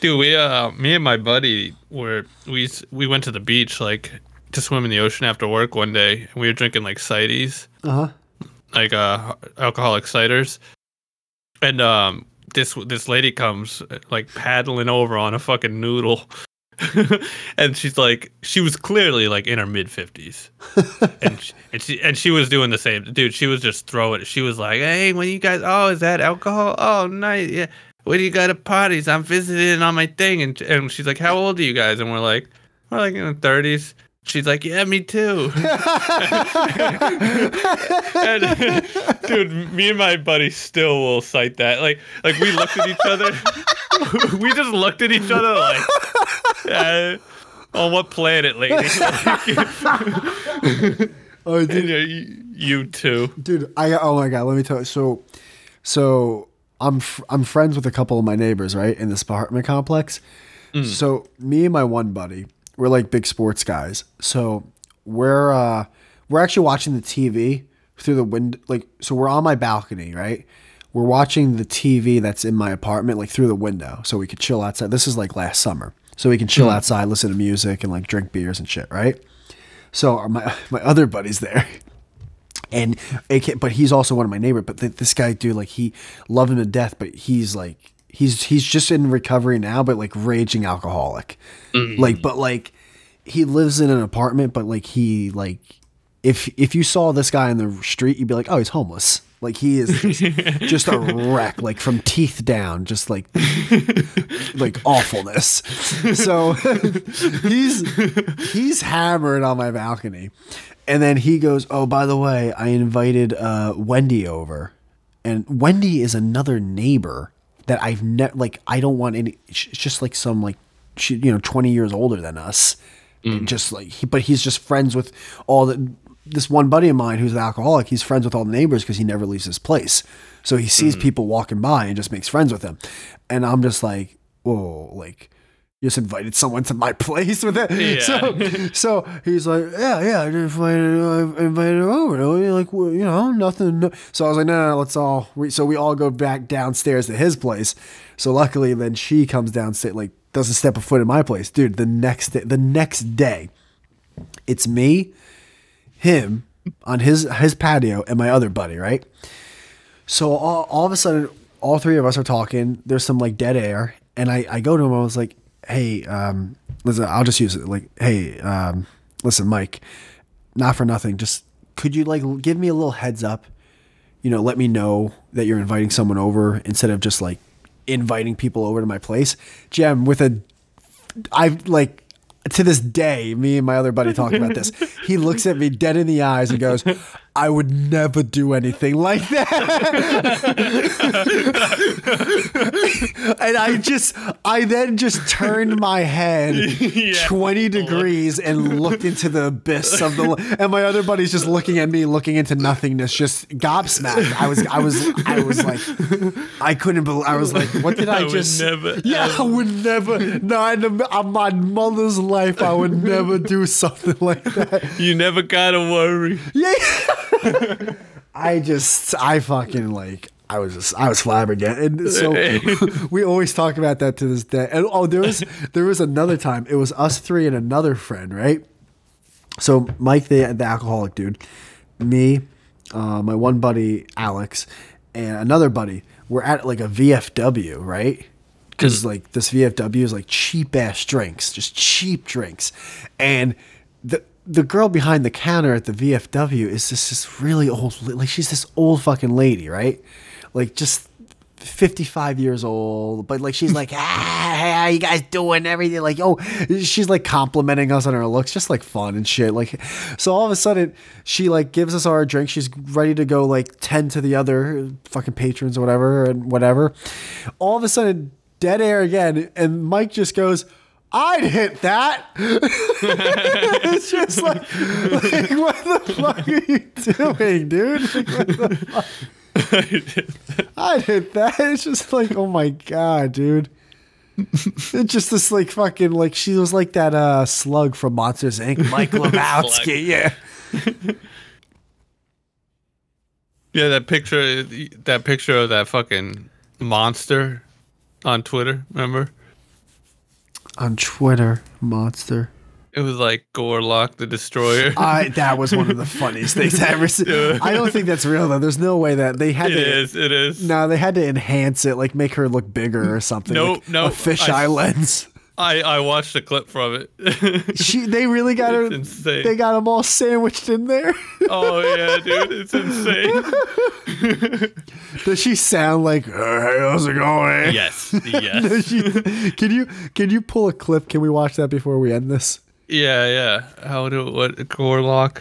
dude. We uh, me and my buddy were we we went to the beach like to swim in the ocean after work one day, and we were drinking like cides, Uh huh. Like uh alcoholic ciders, and um this this lady comes like paddling over on a fucking noodle. and she's like, she was clearly like in her mid fifties, and she, and she and she was doing the same. Dude, she was just throwing. it. She was like, "Hey, when you guys, oh, is that alcohol? Oh, nice. Yeah. When do you got at parties? I'm visiting on my thing." And and she's like, "How old are you guys?" And we're like, "We're like in the 30s." She's like, "Yeah, me too." and, dude, me and my buddy still will cite that. Like, like we looked at each other. we just looked at each other like, on what planet, lady? Oh, dude, you, you too. dude, I oh my god, let me tell you. So, so I'm f- I'm friends with a couple of my neighbors, right, in this apartment complex. Mm. So me and my one buddy, we're like big sports guys. So we're uh we're actually watching the TV through the window. Like, so we're on my balcony, right? We're watching the TV that's in my apartment, like through the window, so we could chill outside. This is like last summer, so we can chill outside, listen to music, and like drink beers and shit, right? So my my other buddy's there, and but he's also one of my neighbor. But th- this guy, dude, like he love him to death, but he's like he's he's just in recovery now, but like raging alcoholic, like but like he lives in an apartment, but like he like if if you saw this guy in the street, you'd be like, oh, he's homeless. Like he is just, just a wreck, like from teeth down, just like like awfulness. So he's he's hammered on my balcony, and then he goes, "Oh, by the way, I invited uh, Wendy over, and Wendy is another neighbor that I've never like I don't want any. It's just like some like she, you know, twenty years older than us, and mm. just like he, but he's just friends with all the. This one buddy of mine who's an alcoholic, he's friends with all the neighbors because he never leaves his place. So he sees mm. people walking by and just makes friends with them. And I'm just like, whoa, like you just invited someone to my place with it. Yeah. So, so he's like, yeah, yeah, I just invited, I invited her over. Know, Like, well, you know, nothing. no- So I was like, no, no, no let's all. We, so we all go back downstairs to his place. So luckily, then she comes downstairs, like doesn't step a foot in my place, dude. The next day, the next day, it's me, him on his his patio, and my other buddy, right? So all, all of a sudden, all three of us are talking. There's some like dead air, and I, I go to him. I was like, "Hey, um, listen, I'll just use it. Like, hey, um, listen, Mike, not for nothing. Just could you like give me a little heads up? You know, let me know that you're inviting someone over instead of just like inviting people over to my place." Gem, with a, I've like to this day, me and my other buddy talk about this. He looks at me dead in the eyes and goes, I would never do anything like that. and I just, I then just turned my head 20 degrees and looked into the abyss of the, and my other buddy's just looking at me, looking into nothingness, just gobsmacked. I was, I was, I was like, I couldn't believe, I was like, what did I, I would just, never, yeah, I would never, no, on my mother's life, I would never do something like that. You never gotta worry. Yeah. I just, I fucking like, I was just, I was flabbergasted. So we always talk about that to this day. And oh, there was, there was another time. It was us three and another friend, right? So Mike, the the alcoholic dude, me, uh, my one buddy Alex, and another buddy. We're at like a VFW, right? Because like this VFW is like cheap ass drinks, just cheap drinks, and the girl behind the counter at the VFW is just this really old, like she's this old fucking lady, right? Like just 55 years old, but like she's like, ah, hey, how you guys doing? Everything like, oh, she's like complimenting us on our looks, just like fun and shit. Like, so all of a sudden, she like gives us our drink. She's ready to go like tend to the other fucking patrons or whatever and whatever. All of a sudden, dead air again, and Mike just goes. I'd hit that. it's just like, like, what the fuck are you doing, dude? Like, what the fuck? I'd hit that. It's just like, oh my god, dude. It's just this like fucking like she was like that uh slug from Monsters Inc. Mike Wazowski, yeah. Yeah, that picture, that picture of that fucking monster on Twitter. Remember? On Twitter, monster. It was like Gorlock the Destroyer. I that was one of the funniest things I ever seen. I don't think that's real though. There's no way that they had it to. is. It is. No, they had to enhance it, like make her look bigger or something. Nope, like nope. A fisheye lens. I I watched a clip from it. She, they really got her. It's insane. They got them all sandwiched in there. oh yeah, dude, it's insane. Does she sound like, "Hey, how's it going?" yes, yes. She- can you can you pull a clip? Can we watch that before we end this? Yeah, yeah. How do what Gorlock?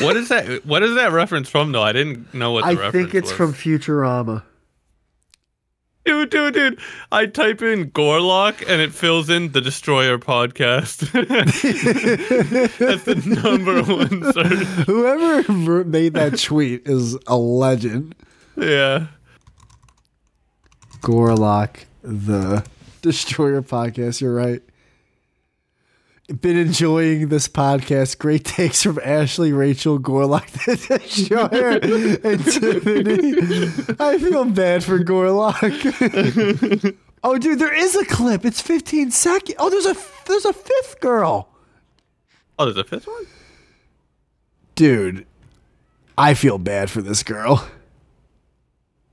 What is that? What is that reference from? Though I didn't know what the I think it's was. from Futurama. Dude, dude, dude. I type in Gorlock and it fills in the Destroyer podcast. That's the number one search. Whoever made that tweet is a legend. Yeah. Gorlock, the Destroyer podcast. You're right. Been enjoying this podcast. Great takes from Ashley, Rachel, Gorlock, Destroyer, and Tiffany. I feel bad for Gorlock. oh, dude, there is a clip. It's 15 seconds. Oh, there's a there's a fifth girl. Oh, there's a fifth one? Dude, I feel bad for this girl.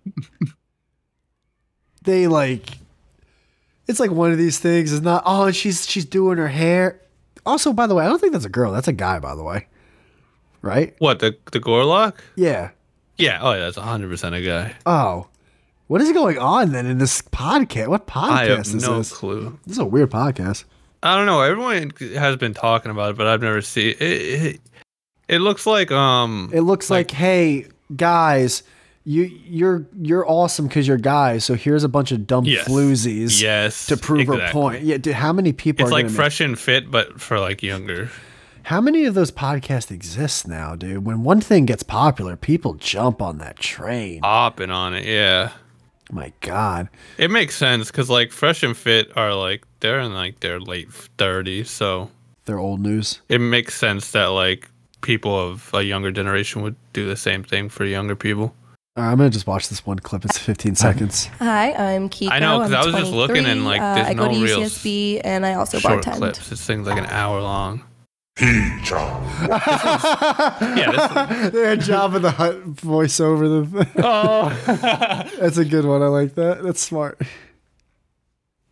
they like it's like one of these things is not oh she's she's doing her hair. Also, by the way, I don't think that's a girl. That's a guy, by the way. Right? What, the the Gorlock? Yeah. Yeah, oh yeah, that's hundred percent a guy. Oh. What is going on then in this podcast? What podcast I have is no this? clue. This is a weird podcast. I don't know. Everyone has been talking about it, but I've never seen it. It, it looks like um It looks like, hey, guys, you you're you're awesome because you're guys. So here's a bunch of dumb Yes. floozies Yes. to prove her exactly. point. Yeah, dude, how many people It's are like gonna make- fresh and fit, but for like younger. How many of those podcasts exist now, dude? When one thing gets popular, people jump on that train. Hopping on it, yeah. My God. It makes sense because like fresh and fit are like they're in like their late thirties, so They're old news. it makes sense that like people of a younger generation would do the same thing for younger people. All right, I'm going to just watch this one clip. It's 15 seconds. Hi, I'm Kiko. I know, 'cause I'm I was just looking and, 23. like, uh, there's I go to real UCSB and I also Short bartend. clips. This thing's like an hour long. He job. Yeah, this, they had Job in the Hut voice over The oh, That's a good one. I like that. That's smart.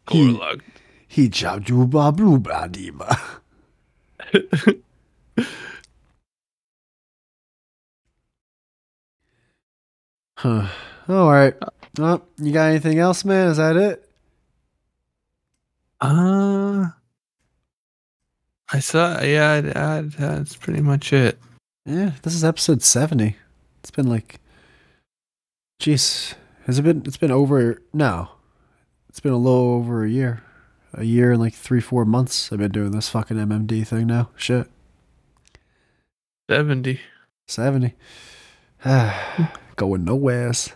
Gorlug. He job juba bluba diba. Huh. All right. Oh, you got anything else, man? Is that it? Uh, I saw. Yeah, I- I- that's pretty much it. Yeah, this is episode 70. It's been like Jeez. Has it been it's been over no. It's been a little over a year. A year and like 3 4 months I've been doing this fucking MMD thing now. Shit. Seventy. 70. Going nowheres.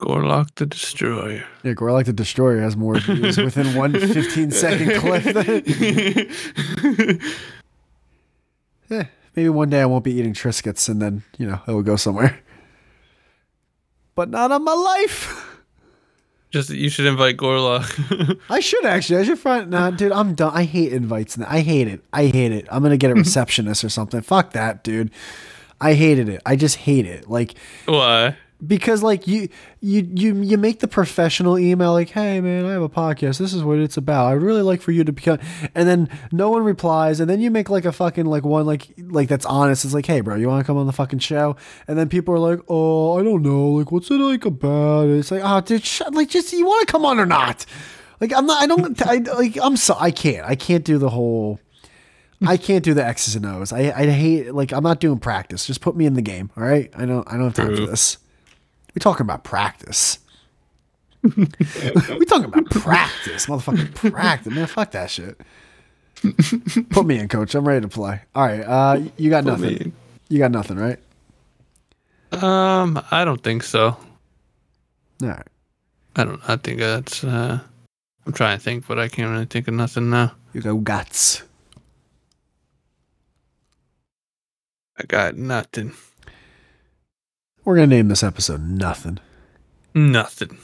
Gorlock the Destroyer. Yeah, Gorlock the Destroyer has more views within one 15 second clip. than- yeah, maybe one day I won't be eating Triscuits and then, you know, it will go somewhere. But not on my life. Just you should invite Gorlock. I should actually. I should find. Nah, dude, I'm done. I hate invites. I hate it. I hate it. I'm gonna get a receptionist or something. Fuck that, dude. I hated it. I just hate it. Like Why? because like you you you you make the professional email like hey man i have a podcast. This is what it's about. I would really like for you to become and then no one replies and then you make like a fucking like one like like that's honest. It's like hey bro you want to come on the fucking show? And then people are like oh i don't know. Like what's it like about it? It's like oh dude shut, like just you want to come on or not? Like i'm not i don't I, like i'm so i can't. I can't do the whole I can't do the X's and O's. I, I hate like I'm not doing practice. Just put me in the game. All right. I don't I don't have time for this. We're talking about practice. we talking about practice, motherfucking practice, man. Fuck that shit. Put me in, coach. I'm ready to play. All right, uh, you got Put nothing. You got nothing, right? Um, I don't think so. All right. I don't. I think that's. uh I'm trying to think, but I can't really think of nothing now. You go guts. I got nothing. We're gonna name this episode nothing. Nothing.